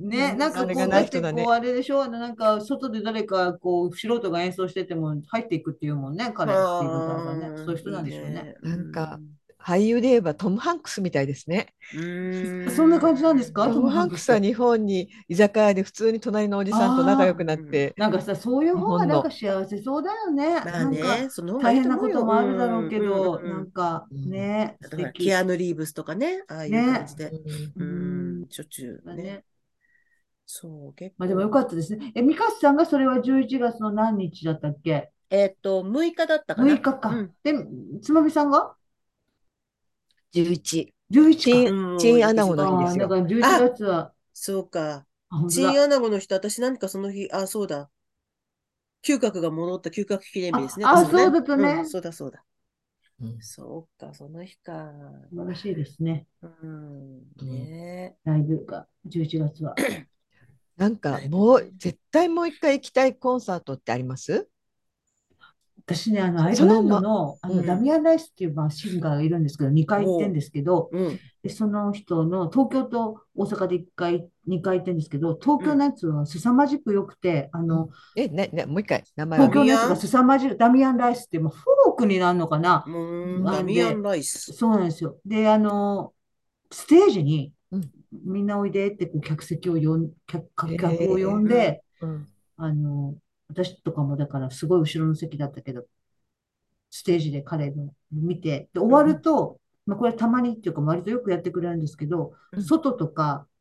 ね、うんなんかこう、あれがだってこう、あれでしょ？なんか、外で誰か、こう、素人が演奏してても入っていくっていうもんね、彼っていう方がね。そういう人なんでしょうね。なんか俳優で言えばトム・ハンクスみたいですね。ん。そんな感じなんですか？トム・ハンクス。は日本に居酒屋で普通に隣のおじさんと仲良くなって、なんかさ、そういう方がなんか幸せそうだよね。まあなんか大変なこともあるだろうけど、なんかね、キアヌ・リーブスとかね、ああいうね感じで。うんうん、しょっちゅうね。そう、結まあでもよかったですね。え、ミカスさんがそれは11月の何日だったっけ？えっと、6日だったかな。?6 日か。うんで、つまみさんが？11。11チか。うんン、チンアナゴの日ですよ。から11月は、そうか。チン。アナゴの人、私何かその日、あ、そうだ。嗅覚が戻った嗅覚記念日ですね。あそうだったねんそうだ、そうだ。うんそうか、その日か。素晴らしいですね。うん、ねライブが11月は。なんかもう絶対もう一回行きたいコンサートってあります？私ね、あの、アイルランドの、あの、うんダミアン・ライスっていう、まあ、シンガーがいるんですけど、2回行ってんですけど、う。ん。で、その人の、東京と大阪で1回、2回行ってんですけど、東京のやつは凄まじく良くて、あの、え、ね、ね、もう一回、名前は。東京のやつが凄まじく、ダミアン・ライスって、もうフォークになるのかな？ダミアン・ライス。そうなんですよ。で、あの、ステージにうん、みんなおいでってこう客席を呼ん、客、客を呼んで、うん。あの、私とかもだからすごい後ろの席だったけど、ステージで彼の見て、で、終わると、まあこれたまにっていうか割とよくやってくれるんですけど、うん。外とかうん、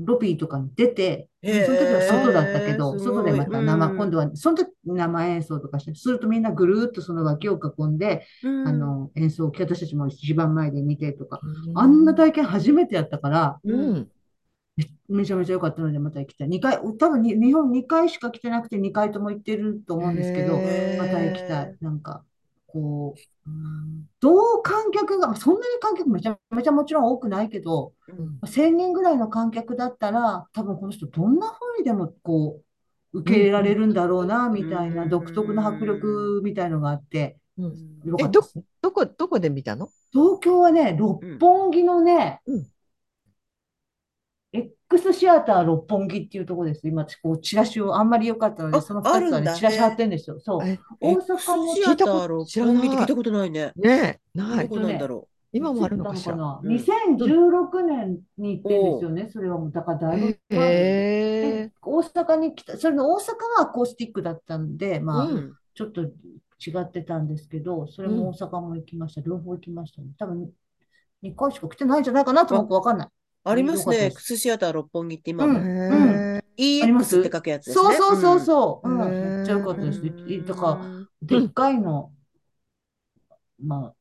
ロビーとかに出て、その時は外だったけど、外でまた生、うん。今度は、その時生演奏とかして、するとみんなぐるーっとその脇を囲んで、うん。あ、の、演奏を私たちも一番前で見てとか、うん。あんな体験初めてやったから、うん。めめちゃめちゃ良かったのでまた行きたい。2回、多分に日本2回しか来てなくて2回とも行ってると思うんですけど、また行きたい。なんか、こう、うん。どう観客が、そんなに観客めちゃめちゃもちろん多くないけど、うん。1000人ぐらいの観客だったら、多分この人どんな風にでもこう、受け入れられるんだろうな、みたいな独特な迫力みたいのがあって、うん。ったですね。どこ、どこで見たの？東京はね、六本木のねうん、X シアター六本木っていうところです。今、こう、チラシをあんまり良かったので、あその2つはね、チラシ貼ってるんですよ。そう。え、大阪もシアター六本木って聞いたことないね。ねえ、ない。どこなんだろ今もあるのかしら。いつだったうんのかな ?2016 年に行ってるんですよね。それはもう、だからだいぶ。大阪に来た、それの大阪はアコースティックだったんで、まあ、う。うんうんちょっと違ってたんですけど、それも大阪も行きました。両方行きましたね。多分、2回しか来てないんじゃないかなと僕わかんない。ありますね。よかったです X シアター六本木って今うんも。へえ。あります EX って書くやつですね。そうそうそうそう。うん、うんめっちゃ良かったですだから、でっかいの、まあ、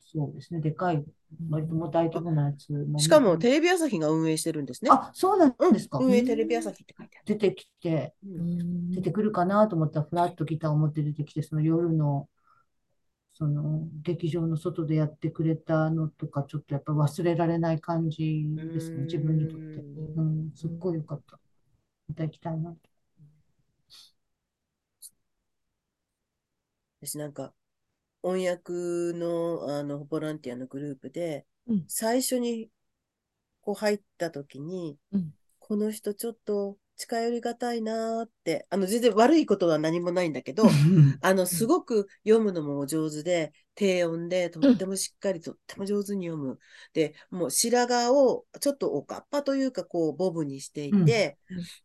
そうですね。でかい、割ともう大規模なやつもしかもテレビ朝日が運営してるんですね。あ、そうなんうんですか。運営テレビ朝日って書いてあ出てきて、る。ううんん出てくるかなと思ったら、フラッとギターを持って出てきて、その夜の、その劇場の外でやってくれたのとか、ちょっとやっぱ忘れられない感じですね、自分にとって。うんうん、すっごい良かった。また行きたいな。私なんか、翻訳の、あの、ボランティアのグループで、うん最初に、こう入った時に、うんこの人ちょっと近寄りがたいなーって、あの、全然悪いことは何もないんだけど、あの、すごく読むのもお上手で、低音で、とってもしっかり、とっても上手に読む。で、もう白髪をちょっとおかっぱというか、こう、ボブにしていて、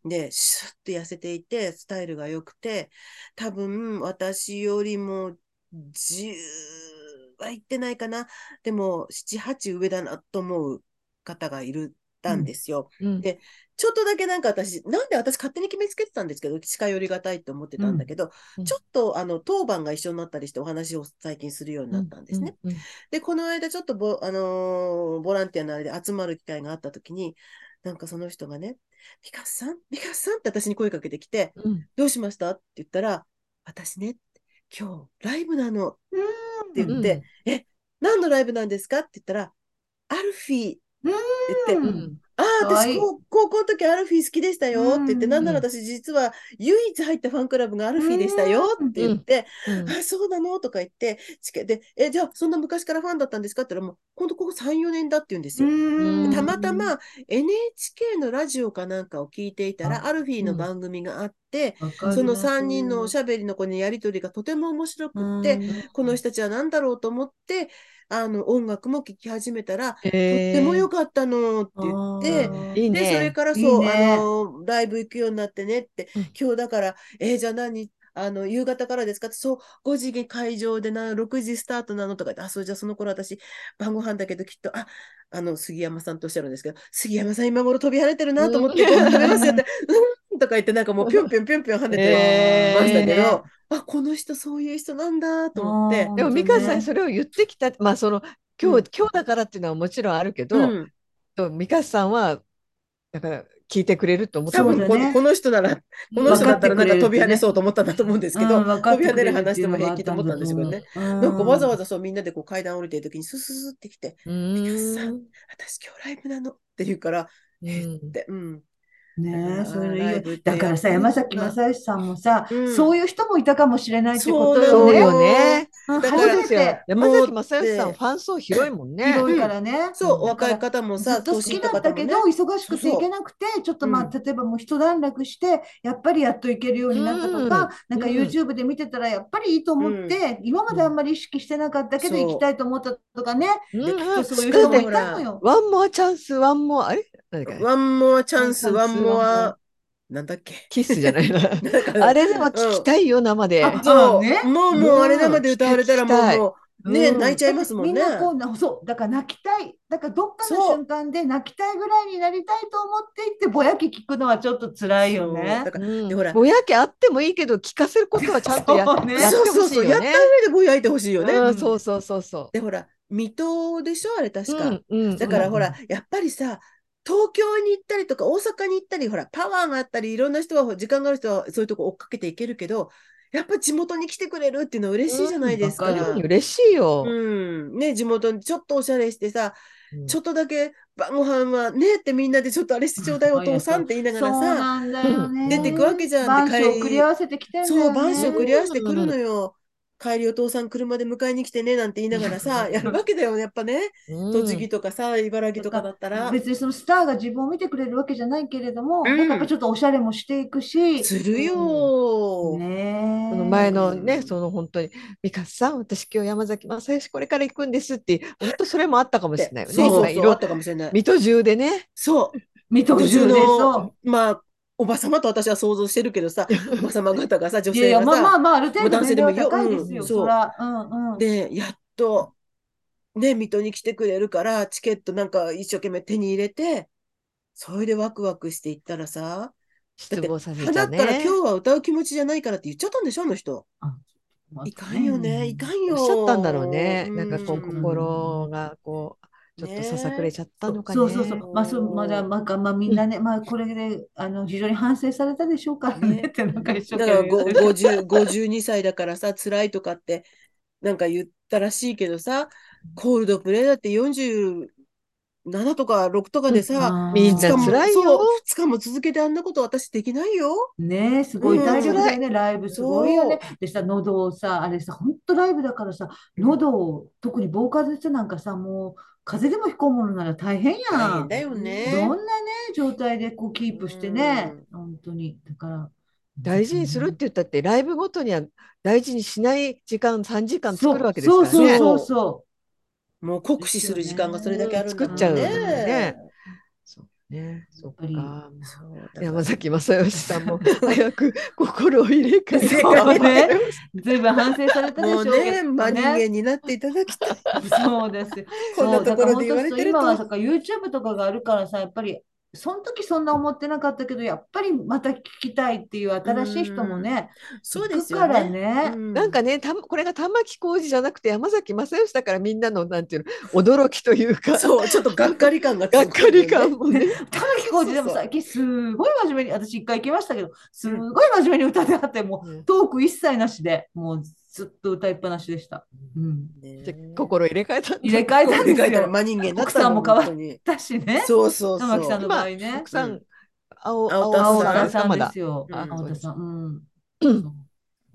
で、シュッと痩せていて、スタイルが良くて、多分、私よりも10は言ってないかな。でも、7、8上だなと思う方がいる、たんですよ。うん。でちょっとだけなんか私、なんで私勝手に決めつけてたんですけど、近寄りがたいと思ってたんだけど、うん。ちょっとあの当番が一緒になったりしてお話を最近するようになったんですね。うん。で、この間ちょっとボ,、あのーボランティアのあれで集まる機会があった時に、なんかその人がね、ミカスさんミカスさんって私に声かけてきて、うんどうしました？って言ったら、私ね、今日ライブなのって言って、え、何のライブなんですか？って言ったら、アルフィーって言って、うんうんああ、私高、高校の時アルフィー好きでしたよって言って、うんなんなら私実は唯一入ったファンクラブがアルフィーでしたよって言って、うんあ、そうなの？とか言って、で、え、じゃあそんな昔からファンだったんですか？って言ったら、もう、ほんとここ3、4年だって言うんですよ。うん。たまたま NHK のラジオかなんかを聞いていたら、あアルフィーの番組があって、そのな3人のおしゃゃべりの子のやりとりがとても面白くって、この人たちは何だろうと思って、あの音楽も聴き始めたら、とっへても良えかったのって言って、あいいで、それね。からいいそう、ね。あの、ライブ行くようになってねって、うん。今日だから、えーじゃあ何、あの、夕方からですか？って、そう、5時に会場でな、6時スタートなのとか言って、あ、そう、じゃあその頃私、晩ご飯だけどきっと、あ、あの、杉山さんとおっしゃるんですけど、杉山さん今頃飛び跳ねてるなと思って、食べますよって、う [laughs] んとか言って、なんかもう。ぴょんぴょんぴょんぴょん跳ねてへましたけいいねど、あ、この人そういう人なんだと思って。でも美本当ね香さんにそれを言ってきた、まあその今うん。日、今日だからっていうのはもちろんあるけど、うん、と美香さんはだから聞いてくれると思って多る分このこの人なら、この人だったらなんか飛び跳ねそうと思ったんだと思うんですけど、うん飛び跳ねる話でも平気と思ったんでしょうけどね。うんなんかわざわざそうみんなでこう階段降りてる時にスススってきて、う美香さーん。ん、私今日ライブなのって言うから、えうん。って、うん。ねえ、そういうのいいよ。ライブってだからさ、山崎正義さんもさ、うん。そういう人もいたかもしれないってことそうよよね。ね。うんだからですよて。山崎正義さんファン層広いもんね。広いからね。そう、うん。若い方もさ、ずっと好きだったけど、忙しくて行けなくて、ちょっとまあ、うん。例えばもう一段落して、やっぱりやっと行けるようになったとうん。か、なんかうん YouTube で見てたらやっぱりいいと思って、今まであんまり意識してなかったけど行きたいと思ったとかね、そう。いう人もいたのよ。ワンモアチャンス、ワンモア、あれワンモアチャンス、ワンモワンチャンスワンモアア、なんだっけ？キスじゃないな。なんかあれでも聞きたいよ、生で。あそう、ねもう、もうあれ生で歌われたらもう、もう、ね、うん泣いちゃいますもんねみん。なこうな、そう、だから泣きたい。だからどっかの瞬間で泣きたいぐらいになりたいと思っていって、ぼやき聞くのはちょっと辛いよねだ。からうんでほらぼやけあってもいいけど、聞かせることはちゃんとやそうねやってそうそうそう、ほしいよねやった上。でぼやいてほしいよね。うん、そうそうそうそで、ほら、水戸でしょ？あれ確う。か。うんうんだからうんほら、やっぱりさ、東京に行ったりとか大阪に行ったり、ほら、パワーがあったり、いろんな人は、時間がある人はそういうとこ追っかけていけるけど、やっぱ地元に来てくれるっていうのは嬉しいじゃないですか。うん嬉しいよ。うん。ね、地元にちょっとおしゃれしてさ、うんちょっとだけ晩ご飯はねってみんなでちょっとあれしてちょうだいお父さんって言いながらさ。出てくわけじゃん晩で帰り鐘送り合わせてきてね。そう、晩鐘繰り合わせてくるのよ。帰りお父さん車で迎えに来てねなんて言いながらさ、[laughs] やるわけだよね、やっぱね。うん栃木とかさ、茨城とかだったら。別にそのスターが自分を見てくれるわけじゃないけれども、うんなんかやっぱちょっとおしゃれもしていくし、するよ。ねえその前のね、うんその本当に、美香さん、私今日山崎正義これから行くんですって、本当それもあったかもしれないよね。そうそうそう、あったかもしれない。水戸中でね。そう。水戸中でそまあ、おばさまと私は想像してるけどさ、おばさま方がさ、女う。いやいや、性がさ、まあまあまあ、ある程度男性でも年齢は高いですよ、うんそら。うんうん。で、やっと、ね、水戸に来てくれるから、チケットなんか一生懸命手に入れて、それでワクワクしていったらさ、失望させちゃ花からね。今日は歌う気持ちじゃないからって言っちゃったんでしょ、あの人。いかんよね、いかんよ。おっしゃったんだろうね。うんなんかこう、心がこう、ちょっとささくれちゃったのかね。そうそうそう。まあ、そう、まあ、じゃあ、まあ、まあ、みんなね、まあ、これで、あの、非常に反省されたでしょうか？らねねって、なんか一生だからご懸命言う。50 52歳だからさ、辛いとかってなんか言ったらしいけどさ、コールドプレイだって47とか6とかでさ、みんな辛いよそう2日も続けてあんなこと私できないよ。ねえ、すごいうん体力だよね、ライブすごいよね。でさ、喉をさ、あれさ、本当ライブだからさ、喉を、特にボーカルの人なんかさ、もう、風邪でもひこうものなら大変やん。大変だよどんね。なね、状態でこうキープしてね、本当に。だから、大事にするって言ったって、ライブごとには大事にしない時間、3時間作るわけですからね。そうそうそうそもう酷使する時間がそれだけあるんだもん作っちゃうね。ねそっか。山崎正義さんも早く心を入れ替えてねう。ずいぶん反省されたでしょうもうね、真人間ね。になっていただきたい。[laughs] そうですよ。こんなところで言われてると今はさ、YouTube とかがあるからさ、やっぱり、その時そんな思ってなかったけど、やっぱりまた聞きたいっていう新しい人もね、そうですよね。ね。うんなんかね、たこれが玉置浩二じゃなくて山崎正義だからみんなのなんていうの驚きというか、そう、ちょっとがっかり感ががっかり感もね。玉置浩二でも最近すごい真面目に、私一回行きましたけど、すごい真面目に歌ってあって、もうんうトーク一切なしで、もうずっと歌いっぱなしでした。うん。ねじゃ心入れ替えた入れ替えたんですよ。真人間だった奥さんも変わっ本当にだしね。そうそうそう。玉木さんの場合ね奥。さん、うん青青田青さん田さんまだですよ。うん青田さん。うん。うん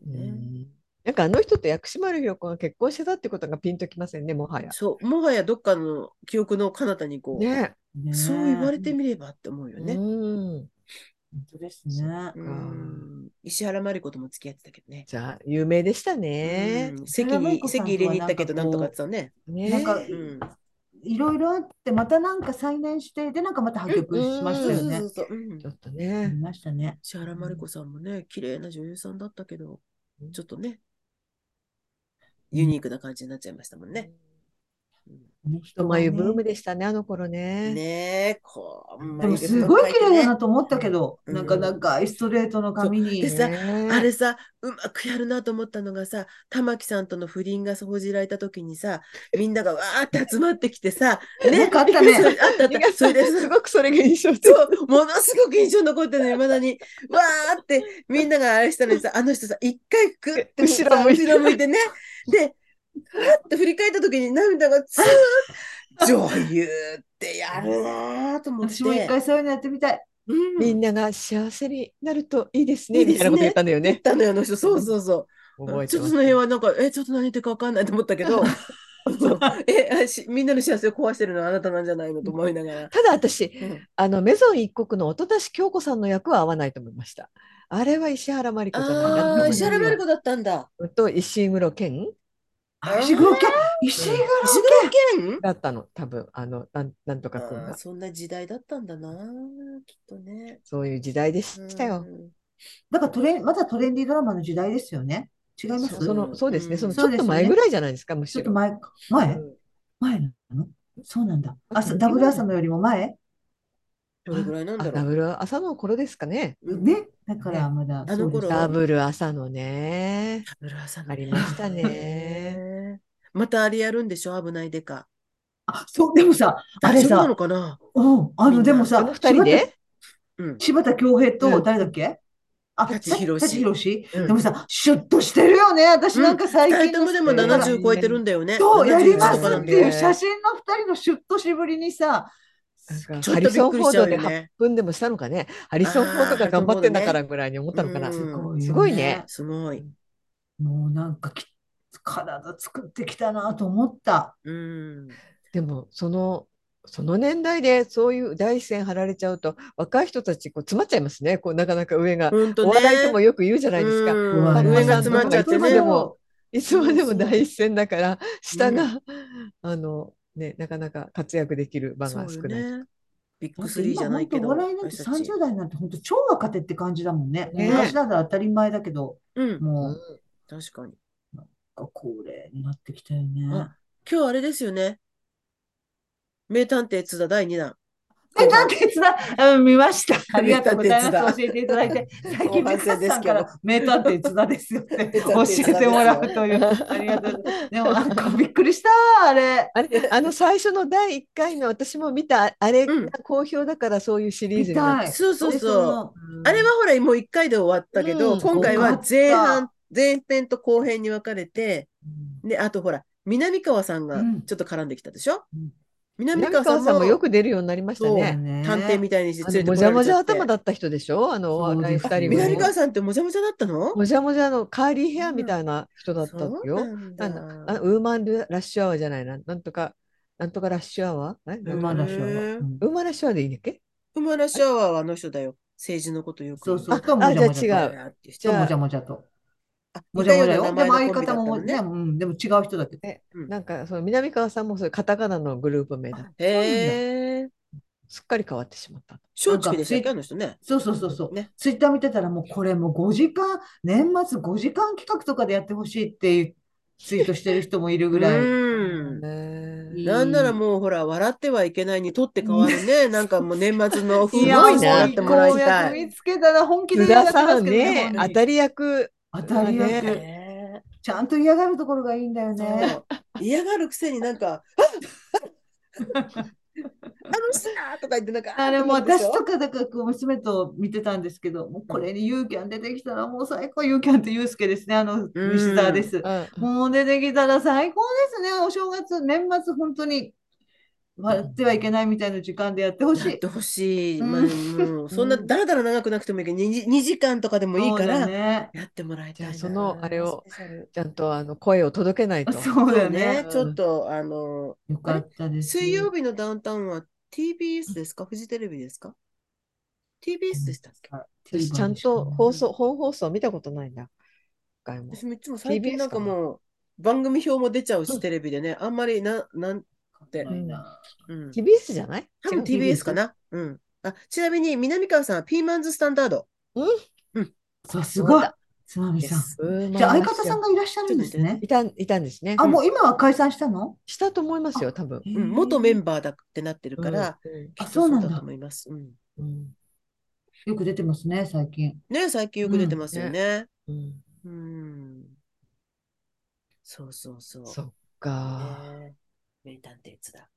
ねなんかあの人と薬師丸ひろ子が結婚してたってことがピンときませんね、もはや。そう、もはやどっかの記憶の彼方にこう、ね。ねそう言われてみればって思うようね。ん。当ですね。うん石原まり子とも付き合ってたけどね。じゃあ、有名でしたね。うん席に、席入れに行ったけど、なんとかってたね。ねなんかうん。いろいろあって、またなんか再燃して、で、なんかまた破局しましたよねちょっとね。ましたね。石原まり子さんもね、綺麗な女優さんだったけど、ちょっとね、ユニークな感じになっちゃいましたもんね。人眉ブームで。でしたね、あの頃ね。ねえ、こう、でもすごい綺麗だなと。と思ったけど、うんなんか長いストレートの髪に。でさねあれさ、うまくやるなと思ったのがさ、玉木さんとの不倫が報じられた時にさ、みんながわーって集まってきてさ、[laughs] なんかあったねあったあった。それですすごくそれが印象的。そう、ものすごく印象に残ってるの、いまだに。わーって、みんながあれしたのにさ、あの人さ、一回くって後ろ向いてね。で、ふわって振り返った時に涙がツーッ、女優ってやるなーと思って。私も一回そういうのやってみたい。うん、みんなが幸せになるといいですね、いいですねみたいなこと言ったんだよね。言ったのよ、あの人。そうそうそう。覚えてますちょっとその辺はなんか、え、ちょっと何言ってるか分かんないと思ったけど、[laughs] [laughs] えあし、みんなの幸せを壊してるのはあなたなんじゃないのと思いながら。ただ私、うんあのメゾン一国の音出し京子さんの役は合わないと思いました。あれは石原まり子じゃないなああ、石原まり子だったんだ。すと石黒賢あ石黒賢石黒石黒賢だったの、多分。あのなんなんとか君が。あーそんな時代だったんだな、きっとね。そういう時代でしたよ。うん。だからトレン、まだトレンディードラマの時代ですよね。違います？そそのそうですね、うん。そのちょっと前ぐらいじゃないですか、むしろ。ちょっと前か、前？うん。前なのそうなんだ。ダブル朝のよりも前？どれぐらいなんだろう。あダブル朝の頃ですかね。うんね。だからまだ、あの頃ダブル朝のね。ダブル朝のありましたね。ねまたあれやるんでしょ？危ないでか。あ、そう、でもさ、あれさ大丈夫なの、かな？うん、あの、でもさ二人で？うん。柴田恭平とうん誰だっけ？あ、舘ひろし舘ひろしうんでもさ、シュッとしてるよね。私なんか最近の二人ともでもだから70超えてるんだよね。そう、やります71とかなんっていう写真の二人のシュッとしぶりにさ、ハリソン・フォードでうよね8分でもしたのかね。ハリソン・フォードが頑張ってんだからぐらいに思ったのかな。うんすごいよねすごい。もうなんかき体作ってきたなと思った。うん。でもそのその年代でそういう第一線張られちゃうと若い人たちこう詰まっちゃいますね。こうなかなか上が。ね。お笑いでもよく言うじゃないですか。うん上上が詰まっちゃってね。いつまでも第一線だから下が、うあのねなかなか活躍できる場が少ない。ね。ビッグスリーじゃないけど。今本当お笑いなんて私たち30代なんて本当超若手って感じだもんね。ね昔なら当たり前だけど、うん。もう、確かに。高齢になってきたよね。あ今日あれですよね。名探偵津田第2弾。え、なんてつだ、う？ん、見ました。[laughs] ありがとうございます。教えていただいて。最近、後半美香戦ですから名探偵津田ですよって教えてもらうという。ありがとう。でもなんかびっくりした、あれ。あれあの最初の第1回の私も見たあれうん。が好評だからそういうシリーズ。そうそうでそう。のあれはほら、もう1回で終わったけど、うん。今回は前半、前編と後編に分かれて、で、あとほら、南川さんがうん。ちょっと絡んできたでしょ、うん南南川さんも川さんもよく出るようになりましたそう。ね。ね。探偵みたいにしてあ連れてのもじゃもじゃ頭だった人でしょ？あのおそう。笑い二人南組川さんってもじゃもじゃだったの？もじゃもじゃのカーリーヘアみたいな人だったそうよ。なんだ。あのあウーマンラッシュアワーじゃないな。なんとか、なんとかラッシュアワー？え？ウーマンラッシュアワー。ウーマンラッシュアワーでいいんだっけ？ウマラシャワーはあの人だよ。政治のことよく言そうそう。あともじゃ違う。う。じゃあもじゃもじゃと。あもじゃもじゃよ。でも相方もね、うん、でも違う人だけど。なんかその南川さんもそういうカタカナのグループ名だ。へえ。すっかり変わってしまった。松竹でしたの人ね。そうそうそうそう。ね。ツイッター見てたらもうこれもう5時間、年末5時間企画とかでやってほしいっていうツイートしてる人もいるぐらい。なんならもうほら、笑ってはいけないにとって変わるね。なんかもう年末の風いや物すごいな詩やってもらい公たい。約見つけたら本気で津田嫌がってまさんすけどね、当たり役。当たり役。ねね。ちゃんと嫌がるところがいいんだよね。嫌がるくせになんか、あ [laughs] あの人だとか言ってなんか、あれも私とかだから娘と見てたんですけど、もうこれにユーキャン出てきたらもう最高、ユーキャンってユースケですね、あの西澤です。うん。もう出てきたら最高ですね、お正月、年末本当に笑ってはいけないみたいな時間でやってほしい。やってほしい。うんまあ、もうそんなだらだら長くなくてもいいけど、2, 2時間とかでもいいから、ね。やってもらいたいな。じゃあそのあれをちゃんとあの声を届けないと。そうだねね。、ちょっと、あの、よかったです。水曜日のダウンタウンは TBS ですか？フジテレビですか？TBS でしたっけ？私ちゃんと放送、本放送見たことないんだ。一回も。私もいつも最近なんかもう番組表も出ちゃうし、うんテレビでね、あんまりな、なん、てないな。うん。TBS じゃない？多分 TBS か？な？うん。あ、ちなみに南川さんはピーマンズスタンダードさすが、つまみさん。です。じゃあ相方さんがいらっしゃるんですね。いたんいたんですね。あ、もう今は解散したの？したと思いますよ、多分。うん、元メバンバーだってなってるから、そうなんだだと思います。うん。うんよく出てますね、最近。ね、最近よく出てますよね。うんうん。そうそうそう。そっか。ね名探偵津田。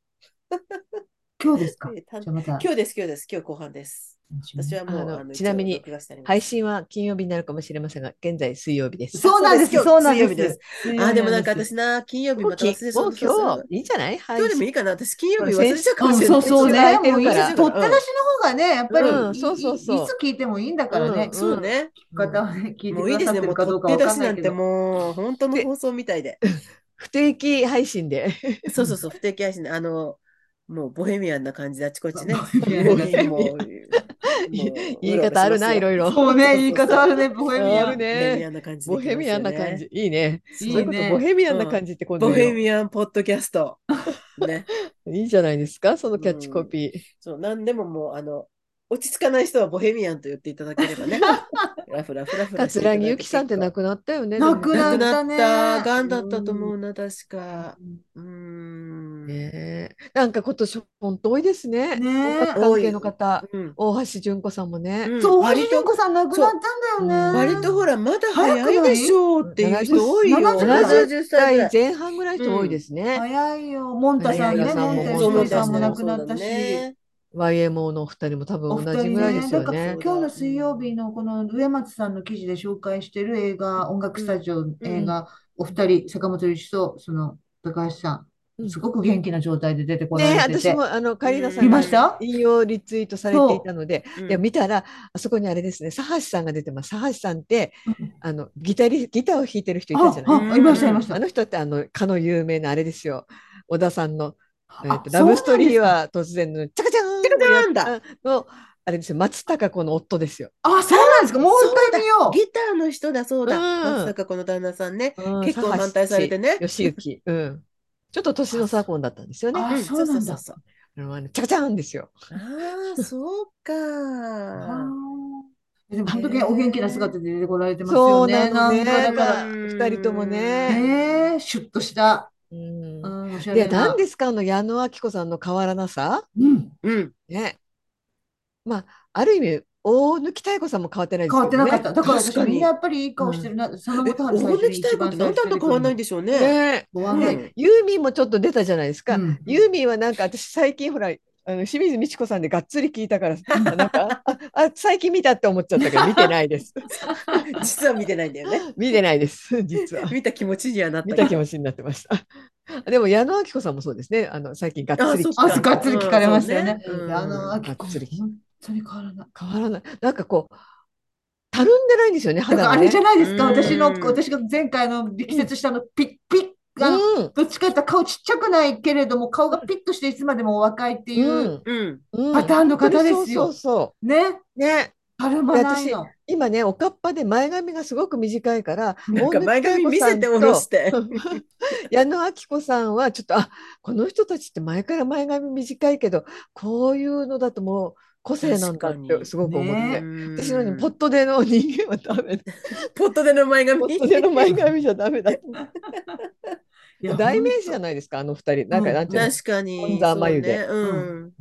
今日ですか？今日です、今日です。今日後半です。私はもう、あのちなみに配信は金曜日になるかもしれませんが、現在水曜日です。そうなんです、今日そうなん水曜日でですす。あ、でもなんか私な、金曜日また忘れそうもう今日？いいんじゃない？今日でもいいかな私、金曜日忘れちゃうかうん、もしれない。そうそうね。ももういいやってるから取って出しの方がね、やっぱり、うんいそうそうそういいつ聞いてもいいんだからねうん。そうね。方はね、聞いてもういいですね。くださってもうるかどうか取って出しわかんなけど。ないんてもう本当の放送みたいで。不定期配信で。そうそうそう、不定期配信で、あの、もうボヘミアンな感じであちこちね。[laughs] 言い方あるな、いろいろ。そうね、言い方あるね、ボヘミアン。あるねボヘミアンな感じでボヘミアンな感じ。いいね。いいねボヘミアンな感じってボヘミアンポッドキャスト。ね。[laughs] いいじゃないですか、そのキャッチコピー。そう、なんでももう、あの、落ち着かない人はボヘミアンと言っていただければね。[laughs] ラフラフラフラ桂木由紀さんって亡くなったよね。亡くなったねなった。がんだったと思うな、確か。うーん。ねえなんか今年本当多いですね。ね関係の方。うん大橋純子さんもね。うんそう、割と橋純子さん亡くなったんだよね。割とほら、まだ早いでしょうっていう人多いよ。70 70歳。前半ぐらいの人多いですね。早いよ。モンタさんね、早いよモンタそうヨシさんも亡くなったし。YMO のお二人も多分同じぐらいですよだからね。今日の水曜日のこの上松さんの記事で紹介してる映画、音楽スタジオ映画、お二人、坂本龍一とその高橋さうんん、すごく元気な状態で出てこられてて。私もあのカリーナさん見がました？引用リツイートされていたので、うんで見たらあそこにあれですね、佐橋さんが出てます。佐橋さんってうんあのギタリギターを弾いてる人いたじゃない。あ、あいました、いましたあ。の人ってあのかの有名なあれですよ。小田さんの、えーラブストーリーは突然のチャカチャーンチャカチャーンだのあれですよ。松たか子の夫ですよ。あ、そうなんですか。もう一回見よう。ギターの人だそうだ。うん松坂子の旦那さんね。うん結構反対されてね佐橋義行。うん。ちょっと年の差婚だったんですよね。あうんそうなんだそうそうそうあのチャカチャーンですよ。ああ、そうか。でも本当にお元気な姿で出てこられてますそうよね。なのね。なんかだからら二人ともね。ねえ、シュッとした。うんうん、で、な。何ですか、あの？矢野顕子さんの変わらなさ？うん、うん。ね。まあ、ある意味、大貫妙子さんも変わってないです変わ。ってなかった。だから私確かにみんなやっぱりいい顔してるな。その大初に一貫妙子って何番最初だと変わんないんでしょうね。ねご案内うんユーミンもちょっと出たじゃないですか。うんユーミンはなんか私最近ほら、あの清水美智子さんでがっつり聞いたから、なんか、あ、あ最近見たって思っちゃったけど、見てないです。[laughs] 実は見てないんだよね。[laughs] 見てないです、実は。見た気持ちにはなった見た気持ちになってました。[laughs] でも矢野顕子さんもそうですね。あの最近がっつり聞いたあそっあ、がっつり聞かれましたよね。うんねうんあの、あきこがっつり本当に変わらない。変わらない。なんかこう、たるんでないんですよね、肌がねあれじゃ。ないですか。うん私の、私が前回の力説したの、ピッピッ。うんどっちかというと顔ちっちゃくないけれども、顔がピッとしていつまでもお若いっていうパターンの方ですよね。う。ね。たるまないの。今ね、おかっぱで前髪がすごく短いから、なんか前髪見せて下ろして。[laughs] 矢野顕子さんはちょっと、あ、この人たちって前から前髪短いけど、こういうのだともう個性なんだってすごく思って。うん私のポットでの人間はダメだ。[laughs] ポットでの前髪。ポットでの前髪じゃダメだ。[laughs] 代名詞じゃないですか、あの二人。なんか、うんなんていうの？確かに。本座眉毛そうん。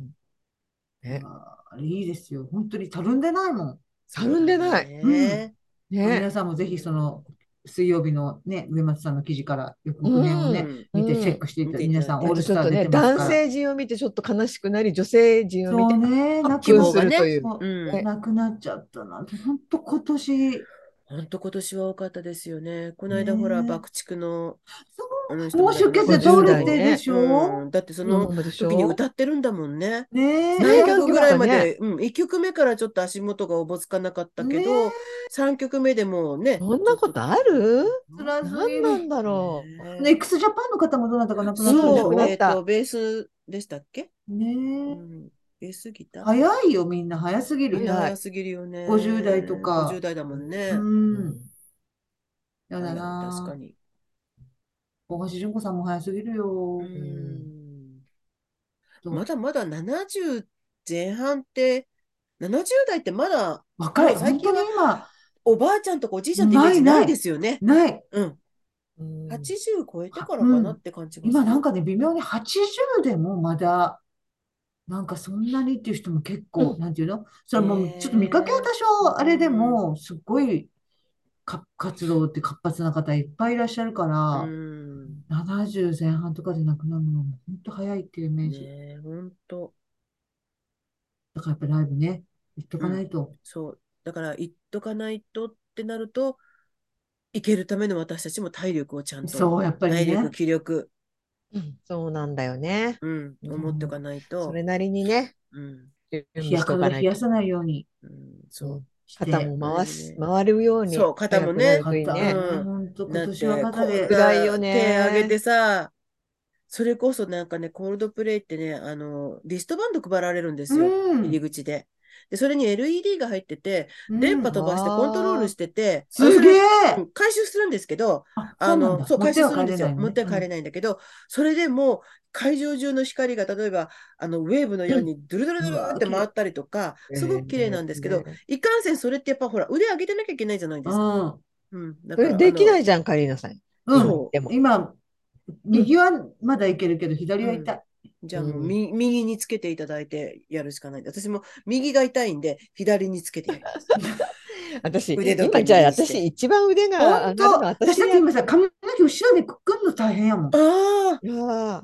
ねあれいいですよ。本当にたるんでないもん。たるんでない。ねね。皆さんもぜひその水曜日のね、上松さんの記事から予告編をね、うん見てチェックしていただいて、うん皆さんオールスタっとね、てますから。男性陣を見てちょっと悲しくなり、女性陣をそう見てね、亡希望くなするという。そううん。亡くなっちゃったなんて、本当今年、本当今年は多かったですよね。この間ねほら、爆竹のそう。あの人も脳出血で倒れてでしょ？うん。だってそうんの時に歌ってるんだもんね。ねえ。何曲ぐらいまね。で、うん、1曲目からちょっと足元がおぼつかなかったけど、ね3曲目でもうね。そんなことある？何なんだろう。ね、X ジャパンの方もどなたか亡くなったそう。えっと、ベースでしたっけ？ねうえ。んえすぎた？早いよ、みんな早すぎる。みんな早すぎるよね。50代とか50代だもんね。うん。やだな確かに。大橋純子さんも早すぎるよう。んまだまだ70前半って、70代ってまだ若い。最近は今、おばあちゃんとかおじいちゃんってイメージないですよね。ない。うん。うん80超えてからかなって感じがする。今なんかね、微妙に80でもまだ、なんかそんなにっていう人も結構、うんなんていうの？それもちょっと見かけは多少あれでも、すっごいか活動って活発な方いっぱいいらっしゃるから、うん。70前半とかで亡くなるのも本当早いっていうイメージ。ねえ、ほんと。だからやっぱりライブね、行っとかないと。そう。だから、言っとかないとってなると、生けるための私たちも体力をちゃんと、そう、やっぱりね体力、。気力、うんそうなんだよね。うん、うん思っておかないとそ、れなりにね、うん、冷やか冷やさないようにうん、そう。肩も回す、ね回るように。そう肩もね。うん本当、今年は肩で。こんな辛いよね手上げてさ、それこそなんかね、コールドプレイってね、あの、リストバンド配られるんですよ、うん入り口で。で、それに LED が入ってて、うん電波飛ばしてコントロールしてて、すげえ回収するんですけど、あ、あの、そう回収するんですよ。持っては帰れないんだけど、それでもう会場中の光が、例えば、あの、ウェーブのようにドゥルドゥルドゥルって回ったりとか、すごく綺麗なんですけど、いかんせんそれってやっぱほら、腕上げてなきゃいけないじゃないですか。うん。うん。だそれできないい。じゃん、カリーナさん。うんでも。今、右はまだいけるけど、左は痛い。じゃあもう、うんみ右につけていただいてやるしかない。私も右が痛いんで、左につけてやります。[laughs] 私、腕今じゃあ私一番腕が上が本るの私だって今さ、髪の毛後ろでくくんの大変やもん。ああ、いやー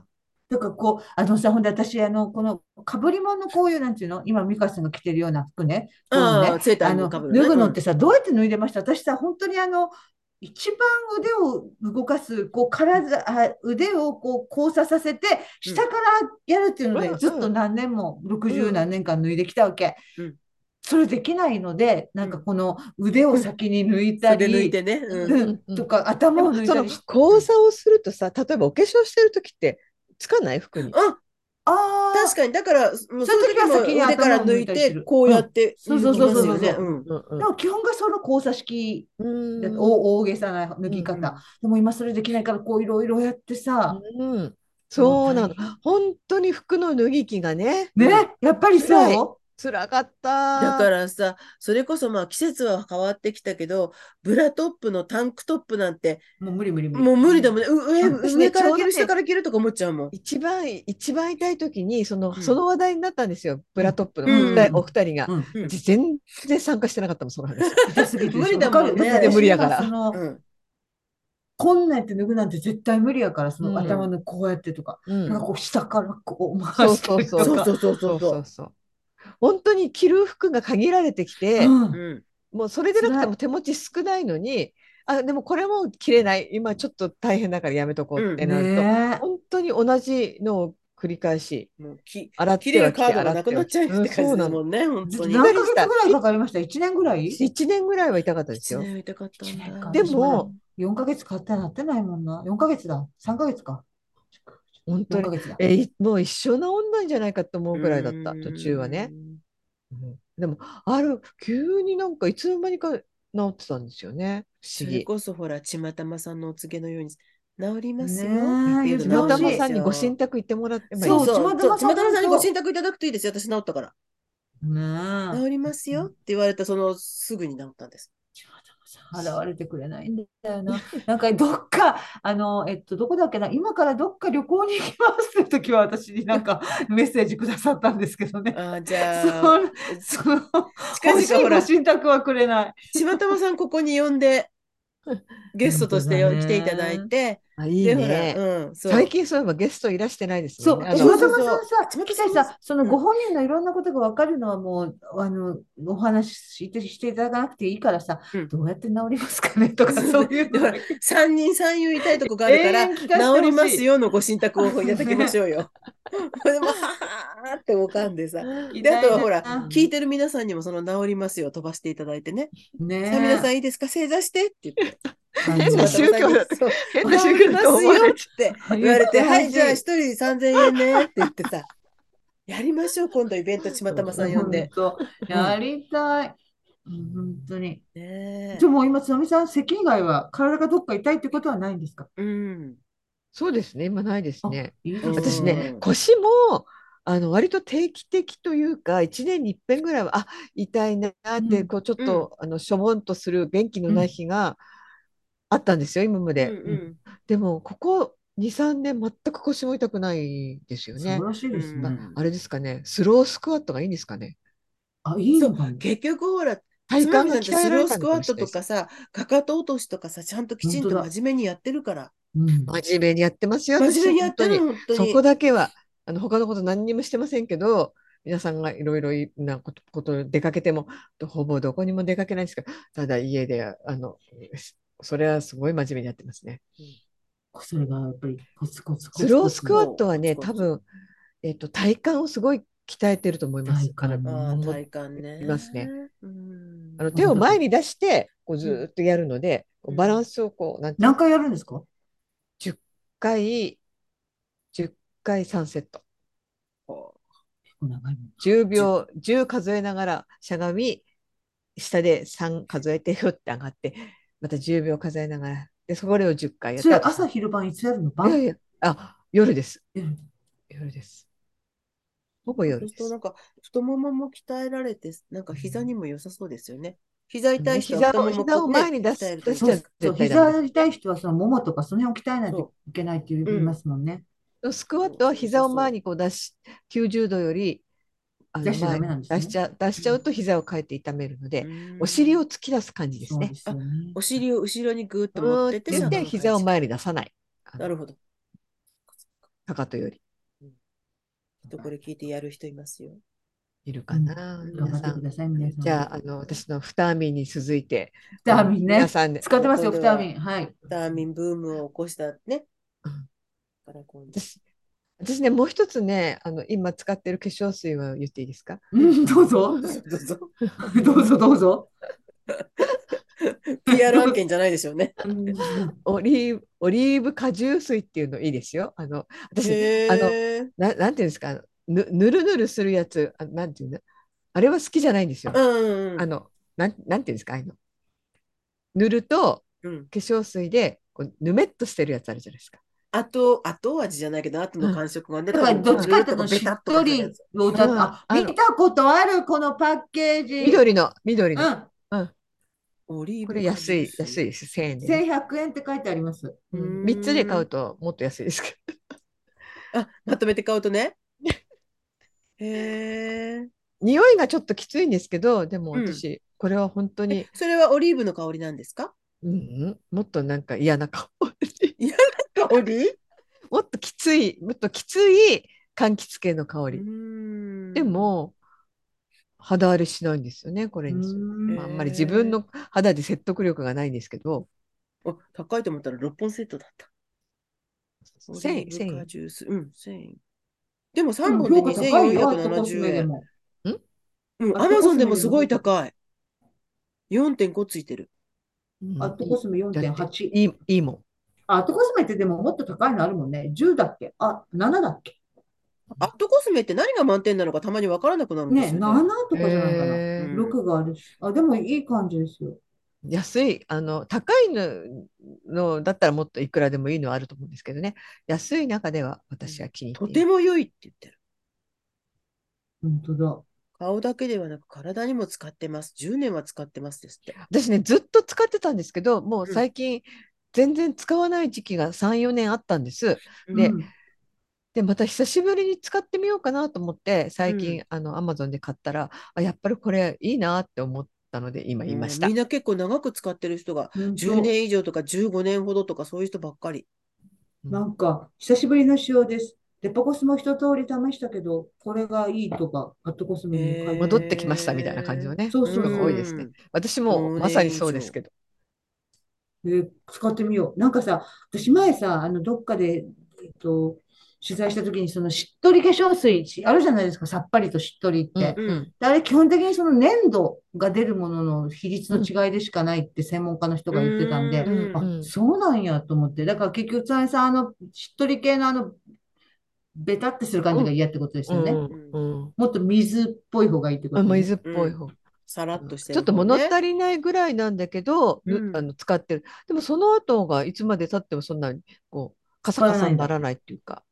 だからこう、あのさ、ほんで私、あの、このかぶり物のこういう、なんていうの？今、美香さんが着てるような服ね。こういうのねあの、ね。脱ぐのってさ、どうやって脱いでました？私さ、本当にあの、一番腕を動かす、こう、体、あ、腕をこう、交差させて、下からやるっていうので、うん。ずっと何年も、60何年間脱いできたわけ。うん。それできないので、なんかこの腕を先に抜いた袖抜いり、てね。とか、頭を抜いそのたりし交差をするとさ、例えばお化粧してる時ってつかない？服に。あ、ああ、確かに。だから、そういうその時は先に腕から抜いて、る。こうやってうん。そうそうそうそう。そううんうんうん。でも基本がその交差式。大げさな脱ぎ方。うん。でも今それできないから、こういろいろやってさ、うん。そうなの。本当に服の脱ぎ着がね、ね、やっぱり辛いそ辛かった。だからさ、それこそまあ季節は変わってきたけど、ブラトップのタンクトップなんて、う。もう無理無理無理。もう無理だもんね。う上上から着る、下から着るとか思っちゃうもん。一番、一番痛い時に、その、うんその話題になったんですよ。ブラトップのうんお二人お二人が。全然参加してなかったもん、その話。無理だもんね無理やから。こんなんやって脱ぐなんて絶対無理やから、そうんの頭のこうやってとか、うんなんかこう下からこう回したりとそうか。そうそうそうそうそう。本当に着る服が限られてきて、うんうん。もうそれでなくて辛も手持ち少ないのに、あ、でもこれも着れない。今ちょっと大変だからやめとこうってなると、ね本当に同じのを繰り返し、もうき洗っては着て、るカードが。なくなっちゃうってなの。だもんね、本当に。何ヶ月ぐらいかかりました ?1 年ぐらい？1年ぐらいは痛かったですよ。っでも、4ヶ月買ってなってないもんな。4ヶ月だ。3ヶ月か。4本当に。えいもう一生治んないんじゃないかと思うぐらいだった、うん途中はね。。うんでも、ある、急になんかいつの間にか治ってたんですよね。不それ思議。こそほら、ちまたまさんのお告げのように、治りますよ。ねえっていうちまたの治るんですよまさんにご神託言ってもらって、そうそうそう、ちまたまさんちまたまさんにご神託いただくといいですよ。私治ったから。治りますよって言われた、そのすぐに治ったんです。現れてくれないんだよな。[laughs] なんかどっか、あの、えっと、どこだっけな、今からどっか旅行に行きますって時は私になんか [laughs] メッセージくださったんですけどね。あーじゃあ、そその近々ほらご、神託はくれない。ちまたまさんここに呼んで、[laughs] ゲストとして来ていただいて、あいいね。ら、うん。最近そういえばゲストいらしてないですね。そう田さんさ、島田来さんさ、そのご本人のいろんなことが分かるのはもう、あの、お話ししていただかなくていいからさうん、どうやって治りますかねとか、[laughs] そういうのだから三人三遊痛いとこがあるから、治りますよのご神託をいただきましょうよ。[laughs] でも、ははーっておかんでさ。で、あとはほら、聞いてる皆さんにもその治りますよ飛ばしていただいてね。ねさあ皆さんいいですか？正座してって言って。変な宗教だそう変な宗教だと思って言われて、はい、じゃあ一人3000円ねって言ってさ。やりましょう、今度イベント、ちまたまさん呼んで。やりたい。うん本当に。ねじゃあもう今、つのみさん、咳以外は体がどっか痛いってことはないんですか？え。うん。そうですね、今ないですあ、ね。いいです私ね。ねう、ん腰も、あの、割と定期的というか、1年に一遍ぐらいは、あ、痛いなって、うんこう、ちょっと、あの、しょぼんとする元気のない日があったんですよ、今まうんで。うん。でも、ここ2、3年、全く腰も痛くないですよね素晴。らしいですうんね。ああれですかね、スロースクワットがいいんですかね。あ、いいのかも。結局ほら、体幹が鍛えらさんってスロースクワット。とかさ、かかと落としとかさ、ちゃんときちんと真面目にやってるから。うん。真面目にやってますよ、私、真面目にや本当に。ってるの、本当そに。こだけは、あの、他のこと何にもしてませんけど、皆さんがいろいろなこと、こと出かけても、ほぼどこにも出かけないんですけど、ただ家で、あの、それはすごい真面目にやってますね。それがやっぱりコツコツコスロースクワットはね、多分、えっと、体幹をすごい鍛えてると思います。体幹あのああ、も体幹ね。いますね。うんあの手を前に出して、こうずーっとやるので、バランスをこう、なん何回やるんですか？10回、10回3セット。結構長いもん。10秒、10数えながらしゃがみ、下で3数えて、ひょって上がって、また10秒数えながら、で、それを10回やって、あとそれ朝昼晩いつやるの？いやい晩や、あ、夜です。夜夜です。ほぼそう夜ですするとなん。か太ももも鍛えられて、なんか膝にも良さそうですよね。膝痛い人は膝を膝を前に出す出しちゃそう、絶対ダメ膝痛い人はそのももとかその辺を鍛えないといけないって言いますもんね。スクワットは膝を前にこう出し、90度より出しちゃ出しちゃ出しちゃうと膝を変えて痛めるので、うんお尻を突き出す感じですね。お尻を後ろにぐーっと持ってって、言って膝を前に出さない。なるほど。かかとよりとこれ聞いてやる人いますよ。いるかな、頑皆さん。張ってください、皆さん。じゃあ、あの、私のフターミンに続いて、ビタミンね皆。さんで、使ってますよ、今度はビタミン。はい。ビタミンブームを起こしたね。うんから今度私、私ね、もう一つね、あの、今使ってる化粧水は言っていいですか？うん、どうぞ。どうぞ [laughs] どうぞ。どうぞ、どうぞ。PR 案件じゃないでしょうね。オリーブ、オリーブ果汁水っていうのいいですよ。あの、私、へあの、ーな、なんていうんですか、ぬ、ぬるぬるするやつ、あ、なんていうの、あれは好きじゃないんですよ。うんうんあの、なん、なんていうんですか、ああいうの。塗ると、うん。化粧水で、こう、ぬめっとしてるやつあるじゃないですか。後、後味じゃないけど、後の感触がね。だから、どっちかっていうと、ベタッしっとりやつを歌っうんあ、あの見たことある、このパッケージ。緑の、緑の。うん。オリーブこれ安い、安いです。1000円でね。1100円って書いてあります。ううんん3つで買うともっと安いですけど。あ、まとめて買うとね。へえ。匂いがちょっときついんですけど、でもうん私、これは本当に、それはオリーブの香りなんですか？うんうん、もっとなんか嫌な香り。香り？[laughs] もっときつい、もっときつい柑橘系の香り。でで、も、肌荒れしないんですよね、これにまああんまり自分の肌で説得力がないんですけど、あ高いと思ったら6本セットだった。1000円、オリーブ1000円。うん、1000円。でもう3ん本で評価高いよ、アットコス2470円。うん、アアマゾンでもすごい高い。4.5ついてる。うんアットコスメだって4.8。いい、いいもん。アットコスメってでももっと高いのあるもんね。10だっけ？あ、7だっけ？アットコスメって何が満点なのかたまにわからなくなるんですね、よ7ね。とかじゃないかな。へーうん6があるし。あ、でもいい感じですよ。安い、あの、高いののだったらもっといくらでもいいのはあると思うんですけどね。安い中では私は気に入とっている。ても良いって言ってる。本当だ。顔だけではなく体にも使ってます。10年は使ってますですって。私ね、ずっと使ってたんですけど、もううん最近全然使わない時期が3、4年あったんです。でうんで、また久しぶりに使ってみようかなと思って、最近、うあの、アマゾンで買ったら、あ、やっぱりこれいいなって思ったので、今言いましたうんみん。な結構長く使ってる人が本当10年以上とか15年ほどとかそういう人ばっかり。なんか、久しぶりの仕様です。デパコスも一通り試したけど、これがいいとか、アットコスメに書いてある戻ってきましたみたいな感じのね、そうそう多いですね。私もうんまさにそうですけど。えー使ってみよう。なんかさ、私前さ、あの、どっかで、えっと、取材した時に、そのしっとり化粧水しあるじゃないですか、さっぱりとしっとりって。うんうんであれ、基本的にその粘度が出るものの比率の違いでしかないって専門家の人が言ってたんで、うんあ、うんそうなんやと思って。だから結局、つまりさん、あの、しっとり系のあの、ベタってする感じが嫌ってことですよね。うんうんもっと水っぽい方がいいってことね。うん水っぽい方。さらっとしてちょっと物足り。りないぐらいなんだけど、ぬうんあの使ってる。でもその後がいつまで経ってもそんなにこうカサカサにならないっていうか、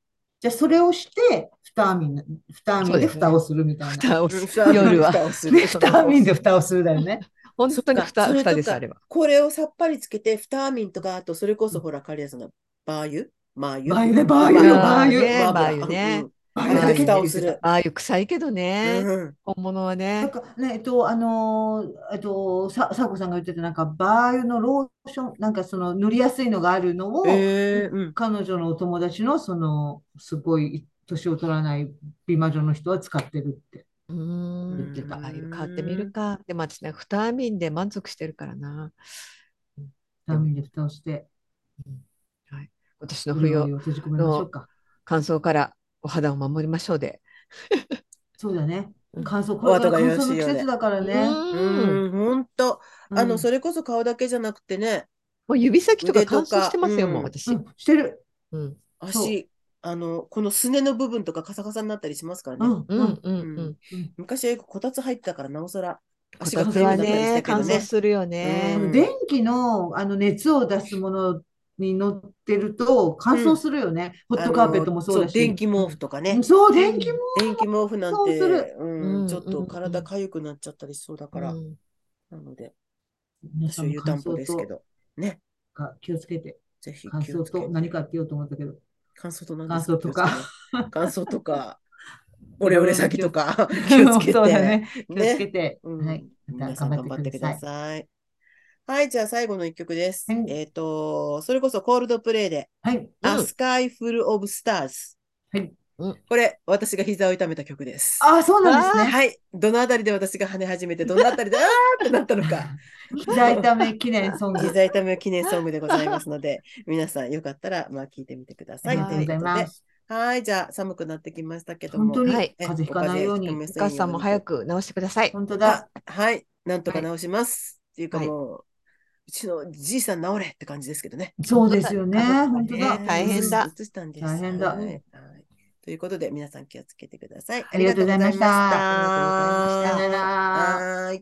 じゃあそれをして、フターミン、フターミンでで蓋をするみたいな。蓋をうんす夜は。蓋をするで、フターミンで蓋をするだよね。[laughs] 本当に蓋、蓋です、あれは。これをさっぱりつけて、フターミンとか、あとそれこそほら、カリアさんがバー油マー油バー油ねバー油バー油マバー油ねあれだけ蓋をする。ああいう臭いけどね、うん本物はなんね。かね、えっと、あのーえっと、さ、さこさんが言ってた、なんか、バー油のローション、なんかその塗りやすいのがあるのを、えーうん彼女のお友達の、その、すごい年を取らない美魔女の人は使ってるって。うーん、うんっていうか、ああいう買ってみるか。でも私ね、フミンで満足してるからな。フミンで蓋をして、はい、今年の潤冬いを閉じ込めましょうか。乾燥からお肌を守りましょうで。そうだねう。ん乾燥、これから乾燥の季節だからね。うんうん、ほんと。あの、うんそれこそ顔だけじゃなくてね、もう指先とか腕とか乾燥してますよ、うんもう私。うんしてる。うん、足、あの、このすねの部分とかカサカサになったりしますからね。うん、うん、うん。昔はよくこたつ入ってたから、なおさらこ足がね、乾たけどね。燥するよね。うん電気の、あの熱を出すものに乗ってると乾燥するよね。ホットカーペットもそうだし。電気毛布とかね。そう、電気毛電気毛布なんて、そうするうんうんちょっと体かゆくなっちゃったりしそうだから、うんなので、私は湯たんぽですけど、ね、か気をつけて。ぜひ乾燥と何かって言おうと思ったけど。乾燥と何乾燥とか。乾燥とか、[laughs] オレオレ先とか、気をつけて。ね。気をつねけて。うんはい。また皆さん頑張ってくだい。さい。はい、じゃあ最後の一曲です。はいえっ、と、それこそコールドプレイで、はい。A Sky Full of Stars。はいうんこれ、私が膝を痛めた曲です。ああ、そうなんですね。はい。どのあたりで私が跳ね始めて、どのあたりで、あーってなったのか。[laughs] 膝痛め記念ソング。膝痛め記念ソングでございますので、皆さんよかったら、まあ、聞いてみてください。ありがとうございます。はい、じゃあ、寒くなってきましたけども。本当にはい風邪ひかないように。えお母さんも早。く治してください。本当だ。あはい、なんとか直します。っていうかはいもう、うちのじいさん治れって感じですけどね。そうですよね。[laughs] 本本当だ。大変だ移したんです。大変だはいはいということで、皆さん気をつけてください。ありがとうございましたありがとうございましたさよなら。はい。